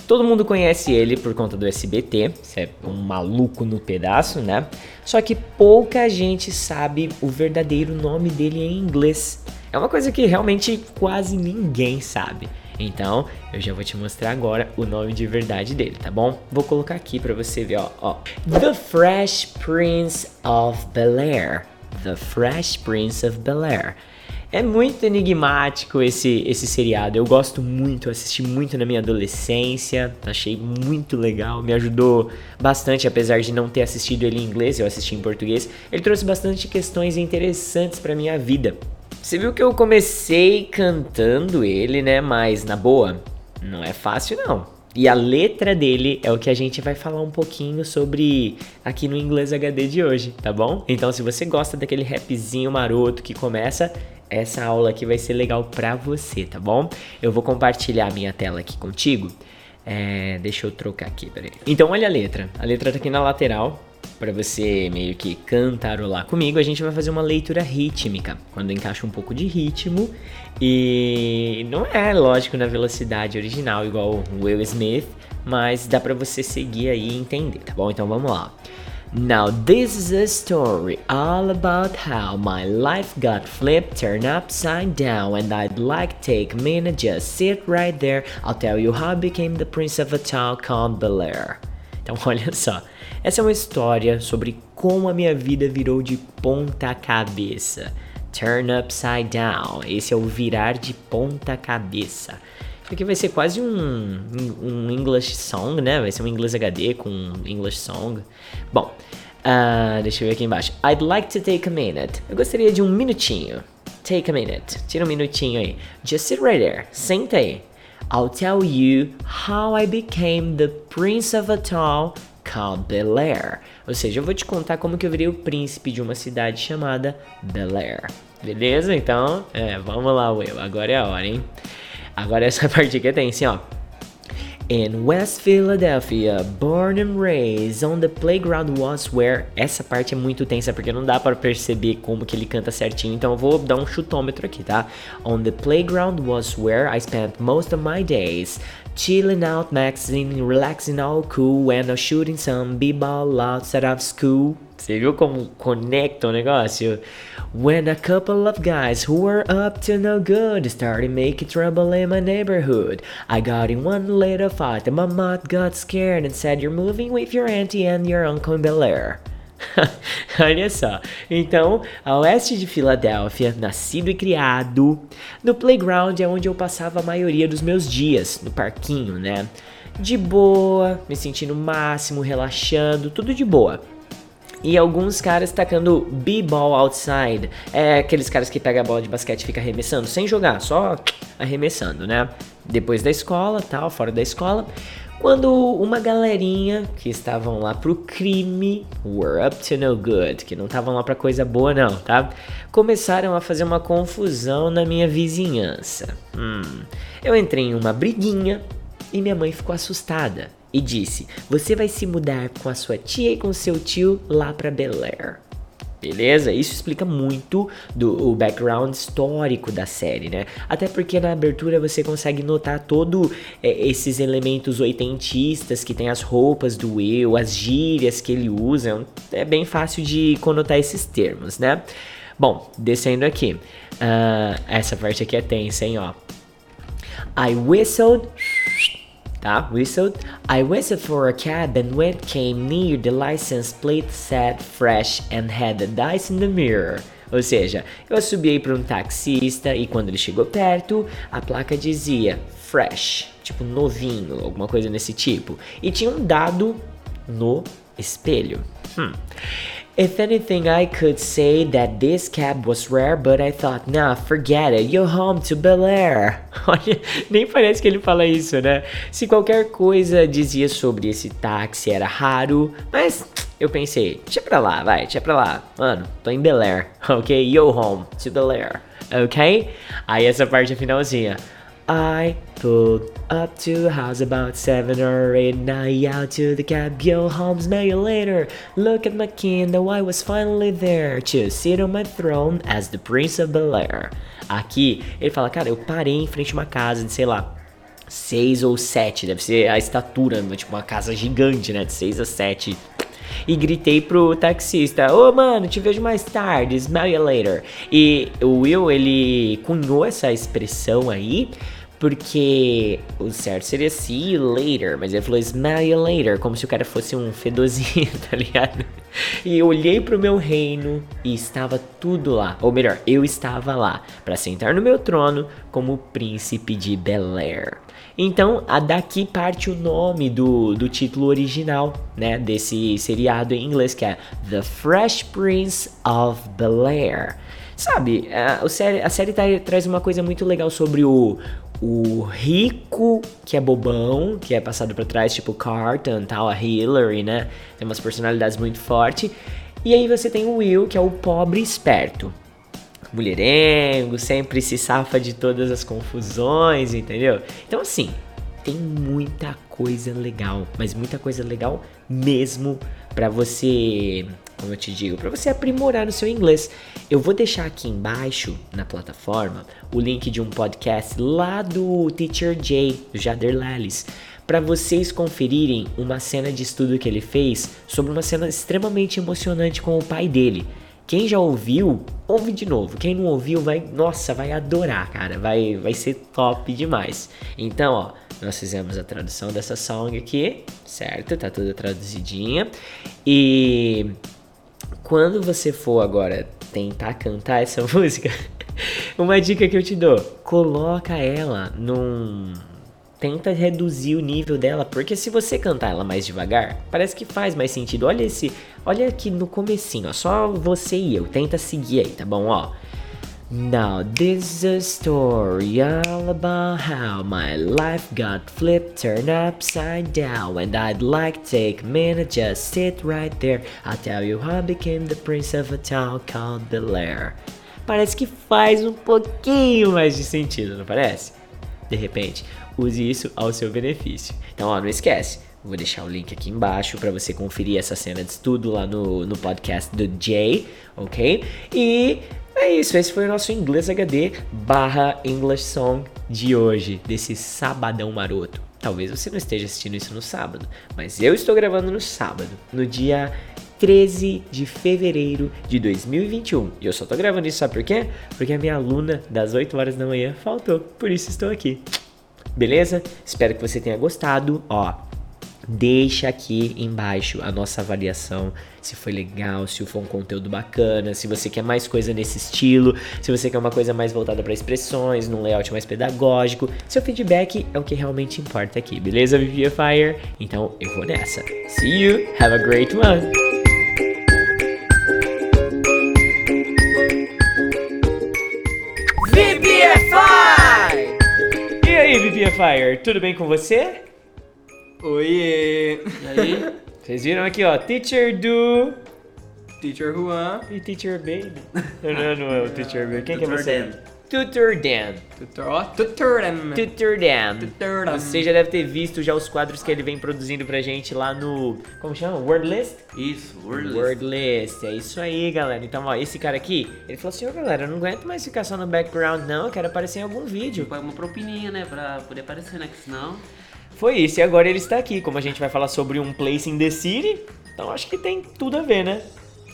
S1: Todo mundo conhece ele por conta do SBT, você é um maluco no pedaço, né? Só que pouca gente sabe o verdadeiro nome dele em inglês. É uma coisa que realmente quase ninguém sabe. Então, eu já vou te mostrar agora o nome de verdade dele, tá bom? Vou colocar aqui para você ver, ó, ó. The Fresh Prince of Bel-Air. The Fresh Prince of Bel-Air. É muito enigmático esse, esse seriado. Eu gosto muito, assisti muito na minha adolescência. Achei muito legal, me ajudou bastante, apesar de não ter assistido ele em inglês, eu assisti em português. Ele trouxe bastante questões interessantes para minha vida. Você viu que eu comecei cantando ele, né? Mas na boa, não é fácil não. E a letra dele é o que a gente vai falar um pouquinho sobre aqui no Inglês HD de hoje, tá bom? Então, se você gosta daquele rapzinho maroto que começa, essa aula aqui vai ser legal pra você, tá bom? Eu vou compartilhar minha tela aqui contigo. É, deixa eu trocar aqui, peraí. Então, olha a letra. A letra tá aqui na lateral para você meio que cantarolar comigo, a gente vai fazer uma leitura rítmica, quando encaixa um pouco de ritmo e não é lógico na velocidade original igual o Will Smith, mas dá para você seguir aí e entender, tá bom? Então vamos lá. Now this is a story all about how my life got flipped, turned upside down, and I'd like take a minute, just sit right there. I'll tell you how I became the prince of a town called Bel Air. Então *laughs* olha só, Essa é uma história sobre como a minha vida virou de ponta cabeça. Turn upside down. Esse é o virar de ponta cabeça. Isso aqui vai ser quase um, um English song, né? Vai ser um English HD com English song. Bom, uh, deixa eu ver aqui embaixo. I'd like to take a minute. Eu gostaria de um minutinho. Take a minute. Tira um minutinho aí. Just sit right there. Senta aí. I'll tell you how I became the prince of a town called Bel Air. Ou seja, eu vou te contar como que eu virei o príncipe de uma cidade chamada Bel Air. Beleza? Então, é, vamos lá, Will. Agora é a hora, hein? Agora essa *laughs* parte aqui tem assim, ó. In West Philadelphia, born and raised on the playground was where. Essa parte é muito tensa porque não dá para perceber como que ele canta certinho, então eu vou dar um chutômetro aqui, tá? On the playground was where I spent most of my days. Chilling out, maxing, relaxing all cool, and a shooting some b-ball outside of school. Você viu como conecta o negócio? When a couple of guys who were up to no good started making trouble in my neighborhood, I got in one little fight and my mom got scared and said, You're moving with your auntie and your uncle in Bel Air. *laughs* Olha só. Então, a oeste de Filadélfia, nascido e criado, no playground é onde eu passava a maioria dos meus dias, no parquinho, né? De boa, me sentindo máximo, relaxando, tudo de boa e alguns caras tacando b-ball outside. É aqueles caras que pegam a bola de basquete e fica arremessando, sem jogar, só arremessando, né? Depois da escola, tal, fora da escola. Quando uma galerinha que estavam lá pro crime, were up to no good, que não estavam lá pra coisa boa não, tá? Começaram a fazer uma confusão na minha vizinhança. Hum, eu entrei em uma briguinha e minha mãe ficou assustada e disse: Você vai se mudar com a sua tia e com seu tio lá para Bel Air. Beleza? Isso explica muito do o background histórico da série, né? Até porque na abertura você consegue notar todo é, esses elementos oitentistas que tem as roupas do Will, as gírias que ele usa. É bem fácil de conotar esses termos, né? Bom, descendo aqui. Uh, essa parte aqui é tensa, hein, ó. I whistled tá? Whistled. I whistled for a cab and when it came near the license plate said fresh and had the dice in the mirror. Ou seja, eu subi para um taxista e quando ele chegou perto, a placa dizia fresh, tipo novinho, alguma coisa nesse tipo. E tinha um dado no espelho. Hum. If anything, I could say that this cab was rare, but I thought, nah, forget it, you're home to Bel Air. *laughs* Olha, nem parece que ele fala isso, né? Se qualquer coisa dizia sobre esse táxi era raro, mas eu pensei, deixa pra lá, vai, deixa pra lá. Mano, tô em Bel Air, *laughs* ok? Yo home to Bel Air, ok? Aí essa parte finalzinha. I pulled up to house about seven or eight. Now out to the cab, yo, home, smell you later. Look at my kingdom, I was finally there to sit on my throne as the Prince of Bel Air. Aqui, ele fala, cara, eu parei em frente a uma casa de, sei lá, seis ou sete, deve ser a estatura, tipo uma casa gigante, né, de seis a sete e gritei pro taxista: Ô oh, mano, te vejo mais tarde, smell you later. E o Will, ele cunhou essa expressão aí porque o certo seria see you later, mas ele falou smell you later, como se o cara fosse um fedozinho, *laughs* tá ligado? E eu olhei pro meu reino e estava tudo lá, ou melhor, eu estava lá para sentar no meu trono como príncipe de Bel Air. Então, daqui parte o nome do, do título original, né, desse seriado em inglês, que é The Fresh Prince of Bel Air. Sabe, a, a série, a série tá, traz uma coisa muito legal sobre o, o rico que é bobão, que é passado para trás, tipo Carton, tal, a Hillary, né? Tem umas personalidades muito fortes. E aí você tem o Will, que é o pobre esperto. Mulherengo, sempre se safa de todas as confusões, entendeu? Então assim, tem muita coisa legal, mas muita coisa legal mesmo para você como eu te digo, para você aprimorar o seu inglês. Eu vou deixar aqui embaixo na plataforma o link de um podcast lá do Teacher Jay, do Jader Lelis, para vocês conferirem uma cena de estudo que ele fez sobre uma cena extremamente emocionante com o pai dele. quem já ouviu, ouve de novo. Quem não ouviu, vai, nossa, vai adorar, cara. Vai, vai ser top demais. Então, ó, nós fizemos a tradução dessa song aqui, certo? Tá tudo traduzidinha. E quando você for agora tentar cantar essa *laughs* música, uma dica que eu te dou: coloca ela num tenta reduzir o nível dela, porque se você cantar ela mais devagar, parece que faz mais sentido. Olha esse, olha aqui no comecinho, ó, só você e eu, tenta seguir aí, tá bom, ó. Now this is a story all about how my life got flipped, turned upside down, and I'd like to take a minute, just sit right there. I'll tell you how I became the prince of a town called Bel Air. Parece que faz um pouquinho mais de sentido, não parece? De repente, use isso ao seu benefício. Então, ó, não esquece. Vou deixar o link aqui embaixo para você conferir essa cena de estudo lá no, no podcast do Jay, ok? E é isso, esse foi o nosso Inglês HD barra English Song de hoje, desse sabadão maroto. Talvez você não esteja assistindo isso no sábado, mas eu estou gravando no sábado, no dia 13 de fevereiro de 2021. E eu só tô gravando isso, sabe por quê? Porque a minha aluna das 8 horas da manhã faltou, por isso estou aqui. Beleza? Espero que você tenha gostado. Ó, deixa aqui embaixo a nossa avaliação, se foi legal, se foi um conteúdo bacana, se você quer mais coisa nesse estilo, se você quer uma coisa mais voltada para expressões, num layout mais pedagógico. Seu feedback é o que realmente importa aqui, beleza, Fire? Então eu vou nessa. See you, have a great one! VPFI! E aí, VPFire, tudo bem com você?
S3: Oiê!
S7: E aí?
S1: Vocês viram aqui, ó, Teacher Do
S3: Teacher Juan.
S1: e Teacher Baby. Não, não, não é o Teacher Baby. Quem que é
S7: Tutor
S1: você?
S7: Dan.
S1: Tutor Dan.
S3: Tutor, ó, Tutor Dan.
S1: Tutor Dan.
S3: Tutor Dan.
S1: Você já deve ter visto já os quadros que ele vem produzindo pra gente lá no... Como chama? Wordlist?
S7: Isso, Wordlist.
S1: Wordlist. É isso aí, galera. Então, ó, esse cara aqui, ele falou assim, ô galera, eu não aguento mais ficar só no background, não. Eu quero aparecer em algum vídeo.
S7: Tipo, é uma propininha, né? Pra poder aparecer, né? Que senão.
S1: Foi isso, e agora ele está aqui. Como a gente vai falar sobre um place in the city, então acho que tem tudo a ver, né?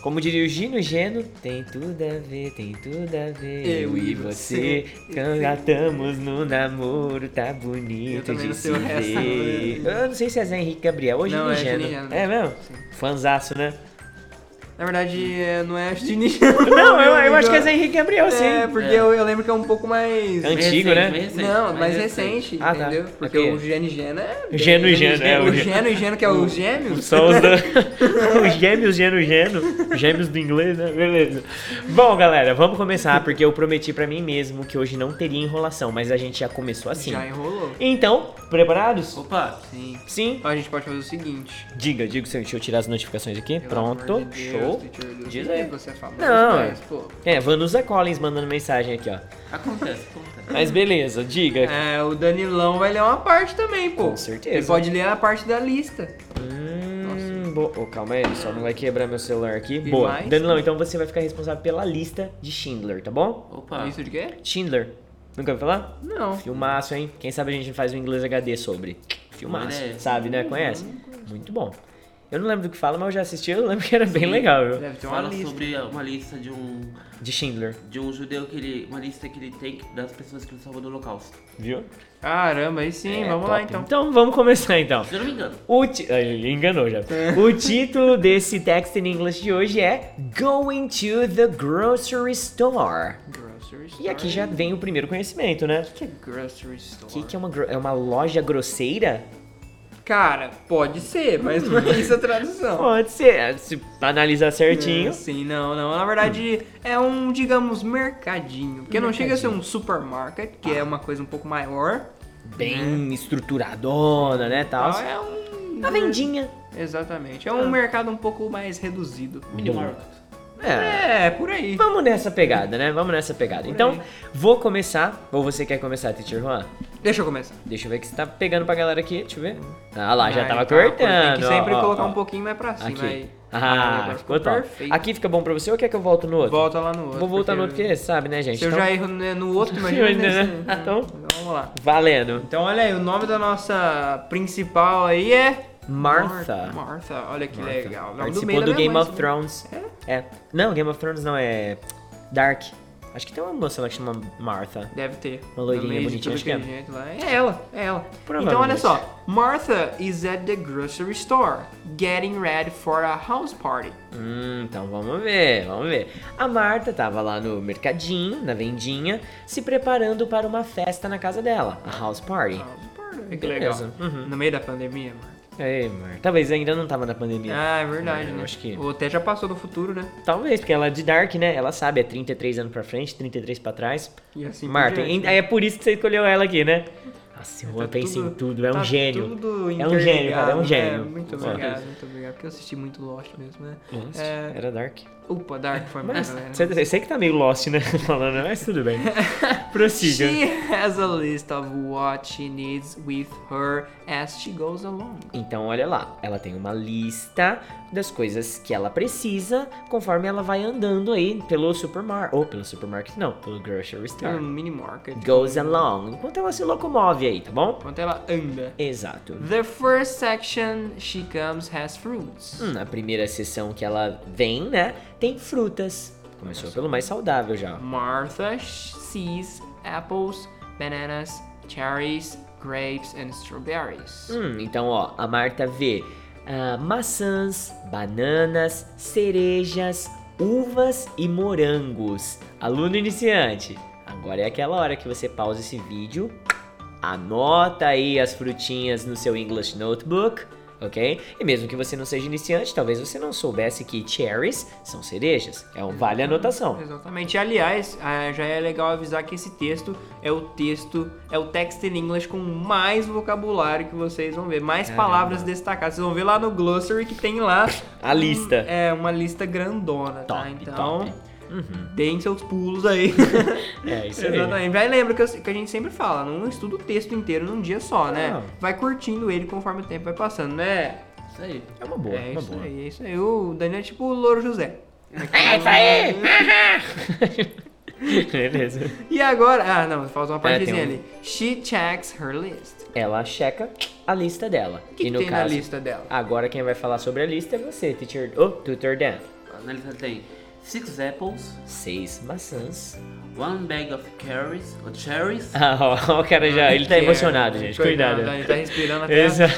S1: Como diria o Gino Geno, tem tudo a ver, tem tudo a ver.
S3: Eu e você.
S1: cangatamos no namoro, tá bonito de
S3: não
S1: se ver.
S3: não.
S1: Eu não sei se é Zé Henrique Gabriel ou Gino
S3: Não, é
S1: Geno.
S3: Gino.
S1: É mesmo? Fanzaço, né?
S3: Na verdade, é, não é *laughs* Astini.
S1: Não, eu, eu acho que é Zé Henrique Gabriel, sim.
S3: É, porque Eu, eu lembro que é um pouco mais.
S1: Antigo,
S7: recente,
S1: né?
S7: recente,
S3: Não, mais recente,
S1: Ah, tá.
S3: entendeu? Porque
S1: Ok.
S3: o Geno e Geno é. bem-
S1: Geno e Geno, é,
S3: O Geno e Geno, que é os gêmeos.
S1: São os, da- *laughs* os gêmeos, gênio, gênio. Gêmeos do inglês, né? Beleza. Bom, galera, vamos começar, porque eu prometi pra mim mesmo que hoje não teria enrolação, mas a gente já começou assim.
S3: Já enrolou.
S1: Então, preparados?
S7: Opa!
S3: Sim.
S1: Sim?
S3: Então a gente pode fazer o seguinte.
S1: Diga, diga o seu. Deixa eu tirar as notificações aqui.
S3: Pelo
S1: Pronto.
S3: de
S1: Show. Diz aí.
S3: Você é famoso,
S1: Não,
S3: mas, pô.
S1: É, Vanusa Collins mandando mensagem aqui, ó.
S7: Acontece, acontece.
S1: Mas beleza, diga.
S3: É, o Danilão vai ler uma parte também, pô.
S1: Com certeza.
S3: Ele pode ler a parte da lista.
S1: Hum, bo- oh, calma aí, só não vai quebrar meu celular aqui.
S3: E
S1: Boa.
S3: mais?
S1: Danilão, então você vai ficar responsável pela lista de Schindler, tá bom?
S7: Opa!
S3: Lista de quê?
S1: Schindler. Nunca ouviu falar?
S3: Não.
S1: Filmaço, hein? Quem sabe a gente faz um inglês HD sobre. Filmaço. Sabe, né? Conhece? Muito bom. Eu não lembro do que fala, mas eu já assisti, eu lembro que era bem legal, viu?
S3: Deve ter uma
S7: Fala
S3: lista.
S7: sobre uma lista de um
S1: De Schindler,
S7: de um judeu que ele uma lista que ele tem das pessoas que ele salvou do Holocausto.
S1: viu?
S3: Caramba, aí sim,
S1: É,
S3: vamos
S1: top.
S3: lá então.
S1: Então vamos começar então.
S7: Se eu não me engano.
S1: O ti... Ah, ele enganou já. *laughs* O título desse text in English de hoje é Going to the Grocery Store.
S3: Grocery store.
S1: E aqui já vem o primeiro conhecimento, né?
S3: O que é grocery
S1: O
S3: store?
S1: que, que é uma, gro- é uma loja grosseira?
S3: Cara, pode ser, mas não é isso a tradução. *laughs*
S1: Pode ser, se analisar certinho.
S3: É, sim, não, não. Na verdade, é um, digamos, mercadinho. Porque não chega a ser um supermarket, que é uma coisa um pouco maior.
S1: Bem estruturadona, né, tal.
S3: Tal, É um.
S1: Uma vendinha.
S3: Exatamente. É um mercado um pouco mais reduzido.
S7: Mini Market.
S1: É.
S3: É, por aí.
S1: Vamos nessa pegada, né? Vamos nessa pegada. Então, vou começar. Ou você quer começar, Teacher Juan?
S3: Deixa eu começar.
S1: Deixa eu ver que você tá pegando pra galera aqui. Deixa eu ver. Ah lá, já
S3: Aí,
S1: tava
S3: tá,
S1: cortando.
S3: Tem que sempre
S1: ó,
S3: colocar
S1: ó.
S3: um pouquinho mais pra cima.
S1: Aqui.
S3: Aí.
S1: Ah,
S3: agora
S1: ficou top.
S3: perfeito.
S1: Aqui fica bom pra você ou quer que eu volte no outro?
S3: Volta lá no outro.
S1: Vou voltar no outro
S3: porque
S1: sabe, né, gente?
S3: Se eu
S1: Então,
S3: já erro né, no outro, *laughs* imagina nesse.
S1: né? Então-
S3: vamos lá.
S1: Valendo.
S3: Então, olha aí, o nome da nossa principal aí é.
S1: Martha.
S3: Martha, olha que
S1: Martha.
S3: legal.
S1: Participou do,
S3: minha
S1: Game
S3: mãe,
S1: of? Thrones.
S3: É?
S1: É. Não, Game of Thrones não, é Dark. Acho que tem uma moça lá que chama Martha.
S3: Deve ter.
S1: Uma loirinha bonitinha, acho que é.
S3: lá. É ela, é ela. Então olha só. Martha is at the grocery store, getting ready for a house party.
S1: Hum, então vamos ver, vamos ver. A Marta tava lá no mercadinho, na vendinha, se preparando para uma festa na casa dela, a house party.
S3: House party. Que legal.
S1: Uhum.
S3: No meio da pandemia, Martha.
S1: Ei, Marta. Talvez ainda não tava na pandemia.
S3: Ah, é verdade,
S1: É,
S3: né?
S1: acho que-
S3: Ou até já passou do futuro, né?
S1: Talvez, porque ela é de Dark, né? Ela sabe, é 33 anos pra frente, 33 pra trás.
S3: E assim
S1: Marta,
S3: diante, né?
S1: é por isso que você escolheu ela aqui, né? Nossa, eu
S3: Tá
S1: penso em
S3: tudo-
S1: é um
S3: tá
S1: gênio. É um gênio, cara, é um
S3: interligado,
S1: gênio.
S3: né? Muito obrigado, muito obrigado. Porque eu assisti muito Lost mesmo, né?
S1: Nossa,
S3: É.
S1: era Dark.
S3: Upa, Dark foi mais
S1: eu sei que tá meio lost, né? *laughs* Falando, mas tudo bem. *laughs* Prossiga.
S3: She has a list of what she needs with her as she goes along.
S1: Então, olha lá, ela tem uma lista das coisas que ela precisa conforme ela vai andando aí pelo supermarket. Ou pelo supermarket, não, pelo grocery store.
S3: mini market.
S1: Goes along. Enquanto ela se locomove aí, tá bom?
S3: Enquanto ela anda.
S1: Exato.
S3: The first section she comes has fruits.
S1: Hum, a primeira sessão que ela vem, né, tem frutas. Começou pelo mais saudável já.
S3: Martha sees apples, bananas, cherries, grapes and strawberries.
S1: Hum, então, ó, a Marta vê ah, maçãs, bananas, cerejas, uvas e morangos. Aluno iniciante, agora é aquela hora que você pausa esse vídeo, anota aí as frutinhas no seu English Notebook, ok? E mesmo que você não seja iniciante, talvez você não soubesse que cherries são cerejas. É um vale anotação.
S3: Exatamente. Aliás, ah, já é legal avisar que esse texto é o texto, é o text in English com mais vocabulário que vocês vão ver, mais
S1: Caramba.
S3: palavras destacadas. Vocês vão ver lá no glossary que tem lá
S1: A lista.
S3: é uma lista grandona, tá?
S1: Top,
S3: Então,
S1: top. Uhum.
S3: deem seus pulos aí. *laughs*
S1: É isso aí.
S3: Exatamente. Vai lembra que, eu- que a gente sempre fala, não estuda o texto inteiro num dia só, né?
S1: Não.
S3: Vai curtindo ele conforme o tempo vai passando, né?
S7: Isso aí.
S1: É uma boa,
S3: é
S1: uma
S3: isso
S1: boa.
S3: aí, é isso aí. O Daniel é tipo o Louro José.
S1: É isso aí! *laughs* Beleza.
S3: E agora, ah não, falta uma partezinha
S1: tem um-
S3: ali. She checks her list.
S1: Ela checa a lista dela.
S3: O que,
S1: e
S3: que
S1: no
S3: tem
S1: caso,
S3: na lista dela?
S1: agora quem vai falar sobre a lista é você, teacher. Oh, tutor Dan.
S7: Na lista tem six apples,
S1: Seis maçãs.
S7: one bag of carrots, ou cherries, *laughs*
S1: Ah, ó, o cara já, ele tá
S3: é-
S1: emocionado, gente. Cuidado.
S3: Ele tá respirando até.
S1: Exato.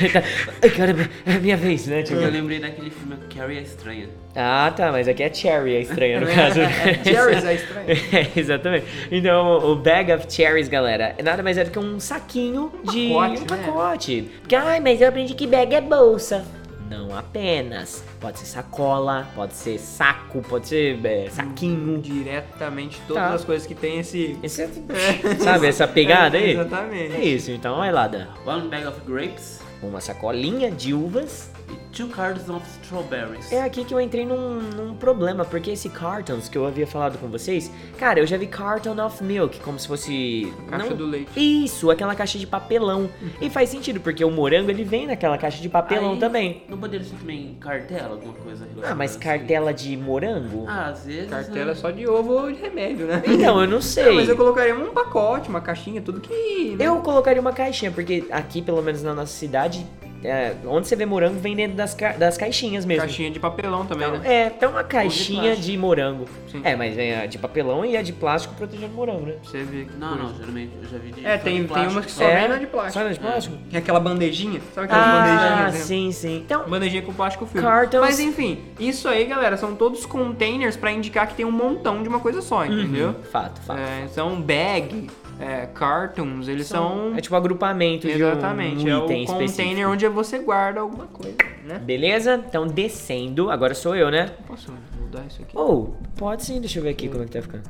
S1: Ai, cara, é minha vez, né? Tipo...
S7: eu lembrei daquele filme Carrie é Estranha.
S1: Ah, tá, mas aqui é cherry, é estranha no caso.
S3: Cherries é estranho. *laughs*
S1: É, exatamente. Então, o bag of cherries, galera, é nada mais é do que um saquinho de
S3: pacote,
S1: um
S3: né?
S1: pacote. Porque, ai, mas eu aprendi que bag é bolsa. Não apenas. Pode ser sacola, pode ser saco, pode ser é, saquinho.
S3: Diretamente todas
S1: Tá.
S3: as coisas que tem esse.
S1: Esse é- *laughs* sabe essa pegada
S3: É,
S1: aí?
S3: exatamente.
S1: É isso, então vai lá, Dan.
S7: One bag of grapes
S1: Uma sacolinha de uvas.
S7: Two cartons of strawberries.
S1: É aqui que eu entrei num, num problema, porque esse cartons que eu havia falado com vocês, cara, eu já vi carton of milk, como se fosse.
S3: Caixa
S1: não-
S3: do leite.
S1: Isso, aquela caixa de papelão. E faz sentido, porque o morango ele vem naquela caixa de papelão
S7: Aí,
S1: também.
S7: Não poderia ser também cartela, alguma coisa
S1: Ah, mas
S7: assim?
S1: cartela de morango?
S7: Ah, às vezes.
S3: Cartela é só de ovo ou de remédio, né?
S1: Então, eu não *laughs* sei.
S3: Não, mas eu colocaria um pacote, uma caixinha, tudo que. né?
S1: Eu colocaria uma caixinha, porque aqui, pelo menos na nossa cidade, é, onde você vê morango, vem dentro das, ca- das caixinhas mesmo.
S3: Caixinha de papelão também,
S1: Então,
S3: né?
S1: é, então uma caixinha
S7: plástico.
S1: de morango.
S3: Sim.
S1: É, mas vem a de papelão e a de plástico protegendo morango, né?
S3: Você ver que
S7: Não,
S3: coisa.
S7: não, geralmente eu já vi de.
S3: É, tem,
S7: de
S3: tem
S7: plástico.
S3: umas que só
S1: É?
S3: vem na de plástico.
S1: Só na de plástico?
S3: É aquela bandejinha, sabe aquelas
S1: Ah,
S3: bandejinhas? né?
S1: sim, sim. Então,
S3: Bandejinha com plástico filme.
S1: Cartons.
S3: Mas enfim, isso aí, galera, são todos containers pra indicar que tem um montão de uma coisa só, entendeu?
S1: Uhum, fato, fato.
S3: É, são bag, é, cartons, eles são.
S1: É tipo um agrupamento
S3: Exatamente,
S1: de
S3: é
S1: um
S3: o
S1: item
S3: container
S1: específico.
S3: onde você guarda alguma coisa, né?
S1: Beleza? Então, descendo, agora sou eu, né?
S3: Posso mudar isso aqui?
S1: Ou, pode sim, deixa eu ver aqui como é que tá ficando.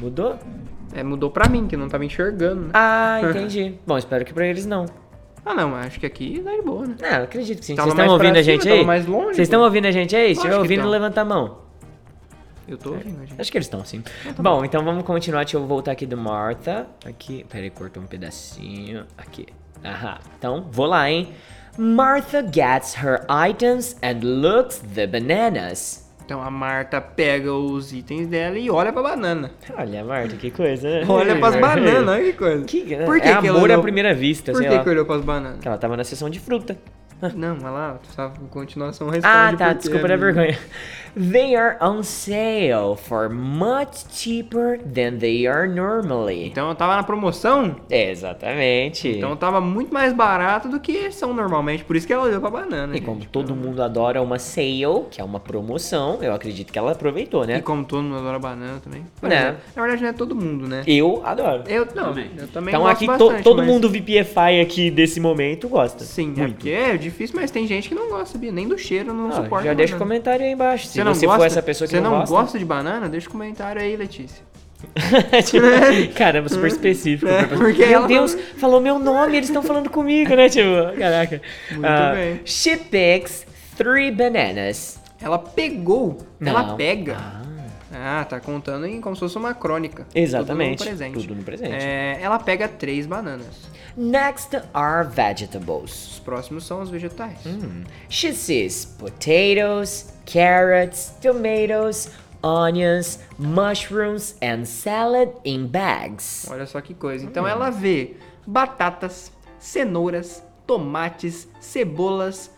S1: Mudou?
S3: É, mudou pra mim, que não tava enxergando, né?
S1: Ah, *laughs* entendi. Bom, espero que pra eles não.
S3: Ah, não, acho que aqui tá de boa, né?
S1: Ah, eu acredito que sim. Vocês estão
S3: pra
S1: ouvindo a gente aí? Vocês estão ouvindo a gente aí? Se estiver ouvindo, levanta a mão.
S3: Eu tô ouvindo, gente.
S1: Acho que eles estão, sim. Bom, então vamos continuar. Deixa eu voltar aqui do Martha. Aqui. Pera aí, cortou um pedacinho. Aqui. Aham. Então, vou lá, hein? Martha gets her items and looks the bananas.
S3: Então a Marta pega os itens dela e olha pra banana.
S1: Olha, Marta, que coisa, né? *laughs*
S3: Olha pras *laughs* bananas, olha que coisa.
S1: Que,
S3: Por que
S1: é
S3: que ela
S1: amor à
S3: olhou-
S1: primeira vista,
S3: Por
S1: sei
S3: que
S1: lá.
S3: que olhou pras bananas?
S1: Porque ela tava na sessão de fruta.
S3: Não, mas lá, tu sabe, continuação responde
S1: Ah, tá,
S3: porque
S1: desculpa
S3: é
S1: da
S3: mesmo.
S1: vergonha. *laughs* They are on sale for much cheaper than they are normally.
S3: Então tava na promoção,
S1: Exatamente.
S3: então tava muito mais barato do que são normalmente. Por isso que ela olhou pra banana.
S1: e
S3: gente.
S1: como todo mundo adora uma sale, que é uma promoção, eu acredito que ela aproveitou, né?
S3: E como todo mundo adora banana também. Por
S1: Né?
S3: exemplo, Na verdade não é todo mundo, né?
S1: Eu adoro.
S3: Eu não,
S7: Também.
S3: eu também
S1: Então
S3: gosto
S1: aqui to-
S3: bastante,
S1: todo
S3: mas-
S1: mundo VPFI aqui desse momento gosta.
S3: Sim, é
S1: muito.
S3: porque é difícil, mas tem gente que não gosta, sabia? Nem do cheiro, não
S1: Ah,
S3: suporta.
S1: já deixa
S3: banana.
S1: comentário aí embaixo.
S3: Você não
S1: você
S3: gosta,
S1: for essa pessoa que
S3: você
S1: não,
S3: não
S1: gosta.
S3: gosta de banana, deixa um comentário aí, Letícia. *laughs*
S1: Tipo, Caramba, super *laughs* específico.
S3: É,
S1: pra pessoa.
S3: porque
S1: meu
S3: ela
S1: Deus,
S3: não-
S1: falou meu nome, eles estão falando comigo, né? Tipo, caraca.
S3: Muito
S1: Ah,
S3: bem.
S1: She picks three bananas.
S3: Ela pegou, ela
S1: Não.
S3: pega.
S1: Ah,
S3: Ah, tá contando em como se fosse uma crônica.
S1: exatamente.
S3: Tudo no presente.
S1: Tudo no presente.
S3: É, ela pega três bananas.
S1: Next are vegetables.
S3: Os próximos são os vegetais.
S1: Hum. She sees potatoes, carrots, tomatoes, onions, mushrooms, and salad in bags.
S3: Olha só que coisa. Então
S1: Hum.
S3: ela vê batatas, cenouras, tomates, cebolas,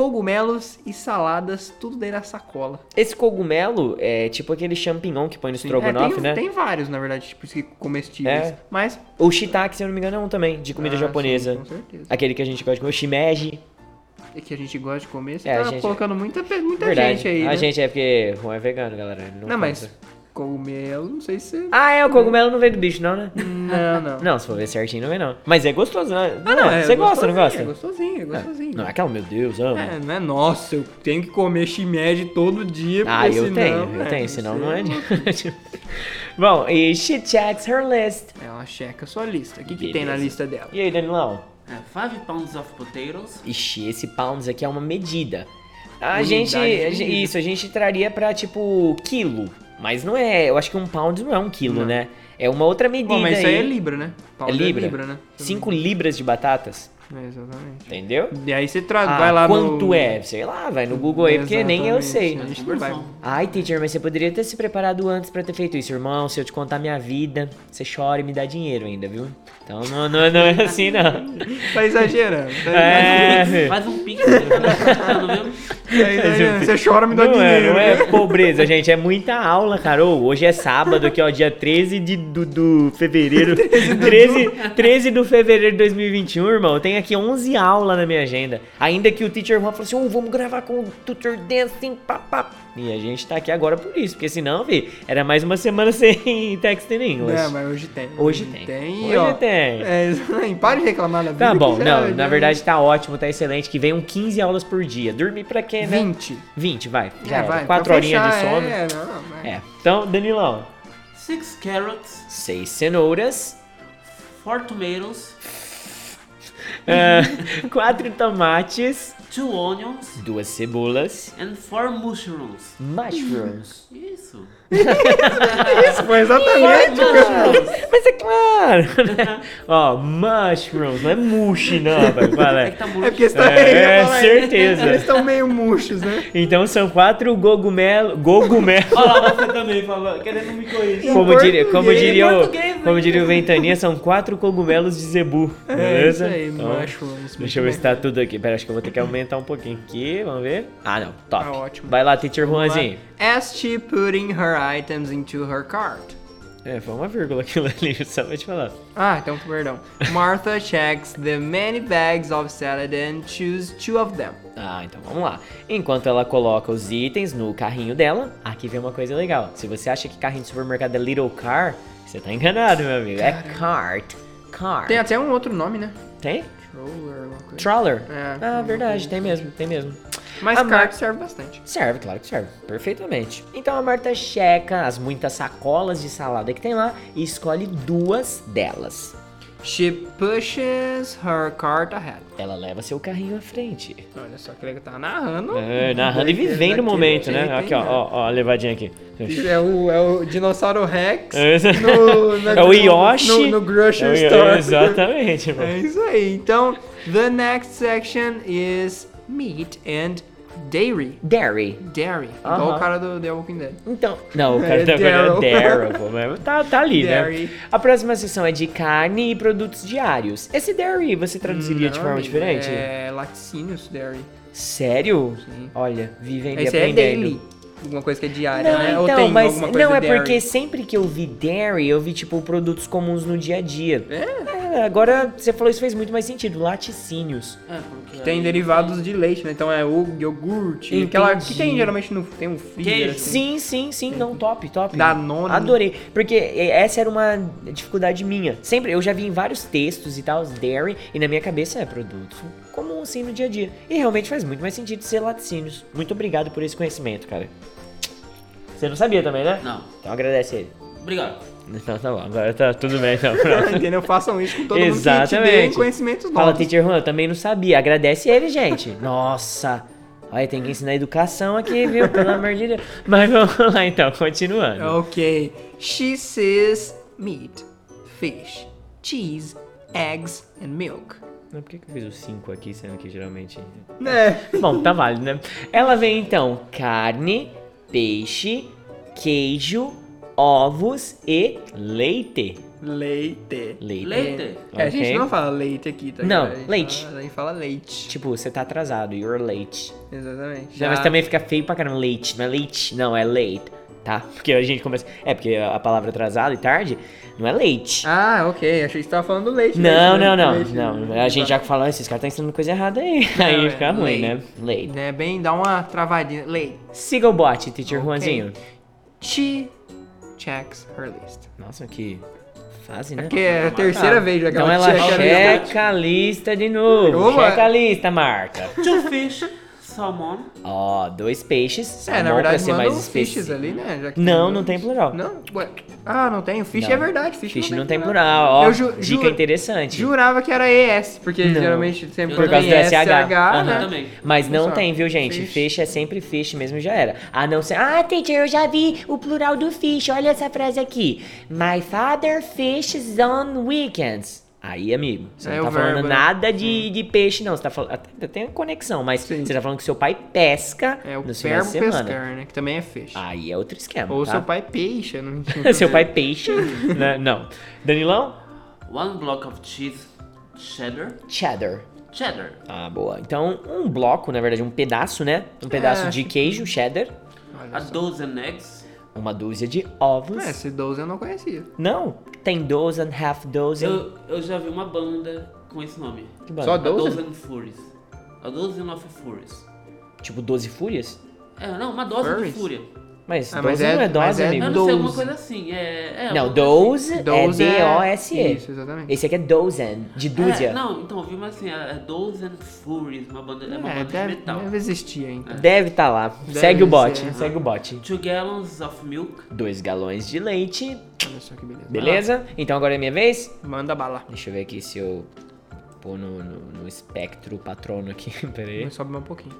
S3: cogumelos e saladas, tudo dentro da sacola.
S1: Esse cogumelo é tipo aquele champignon que põe no estrogonofe,
S3: É, tem,
S1: né?
S3: tem vários, na verdade, tipo que comestíveis.
S1: É.
S3: Mas.
S1: O shiitake, se eu não me engano, é um também, de comida
S3: Ah,
S1: japonesa.
S3: sim, com certeza.
S1: Aquele que a gente gosta de comer, o shimeji.
S3: É que a gente gosta de comer. Você
S1: É,
S3: tá
S1: gente-
S3: colocando muita, muita
S1: Verdade.
S3: gente aí.
S1: a
S3: né?
S1: gente é porque Juan é vegano, galera. Não,
S3: Não, mas. Cogumelo, não sei se.
S1: Ah, é, o cogumelo não veio do bicho, não, né?
S3: Não, não.
S1: Não, se for ver certinho, não vem não. Mas é gostoso, né?
S3: Ah, não, é
S1: Você gosta, não gosta?
S3: É gostosinho, é gostosinho.
S1: Não é aquela, meu Deus, amo.
S3: É, não é nossa, eu tenho que comer shimeji todo dia.
S1: Ah, eu
S3: senão,
S1: tenho, eu
S3: é,
S1: tenho, senão não é. *laughs* Bom, e she checks her list.
S3: Ela checa a sua lista. O que, que tem na lista dela?
S1: E aí, Danilão?
S7: É, 5 pounds of potatoes.
S1: Ixi, esse pounds aqui é uma medida. A
S3: Unidade
S1: gente, a gente- isso, a gente traria pra, tipo, quilo. Mas não é, eu acho que um pound não é um quilo,
S3: Não.
S1: né? É uma outra medida
S3: Bom, mas isso aí é libra, né?
S1: É
S3: Pound
S1: libra?
S3: né?
S1: 5 libras de batatas,
S3: É, exatamente.
S1: entendeu?
S3: E aí você traz,
S1: Ah,
S3: vai lá
S1: quanto
S3: no...
S1: é? Sei lá, vai no Google aí, porque nem eu sei.
S3: A gente não vai...
S1: Ai, teacher, mas você poderia ter se preparado antes pra ter feito isso, irmão. Se eu te contar minha vida, você chora e me dá dinheiro ainda, viu? Então não, não, não é assim, não. *laughs*
S3: Tá exagerando. Tá
S1: É,
S7: Faz *laughs* um pix, tá vendo?
S3: Tá exagerando. Você chora, me dá
S1: não
S3: dinheiro.
S1: É, não é pobreza, gente. É muita aula, cara. Ô, hoje é sábado aqui, ó, dia 13 de, do, do fevereiro. *laughs* 13, 13 do fevereiro de 2021, irmão. Tem aqui 11 aulas na minha agenda. Ainda que o teacher Juan falou assim: oh, vamos gravar com o tutor dancing, papá. E a gente tá aqui agora por isso, porque senão, vi, era mais uma semana *laughs* sem text in English.
S3: Não, mas hoje tem.
S1: Hoje tem.
S3: Tem,
S1: Hoje
S3: ó.
S1: tem.
S3: É, *laughs* para de reclamar da vida.
S1: Tá bom, não,
S3: já-
S1: na verdade tá ótimo, tá excelente, que venham 15 aulas por dia. Dormir pra quê, né?
S3: 20.
S1: 20, vai. Já
S3: É, vai,
S1: Quatro
S3: pra
S1: horinhas de sono.
S3: É, não, mas...
S1: É. Então, Danilão,
S7: 6 carrots,
S1: seis cenouras,
S7: 4 tomatoes,
S1: ah, *laughs* quatro tomates,
S7: 2 onions,
S1: duas cebolas,
S7: and 4 mushrooms.
S1: mushrooms.
S7: Isso. *laughs*
S3: Isso foi exatamente.
S1: Mas é claro, né? *laughs* Ó, mushrooms, não é mushi não, vai, fala.
S7: É que tá muito...
S3: É porque você tá
S1: É,
S3: falar,
S1: certeza.
S3: Eles estão meio murchos, né?
S1: Então são quatro gogumelo, gogumelo.
S7: Olha lá, você também falou, querendo me corrigir.
S1: Como diria, como diria, o,
S7: né?
S1: como diria o Ventania, são quatro cogumelos de zebu,
S3: É
S1: beleza?
S3: isso aí,
S1: Então,
S3: mushrooms.
S1: Deixa eu ver se tá tudo aqui. Pera, acho que eu vou ter que aumentar um pouquinho aqui. Vamos ver. Ah, não. Top.
S3: Tá ótimo.
S1: Vai lá, teacher Juanzinho.
S3: As she putting her items into her cart.
S1: É, foi uma vírgula aquilo ali, *laughs* só vou te falar.
S3: Ah, então perdão. Martha checks the many bags of salad and choose two of them.
S1: Ah, então vamos lá. Enquanto ela coloca os itens no carrinho dela, aqui vem uma coisa legal. Se você acha que carrinho de supermercado é little car, você tá enganado, meu amigo. É cart. Car.
S3: Tem até um outro nome, né?
S1: Tem?
S3: Troller, alguma coisa.
S1: Troller.
S3: É,
S1: ah, verdade,
S3: coisa
S1: tem
S3: assim.
S1: mesmo, tem mesmo.
S3: Mas
S1: A
S3: cart
S1: Mar-
S3: serve bastante.
S1: Serve, claro que serve. Perfeitamente. Então a Marta checa as muitas sacolas de salada que tem lá e escolhe duas delas.
S3: She pushes her cart ahead.
S1: Ela leva seu carrinho à frente.
S3: Olha só que legal, tá narrando.
S1: É, narrando e vivendo o momento, né? Aqui, ó, ó, ó, a levadinha aqui.
S3: É o, é o dinossauro Rex
S1: É,
S3: no, *laughs*
S1: é o Yoshi.
S3: no, no grocery
S1: É
S3: store.
S1: Exatamente, *laughs* mano.
S3: É isso aí. Então, the next section is meat and dairy.
S1: Dairy.
S3: Dairy. Igual
S1: Aham.
S3: o cara do The Walking Dead.
S1: Então, não, o cara *laughs*
S3: É
S1: tá falando
S3: Daryl.
S1: Mas tá, tá ali,
S3: Dairy.
S1: né? A próxima seção é de carne e produtos diários. Esse Dairy você traduziria de
S3: Não,
S1: forma
S3: amigo,
S1: diferente?
S3: É laticínios dairy.
S1: Sério?
S3: Sim.
S1: Olha, vivendo e
S3: Esse é
S1: aprendendo.
S3: daily. Alguma coisa que é diária,
S1: Não,
S3: né? Ou
S1: então,
S3: tem
S1: mas
S3: alguma coisa
S1: não é
S3: dairy?
S1: porque sempre que eu vi dairy, eu vi tipo produtos comuns no dia a dia. É, agora você falou isso fez muito mais sentido, laticínios.
S7: É, porque
S3: Tem
S7: aí
S3: derivados de leite, né? Então é o iogurte,
S1: Entendi.
S3: aquela que tem geralmente no tem um
S7: Queijo.
S3: assim.
S1: Sim, sim, sim, não, top, top.
S3: Danone.
S1: Adorei, porque essa era uma dificuldade minha. Sempre, eu já vi em vários textos e tal, dairy, e na minha cabeça é produto comum assim no dia a dia. E realmente faz muito mais sentido ser laticínios. Muito obrigado por esse conhecimento, cara. Você não sabia também, né?
S7: Não.
S1: Então agradece ele.
S7: Obrigado.
S1: Então tá bom, agora tá tudo bem, então. *laughs* Pronto.
S3: Entendeu? Façam isso com todo mundo que te
S1: Exatamente.
S3: dê conhecimentos novos.
S1: Fala, Teacher Juan, eu também não sabia. Agradece ele, gente. Nossa. Olha, tem que ensinar educação aqui, viu? Pelo amor de Deus. Mas vamos lá então, continuando.
S3: Ok. She says meat, fish, cheese, eggs and milk.
S1: Mas por que, que eu fiz o 5 aqui, sendo que geralmente.
S3: É.
S1: Bom, tá válido, né? Ela vem então carne, peixe, queijo, ovos e leite.
S3: Leite.
S1: Leite.
S7: Leite.
S3: É, a gente não fala leite aqui, tá?
S1: Não?
S3: A
S1: leite.
S3: Fala, a gente fala leite.
S1: Tipo, você tá atrasado, you're late.
S3: Exatamente.
S1: Não, mas
S3: Já-
S1: também fica feio pra caramba, leite. Não é leite, não, é late, tá? Porque a gente começa. É, porque a palavra atrasado e tarde não é leite.
S3: Ah, ok. Achei que você tava falando do leite.
S1: Não,
S3: leite,
S1: não, não,
S3: leite,
S1: não.
S3: leite.
S1: A gente já falou, esses caras estão ensinando coisa errada aí. Aí
S3: é,
S1: fica ruim, né? Late.
S3: É bem, dá uma travadinha. Leite.
S1: Siga o bot, teacher
S3: Ok.
S1: Juanzinho.
S3: She checks her list.
S1: Nossa, que fase, né?
S3: Porque é a terceira vez já que
S1: Então ela
S3: checa a lista.
S1: checa a lista de novo.
S3: Opa.
S1: Checa a lista, Marta.
S7: Two fish, salmon.
S1: Ó, dois peixes.
S3: É, na verdade,
S1: ser mais
S3: fishes ali, né? já que
S1: Não,
S3: dois.
S1: não tem plural.
S3: Não? Ué. Ah, não tem? O fish
S1: Não.
S3: é verdade. Fish,
S1: Fish
S3: não,
S1: não tem plural. Ó,
S3: Eu ju-
S1: dica
S3: ju-
S1: interessante.
S3: Jurava que era ES, porque
S1: Não.
S3: geralmente sempre
S1: Por causa
S3: tem
S1: do SH.
S3: H,
S1: Aham.
S3: né?
S7: também.
S1: Mas não
S3: Só.
S1: tem, viu, gente?
S3: Fish.
S1: Fish é sempre fish mesmo já era. A não ser. Ah, teacher, eu já vi o plural do fish. Olha essa frase aqui. My father fishes on weekends. Aí, amigo, você
S3: É
S1: não tá falando
S3: verbo, né?
S1: nada de, de peixe, não. Você tá falando. Até tem conexão, mas
S3: Sim.
S1: você tá falando que seu pai pesca
S3: É o
S1: finais
S3: verbo
S1: de semana.
S3: pescar, né? Que também é fish.
S1: Aí é outro esquema.
S3: Ou
S1: tá?
S3: seu pai peixe, não *laughs*
S1: seu pai peixe. né? Não. Danilão?
S7: One block of cheese, cheddar.
S1: Cheddar.
S7: Cheddar.
S1: Ah, boa. Então, um bloco, na verdade, um pedaço, né? Um pedaço
S3: É,
S1: de queijo, cheddar.
S7: A dozen eggs.
S1: Uma dúzia de ovos.
S3: É, esse 12 eu não conhecia.
S1: Não, tem dozen, half dozen.
S7: Eu, eu já vi uma banda com esse nome.
S1: Que banda?
S3: Só
S7: A
S3: dozen?
S7: Dozen Furies. A Dozen of Furies.
S1: Tipo 12 fúrias?
S7: É, não, uma dose
S3: Furries?
S7: de fúria.
S1: Mas
S3: Ah,
S1: 12
S3: mas é-
S1: não é
S3: mas
S1: dose,
S3: é
S1: amigo.
S7: Eu não sei, alguma
S3: Doze.
S7: coisa assim. É, é
S1: Não,
S7: alguma coisa assim.
S1: 12 é D-O-S-E.
S3: Isso, exatamente.
S1: Esse aqui é dozen, de dúzia.
S7: É, não, então, eu vi uma assim, é Dozen Furies, uma banda, é uma
S3: É,
S7: banda
S3: deve,
S7: de metal.
S3: deve existir ainda.
S1: Deve estar lá.
S3: Deve
S1: segue o bot,
S3: ser.
S1: segue o bot.
S7: Two gallons of milk.
S1: 2 galões de leite.
S3: Olha só que beleza.
S1: Beleza? Então agora é minha vez?
S3: Manda bala.
S1: Deixa eu ver aqui se eu pôr no, no, no espectro patrono aqui. *laughs* Pera aí.
S3: Mas sobe mais um pouquinho.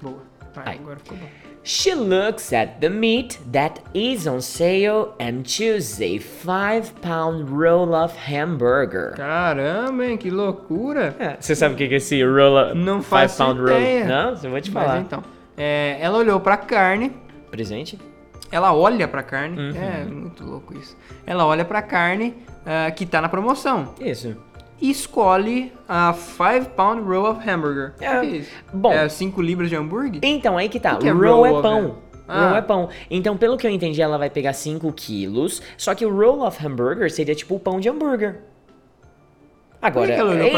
S3: Boa. Vai,
S1: Ai.
S3: agora ficou bom.
S1: She looks at the meat that is on sale and chooses a 5 pound roll of hamburger.
S3: Caramba, hein? Que loucura.
S1: É, Você sabe o que é esse roll
S3: Não
S1: five
S3: faço
S1: pound
S3: ideia.
S1: roll? Não, eu vou te
S3: Mas
S1: falar.
S3: então. é, ela olhou pra carne.
S1: Presente?
S3: Ela olha pra carne.
S1: Uhum.
S3: É muito louco isso. Ela olha pra carne ah, que tá na promoção.
S1: Isso.
S3: E escolhe a 5 pound roll of hamburger.
S1: É,
S3: O que é isso?
S1: bom.
S3: É 5 libras de hambúrguer?
S1: Então, aí que tá.
S3: O que é
S1: roll é
S3: roll
S1: pão.
S3: Ah.
S1: Roll é pão. Então, pelo que eu entendi, ela vai pegar 5 quilos. Só que o roll of hamburger seria tipo o pão de hambúrguer. Agora,
S3: que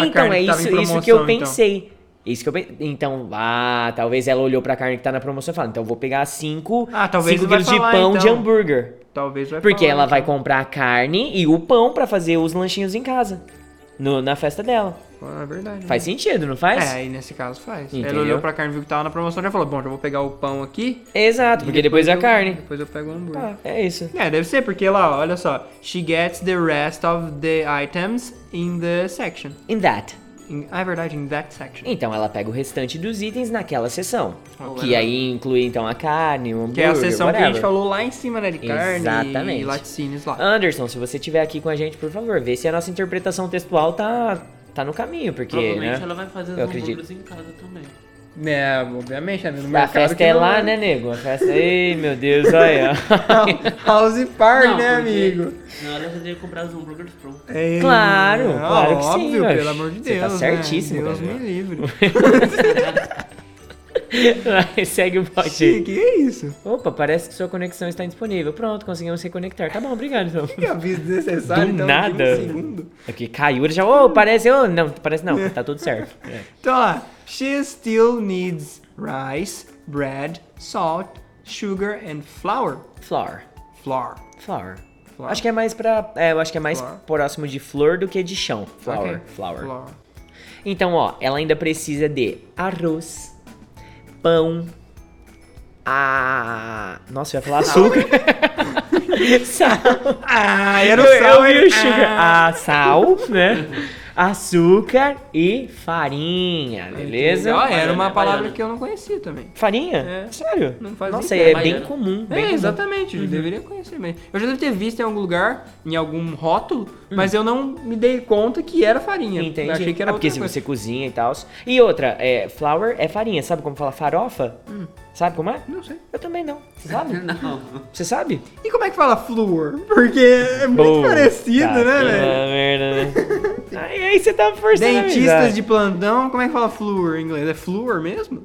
S1: então é
S3: que
S1: isso,
S3: em
S1: isso que eu
S3: então?
S1: pensei. Isso que eu pensei. Então, ah, talvez ela olhou pra carne que tá na promoção e falou: então eu vou pegar 5
S3: Ah, talvez
S1: quilos
S3: vai
S1: de
S3: falar,
S1: pão de
S3: então.
S1: hambúrguer.
S3: Talvez vai
S1: Porque
S3: falar,
S1: ela vai
S3: então.
S1: comprar a carne e o pão pra fazer os lanchinhos em casa. No- na festa dela.
S3: Ah, É verdade.
S1: Faz sentido, não faz?
S3: É, aí nesse caso faz.
S1: Entendeu?
S3: Ela olhou pra carne, viu que tava na promoção e já falou: Bom, já vou pegar o pão aqui.
S1: Exato, porque depois é a carne.
S3: Depois eu pego o hambúrguer.
S1: Ah, é isso.
S3: É, deve ser, porque lá, olha só. She gets the rest of the items in the section.
S1: In that.
S3: In- ah, é verdade, in that section.
S1: Então ela pega o restante dos itens naquela seção.
S3: Ok.
S1: Que aí inclui então a carne, o hambúrguer,
S3: Que é a seção que a gente
S1: whatever.
S3: falou lá em cima, né? De carne
S1: Exatamente.
S3: e laticínios lá.
S1: Anderson, se você estiver aqui com a gente, por favor, vê se a nossa interpretação textual tá, tá no caminho, porque,
S7: Provavelmente
S1: né?
S7: ela vai fazer os
S1: Eu acredito.
S7: hambúrgueres em casa também.
S3: É, obviamente, né? No
S1: A festa
S3: que
S1: é
S3: não
S1: lá, né, nego? A festa. Ei, meu Deus, olha.
S3: House Party,
S7: Não,
S3: né,
S7: porque-
S3: amigo?
S7: Não, ela já teria comprado os hambúrgueres prontos.
S3: É,
S1: Claro, claro que sim,
S3: óbvio, pelo amor de
S1: Você tá
S3: Deus.
S1: certíssimo,
S3: né? Deus
S1: cara.
S3: me livre. *laughs*
S1: Vai, segue o pote
S3: Que, é isso?
S1: Opa, parece que sua conexão está indisponível. Pronto, conseguimos reconectar. Tá bom, obrigado então.
S3: Que aviso desnecessário,
S1: Do
S3: então,
S1: nada.
S3: um segundo.
S1: É que caiu, ele já, ô, parece, ô, não, parece não, tá tudo certo. *laughs* É.
S3: Então, ó. She still needs rice, bread, salt, sugar and flour.
S1: Flour.
S3: Flour.
S1: Flour.
S3: Flour.
S1: Acho que é mais pra. É, eu acho que é mais
S3: Flour.
S1: próximo de flor do que de chão. Flour.
S3: Ok.
S1: Flour.
S3: Flour.
S1: Então, ó, ela ainda precisa de arroz, pão, a. Nossa, eu ia falar açúcar. *laughs* sal.
S3: Ah, era
S1: Eu,
S3: o
S1: eu
S3: sal.
S1: vi o sugar.
S3: Ah,
S1: sal, né? *laughs* Açúcar e farinha, beleza?
S3: Ó, era uma palavra que eu não conhecia também.
S1: Farinha?
S3: É.
S1: Sério?
S3: Não fazia
S1: Nossa,
S3: ideia.
S1: é bem comum. Bem
S3: É,
S1: comum.
S3: exatamente,
S1: Uhum.
S3: eu deveria conhecer mesmo. Eu já devo ter visto em algum lugar, em algum rótulo,
S1: Hum.
S3: mas eu não me dei conta que era farinha.
S1: Entendi.
S3: Eu achei que era
S1: ah, porque se
S3: coisa.
S1: você cozinha e tal. E outra, é, flour é farinha. Sabe como fala farofa? Sabe como é?
S3: Não sei.
S1: Eu também não. Você *laughs* sabe?
S7: Não.
S1: Você sabe?
S3: E como é que fala flúor? Porque é muito
S1: Boa.
S3: parecido,
S1: Tá,
S3: né, velho?
S1: merda, né? *laughs* aí, aí você tá forçando a
S3: Dentistas
S1: amizade.
S3: de plantão, como é que fala flúor em inglês? É flúor mesmo?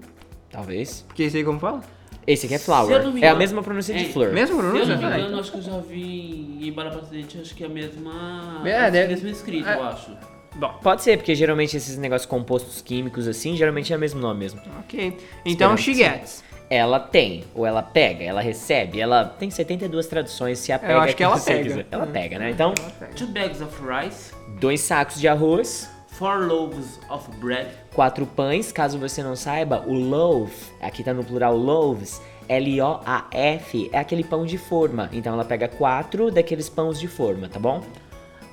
S1: Talvez.
S3: Porque isso aí como fala?
S1: Esse aqui é
S7: Se eu não me
S1: É a
S7: engano-
S1: mesma pronúncia de
S7: É,
S1: flor.
S3: Mesmo
S7: Se eu
S3: pronúncia?
S7: não me
S3: Ah,
S7: engano,
S3: então.
S7: acho que eu já vi em Presidente, acho que é a mesma.
S3: É, deve-
S7: mesmo escrito,
S3: é.
S7: eu acho.
S3: Bom,
S1: Pode ser, porque geralmente esses negócios compostos químicos assim, geralmente é o mesmo nome mesmo.
S3: ok. Então,
S1: que
S3: gets.
S1: Ela tem, ou ela pega, ela recebe, ela tem 72 traduções, se apega
S3: Eu acho que ela pega.
S1: quiser. Ela pega, né? Então,
S7: Two bags of rice,
S1: dois sacos de arroz,
S7: four loaves of bread,
S1: quatro pães, caso você não saiba, o loaf, aqui tá no plural loaves, L-O-A-F, é aquele pão de forma. Então ela pega quatro daqueles pães de forma, tá bom?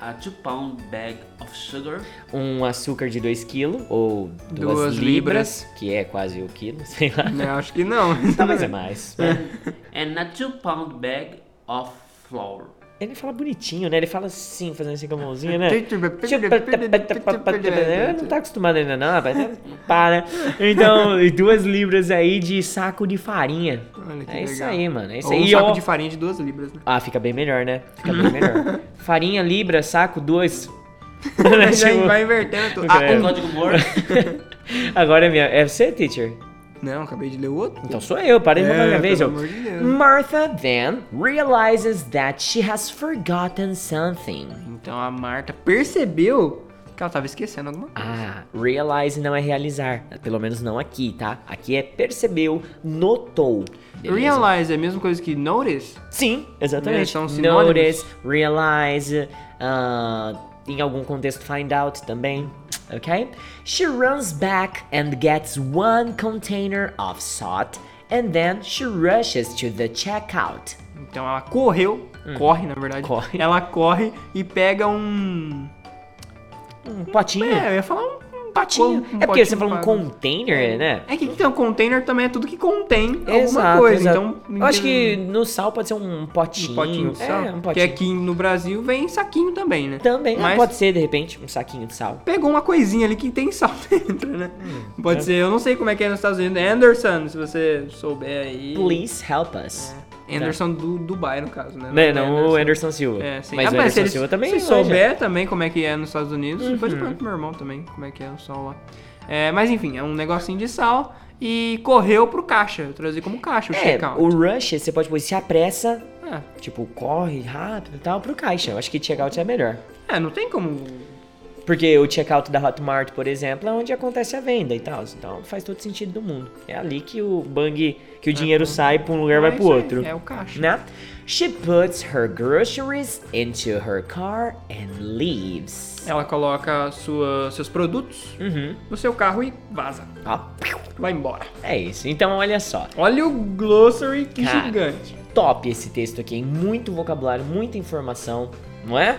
S7: A two pound bag of sugar,
S1: Um açúcar de 2 kg, ou 2
S3: Duas
S1: libras,
S3: libras.
S1: que é quase o quilo, *laughs* sei lá.
S3: Eu acho que não.
S1: Talvez é mais. *laughs*
S7: and a two pound bag of flour.
S1: Ele fala bonitinho, né? Ele fala assim, fazendo assim com a mãozinha, né?
S3: Ele
S1: não tá acostumado ainda não, rapaz. Para. Então, e duas libras aí de saco de farinha.
S3: Olha que
S1: É isso
S3: legal.
S1: aí, mano. É isso
S3: Ou
S1: aí.
S3: um
S1: E,
S3: saco
S1: ó,
S3: de farinha de duas libras, né?
S1: Ah, fica bem melhor, né? Fica bem melhor. Farinha, libra, saco, duas.
S3: Já
S1: Tipo,
S3: vai invertendo tudo. Ah, um.
S7: Código Morse.
S1: Agora é minha. É você, teacher?
S3: Não, acabei de ler o outro.
S1: Então sou eu, parei de roubar minha vez.
S3: amor de Deus.
S1: Martha then realizes that she has forgotten something.
S3: Então a Marta percebeu que ela tava esquecendo alguma coisa.
S1: Ah, realize não é realizar. Pelo menos não aqui, tá? Aqui é percebeu, notou. beleza?
S3: Realize é a mesma coisa que notice?
S1: Sim, exatamente.
S3: Sinônimos.
S1: Notice, realize, ah, em algum contexto find out também, ok? She runs back and gets one container of salt and then she rushes to the checkout.
S3: Então ela correu, corre na verdade.
S1: Hum. Corre.
S3: Ela corre e pega um.
S1: Um potinho.
S3: É, eu ia falar um, um
S1: potinho.
S3: um
S1: é porque você falou um
S3: pra-
S1: container, né?
S3: É que então, container também é tudo que contém alguma
S1: Exato,
S3: coisa.
S1: exato.
S3: Então,
S1: Eu acho que no sal pode ser um potinho.
S3: um potinho de sal.
S1: É, um
S3: Que
S1: potinho.
S3: aqui no Brasil vem saquinho também, né?
S1: Também, ah,
S3: Mas-
S1: pode ser de repente um saquinho de sal.
S3: Pegou uma coisinha ali que tem sal *laughs* dentro, né? Pode
S1: é.
S3: ser, eu não sei como é que é nos Estados Unidos. Anderson, se você souber aí.
S1: Please help us.
S3: Anderson do Dubai, no caso, né?
S1: Né, não o Anderson Silva.
S3: É, sim.
S1: Mas
S3: Ah,
S1: o Anderson Silva também
S3: Se
S1: manja.
S3: souber também como é que é nos Estados Unidos, depois
S1: Uhum.
S3: eu pergunto pro meu irmão também como é que é o sol lá. É, mas enfim, é um negocinho de sal e correu pro caixa. Eu traduzi como caixa o
S1: É,
S3: checkout.
S1: o rush, você pode pôr, se apressa,
S3: É.
S1: tipo, corre rápido e tal, pro caixa. Eu acho que checkout é melhor.
S3: É, não tem como.
S1: Porque o checkout da Hotmart, por exemplo, é onde acontece a venda e tal. Então faz todo sentido do mundo. É ali que o bang, que o dinheiro sai pra um lugar e vai
S3: É
S1: pro
S3: isso aí,
S1: outro.
S3: É o caixa.
S1: Né? She puts her groceries into her car and leaves.
S3: Ela coloca sua, seus produtos
S1: Uhum.
S3: no seu carro e vaza.
S1: Ó,
S3: Vai embora.
S1: é isso. Então olha só.
S3: Olha o glossary que
S1: Cara.
S3: gigante.
S1: Top esse texto aqui, hein? Muito vocabulário, muita informação, não é?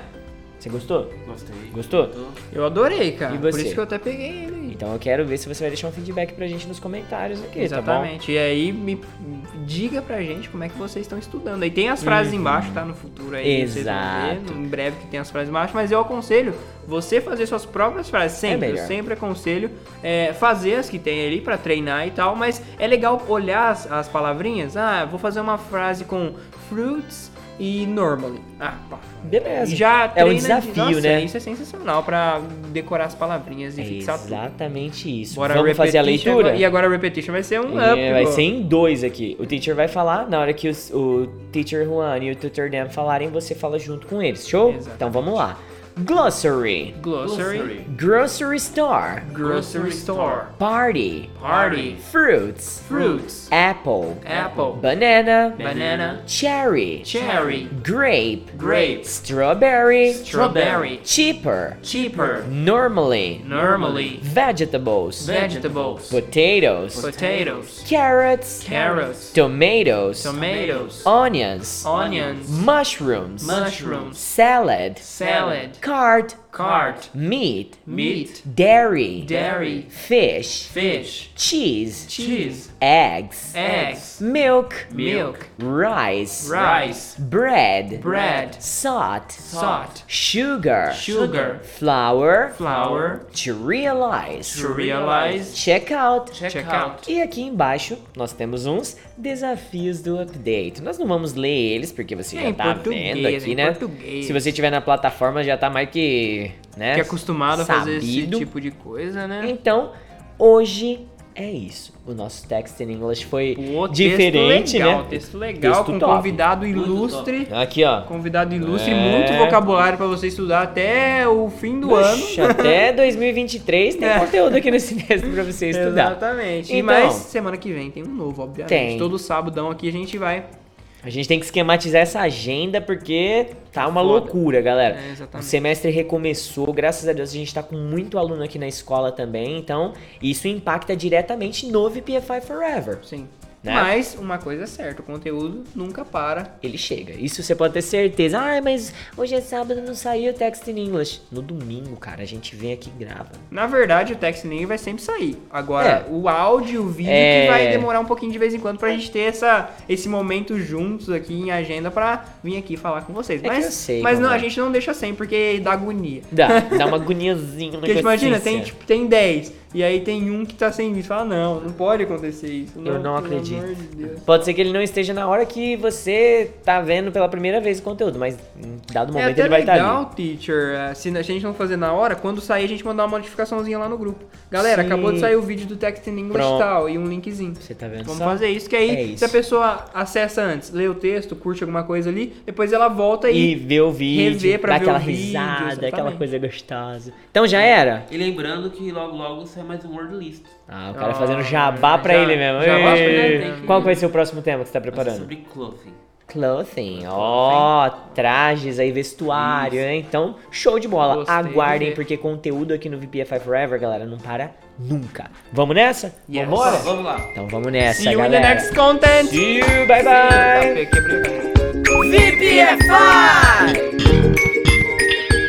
S1: Você gostou?
S7: Gostei.
S1: Gostou?
S3: Eu adorei, cara.
S1: E
S3: Por
S1: você?
S3: isso que eu até peguei ele aí.
S1: Então eu quero ver se você vai deixar um feedback pra gente nos comentários aqui, tá bom?
S3: Exatamente. E aí, me diga pra gente como é que vocês estão estudando. Aí tem as frases embaixo, tá? No futuro aí. vocês vão ver,
S1: Uhum. Exato.
S3: Em breve que tem as frases embaixo. Mas eu aconselho você fazer suas próprias frases. Sempre.
S1: É
S3: eu sempre aconselho é, fazer as que tem ali pra treinar e tal. Mas é legal olhar as, as palavrinhas. Ah, vou fazer uma frase com fruits e normally. Ah, pá.
S1: Beleza.
S3: Já
S1: É um
S3: treina de-
S1: desafio,
S3: Nossa,
S1: né?
S3: Isso é sensacional pra decorar as palavrinhas e
S1: É
S3: fixar tudo.
S1: exatamente isso.
S3: Bora
S1: Vamos fazer a leitura?
S3: agora- E agora a repetition vai ser um
S1: É,
S3: up.
S1: vai ser em dois aqui. O teacher vai falar, na hora que os- o teacher Juan e o tutor Dan falarem, você fala junto com eles, show?
S3: Exatamente.
S1: Então vamos lá. Glossary.
S3: Glossary.
S1: Grocery store.
S3: Grocery store.
S1: Party.
S3: Party.
S1: Fruits.
S3: Fruits.
S1: Apple.
S3: Apple.
S1: Banana.
S3: Banana.
S1: Cherry.
S3: Cherry.
S1: Grape.
S3: Grape.
S1: Strawberry.
S3: Strawberry.
S1: Cheaper.
S3: Cheaper.
S1: Normally.
S3: Normally.
S1: Vegetables.
S3: Vegetables.
S1: Potatoes.
S3: Potatoes.
S1: Carrots.
S3: Carrots.
S1: Tomatoes.
S3: Tomatoes.
S1: Onions.
S3: Onions.
S1: Mushrooms.
S3: Mushrooms.
S1: Salad.
S3: Salad.
S1: Cart.
S3: Cart.
S1: Meat.
S3: Meat.
S1: Dairy.
S3: Dairy.
S1: Fish.
S3: Fish.
S1: Cheese.
S3: Cheese.
S1: Eggs.
S3: Eggs.
S1: Milk.
S3: Milk.
S1: Rice.
S3: Rice.
S1: Bread.
S3: Bread.
S1: Salt.
S3: Salt.
S1: Sugar.
S3: Sugar.
S1: Flour.
S3: Flour.
S1: To realize.
S3: To realize.
S1: Check out.
S3: Check out.
S1: E aqui embaixo nós temos uns desafios do update. Nós não vamos ler eles porque você
S3: É
S1: já tá vendo aqui, né?
S3: português.
S1: Se você tiver na plataforma já tá mais que, né?
S3: Que acostumado a fazer esse
S1: sabido.
S3: tipo de coisa, né?
S1: Então, hoje é isso. O nosso text in English foi
S3: Pô, texto
S1: diferente,
S3: legal,
S1: né?
S3: Texto legal,
S1: Texto
S3: com
S1: top.
S3: convidado
S7: Muito
S3: ilustre.
S1: Aqui, ó.
S3: Convidado ilustre,
S1: É.
S3: muito vocabulário pra você estudar até o fim do ano.
S1: Até *laughs* 2023 tem
S3: É.
S1: conteúdo aqui nesse texto pra você estudar.
S3: Exatamente. E
S1: Então-
S3: mais semana que vem tem um novo, obviamente.
S1: Tem.
S3: Todo sabadão aqui a gente vai.
S1: A gente tem que esquematizar essa agenda porque tá uma
S3: Foda.
S1: loucura, galera.
S3: É,
S1: O semestre recomeçou, graças a Deus a gente tá com muito aluno aqui na escola também, então isso impacta diretamente no VPFI Forever.
S3: Sim.
S1: Né?
S3: Mas uma coisa é certa, o conteúdo nunca para.
S1: Ele chega, isso você pode ter certeza. Ah, mas hoje é sábado, não saiu o text in English. No domingo, cara, a gente vem aqui e grava.
S3: Na verdade, o text nem vai sempre sair. Agora,
S1: É.
S3: o áudio e o vídeo
S1: É.
S3: que vai demorar um pouquinho de vez em quando pra gente ter essa, esse momento juntos aqui em agenda pra vir aqui falar com vocês.
S1: É
S3: mas
S1: sei
S3: mas não,
S1: é.
S3: a gente não deixa sem, porque dá agonia.
S1: Dá, dá uma *laughs* agoniazinha.
S3: Porque imagina, tem, tipo, tem 10, e aí tem um que tá sem vídeo. Fala, não, não pode acontecer isso.
S1: Eu não acredito.
S3: de.
S1: Pode ser que ele não esteja na hora que você tá vendo pela primeira vez o conteúdo, mas em dado
S3: É
S1: momento
S3: até
S1: ele vai estar
S3: legal,
S1: ali.
S3: teacher, eh, se a gente não fazer na hora, quando sair a gente mandar uma notificaçãozinha lá no grupo. Galera,
S1: Sim.
S3: acabou de sair o vídeo do Text in English e
S1: Pronto.
S3: tal, e um linkzinho.
S1: Você tá vendo
S3: Vamos
S1: só?
S3: fazer isso, que aí
S1: É isso.
S3: se a pessoa acessa antes, lê o texto, curte alguma coisa ali, depois ela volta
S1: E
S3: e...
S1: ver o vídeo,
S3: rever pra
S1: dar
S3: ver
S1: aquela
S3: o vídeo,
S1: risada, aquela
S3: exatamente.
S1: coisa gostosa. Então já era?
S7: E lembrando que logo logo sai mais um word list.
S1: Ah, o cara
S3: Ah,
S1: fazendo jabá pra
S3: já-
S1: ele mesmo.
S3: jabá
S1: Ei,
S3: pra ele, tem que-
S1: Qual vai ser o próximo tema que você tá preparando?
S7: sobre clothing.
S1: Clothing, ó, trajes aí, vestuário, né? Então, show de bola.
S3: Gostei de
S1: Aguardem, porque conteúdo aqui no VPFI Forever, galera, não para nunca. Vamos nessa?
S3: Yes.
S1: Vambora?
S7: Vamos lá.
S1: Então vamos nessa,
S3: See you in the
S1: galera.
S3: next content!
S1: See you, bye bye!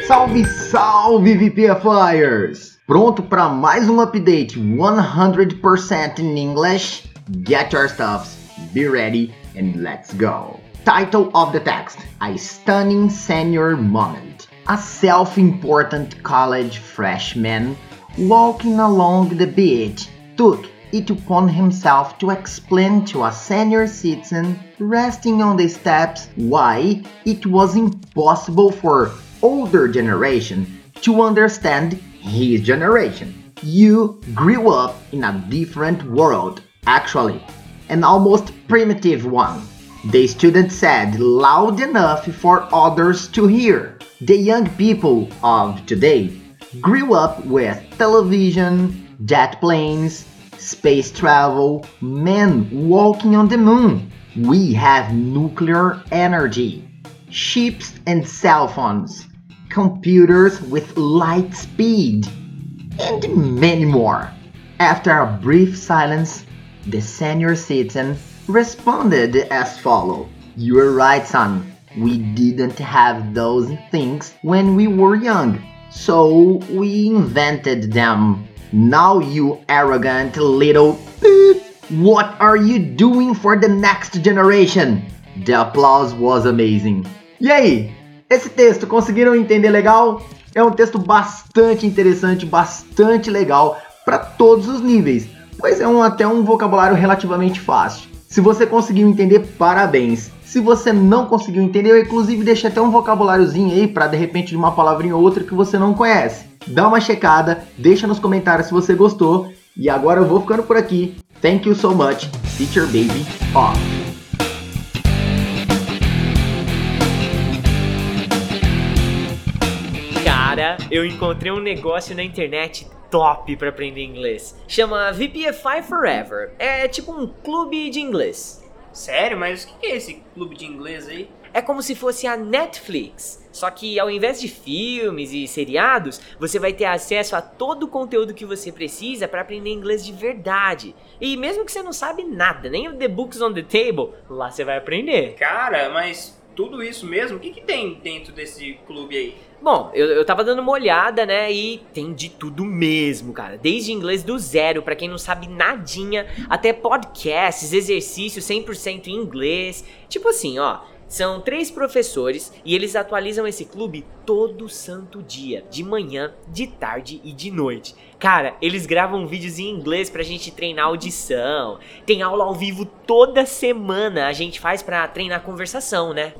S2: Salve, salve VPFires! Pronto para mais um update 100% in English? Get your stuffs, be ready, and let's go. Title of the text A Stunning Senior Moment. A self important college freshman walking along the beach took it upon himself to explain to a senior citizen resting on the steps why it was impossible for older generation to understand his generation. You grew up in a different world, actually, an almost primitive one. The student said loud enough for others to hear. The young people of today grew up with television, jet planes, space travel, men walking on the moon. We have nuclear energy, ships and cell phones, computers with light speed, and many more. After a brief silence, the senior citizen responded as follows You're right, son. We didn't have those things when we were young, so we invented them. Now, you arrogant little beep, what are you doing for the next generation? The applause was amazing. Aí, esse texto conseguiram entender legal? É um texto bastante interessante, bastante legal para todos os níveis, pois é um, até um vocabulário relativamente fácil. Se você conseguiu entender, parabéns. Se você não conseguiu entender, eu inclusive deixei até um vocabuláriozinho aí para de repente de uma palavrinha ou outra que você não conhece. Dá uma checada, deixa nos comentários se você gostou. E agora eu vou ficando por aqui. Thank you so much, Teacher Baby Off.
S1: Cara, eu encontrei um negócio na internet top para aprender inglês. Chama VPFI Forever. É tipo um clube de inglês.
S3: Sério? Mas o que é esse clube de inglês aí?
S1: É como se fosse a Netflix. Só que ao invés de filmes e seriados, você vai ter acesso a todo o conteúdo que você precisa para aprender inglês de verdade. E mesmo que você não sabe nada, nem o The Books on the Table, lá você vai aprender.
S3: Cara, mas tudo isso mesmo? O que, que tem dentro desse clube aí?
S1: Bom, eu, eu tava dando uma olhada, né? E tem de tudo mesmo, cara. Desde inglês do zero, para quem não sabe nadinha, até podcasts, exercícios 100% em inglês. Tipo assim, ó. São três professores e eles atualizam esse clube todo santo dia, de manhã, de tarde e de noite. Cara, eles gravam vídeos em inglês pra gente treinar audição. Tem aula ao vivo toda semana, a gente faz pra treinar conversação, né?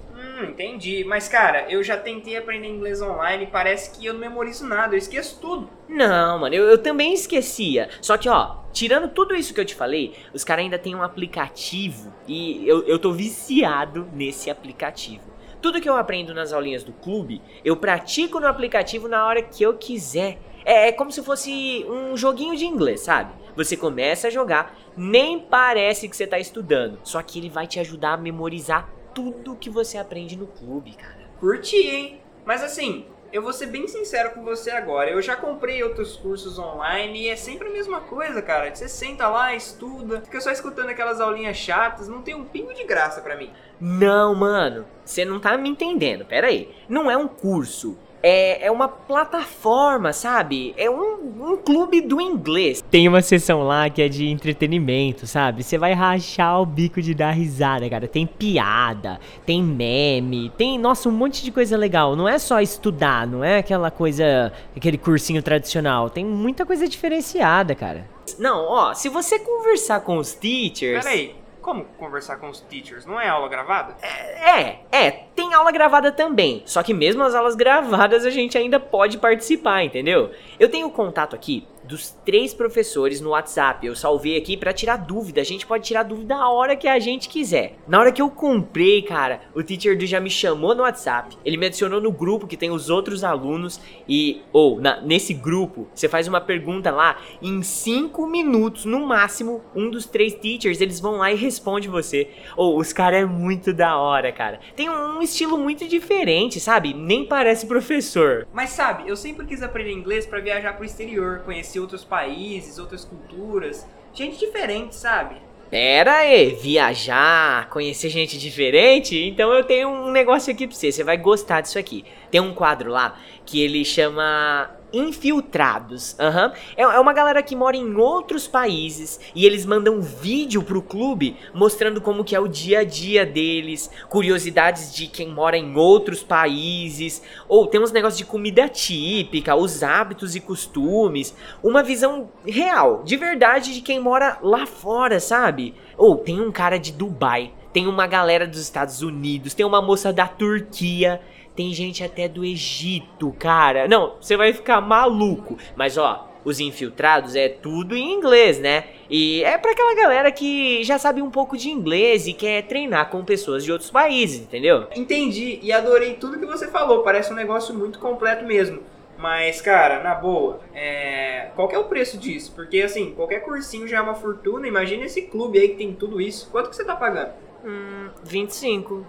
S3: Entendi. Mas, cara, eu já tentei aprender inglês online e parece que eu não memorizo nada, eu esqueço tudo.
S1: Não, mano, eu, eu também esquecia. Só que, ó, tirando tudo isso que eu te falei, os caras ainda tem um aplicativo e eu, eu tô viciado nesse aplicativo. Tudo que eu aprendo nas aulinhas do clube, eu pratico no aplicativo na hora que eu quiser. É, é como se fosse um joguinho de inglês, sabe? Você começa a jogar, nem parece que você tá estudando, só que ele vai te ajudar a memorizar tudo que você aprende no clube, cara.
S3: Curti, hein? Mas assim, eu vou ser bem sincero com você agora. Eu já comprei outros cursos online e é sempre a mesma coisa, cara. Você senta lá, estuda, fica só escutando aquelas aulinhas chatas, não tem um pingo de graça pra mim.
S1: Não, mano, você não tá me entendendo. Pera aí. Não é um curso. É, é uma plataforma, sabe? É um, um clube do inglês. Tem uma seção lá que é de entretenimento, sabe? Você vai rachar o bico de dar risada, cara. Tem piada, tem meme, tem, nossa, um monte de coisa legal. Não é só estudar, não é aquela coisa, aquele cursinho tradicional. Tem muita coisa diferenciada, cara. Não, ó, se você conversar com os teachers.
S3: Peraí, como conversar com os teachers? Não é aula gravada?
S1: É, é, tem aula gravada também. Só que mesmo as aulas gravadas a gente ainda pode participar, entendeu? Eu tenho contato aqui dos três professores no WhatsApp. Eu salvei aqui pra tirar dúvida. A gente pode tirar dúvida a hora que a gente quiser. Na hora que eu comprei, cara, o Teacher do já me chamou no WhatsApp. Ele me adicionou no grupo que tem os outros alunos e ou nesse grupo você faz uma pergunta lá em cinco minutos no máximo. Um dos três teachers eles vão lá e responde você. Ou os caras é muito da hora, cara. Tem um estilo muito diferente, sabe? Nem parece professor.
S3: Mas sabe, eu sempre quis aprender inglês pra viajar pro exterior, conhecer outros países, outras culturas, gente diferente, sabe?
S1: Pera aí, viajar, conhecer gente diferente? Então eu tenho um negócio aqui pra você, você vai gostar disso aqui. Tem um quadro lá que ele chama Infiltrados. Aham. É, é uma galera que mora em outros países e eles mandam vídeo pro clube mostrando como que é o dia a dia deles, curiosidades de quem mora em outros países, ou tem uns negócios de comida típica, os hábitos e costumes, uma visão real, de verdade de quem mora lá fora, sabe? Ou tem um cara de Dubai, tem uma galera dos Estados Unidos, tem uma moça da Turquia, tem gente até do Egito, cara. Não, você vai ficar maluco. Mas ó, os infiltrados é tudo em inglês, né? E é pra aquela galera que já sabe um pouco de inglês e quer treinar com pessoas de outros países, entendeu?
S3: Entendi e adorei tudo que você falou, parece um negócio muito completo mesmo. Mas, cara, na boa, é... qual que é o preço disso? Porque, assim, qualquer cursinho já é uma fortuna. Imagina esse clube aí que tem tudo isso. Quanto que você tá pagando?
S1: Hum, 25.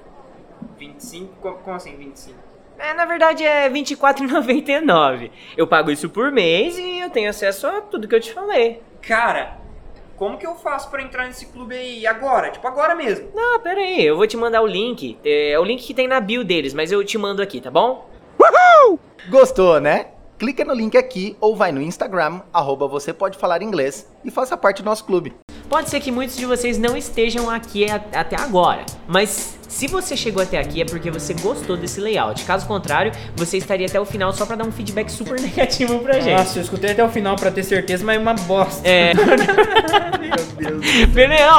S3: 25? Como, assim 25?
S1: É, na verdade é R$24,99. Eu pago isso por mês e eu tenho acesso a tudo que eu te falei.
S3: Cara, como que eu faço pra entrar nesse clube aí agora? Tipo, agora mesmo.
S1: Não, pera aí, eu vou te mandar o link. É o link que tem na bio deles, mas eu te mando aqui, tá bom?
S2: Gostou, né? Clica no link aqui ou vai no Instagram, arroba você pode falar inglês e faça parte do nosso clube.
S1: Pode ser que muitos de vocês não estejam aqui a- até agora, mas Se você chegou até aqui é porque você gostou desse layout. Caso contrário, você estaria até o final só pra dar um feedback super *laughs* negativo pra gente.
S3: Nossa, eu escutei até o final pra ter certeza, mas é uma bosta.
S1: É. *laughs*
S3: Meu Deus.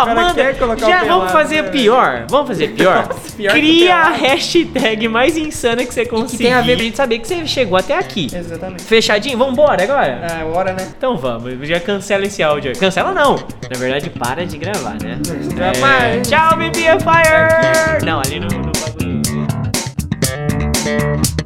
S3: Cara
S1: manda. Já vamos fazer
S3: né?
S1: pior. Vamos fazer pior. *laughs*
S3: Nossa, pior
S1: Cria a hashtag mais insana que você conseguir.
S3: que tem a ver-
S1: pra gente saber que você chegou até aqui.
S3: Exatamente.
S1: Fechadinho? Vambora agora?
S3: É hora, né?
S1: Então vamos, já cancela esse áudio aí. Cancela não. Na verdade, para de gravar, né? É, Tchau, BBFire! Não, ali não. no bagulho. Hum.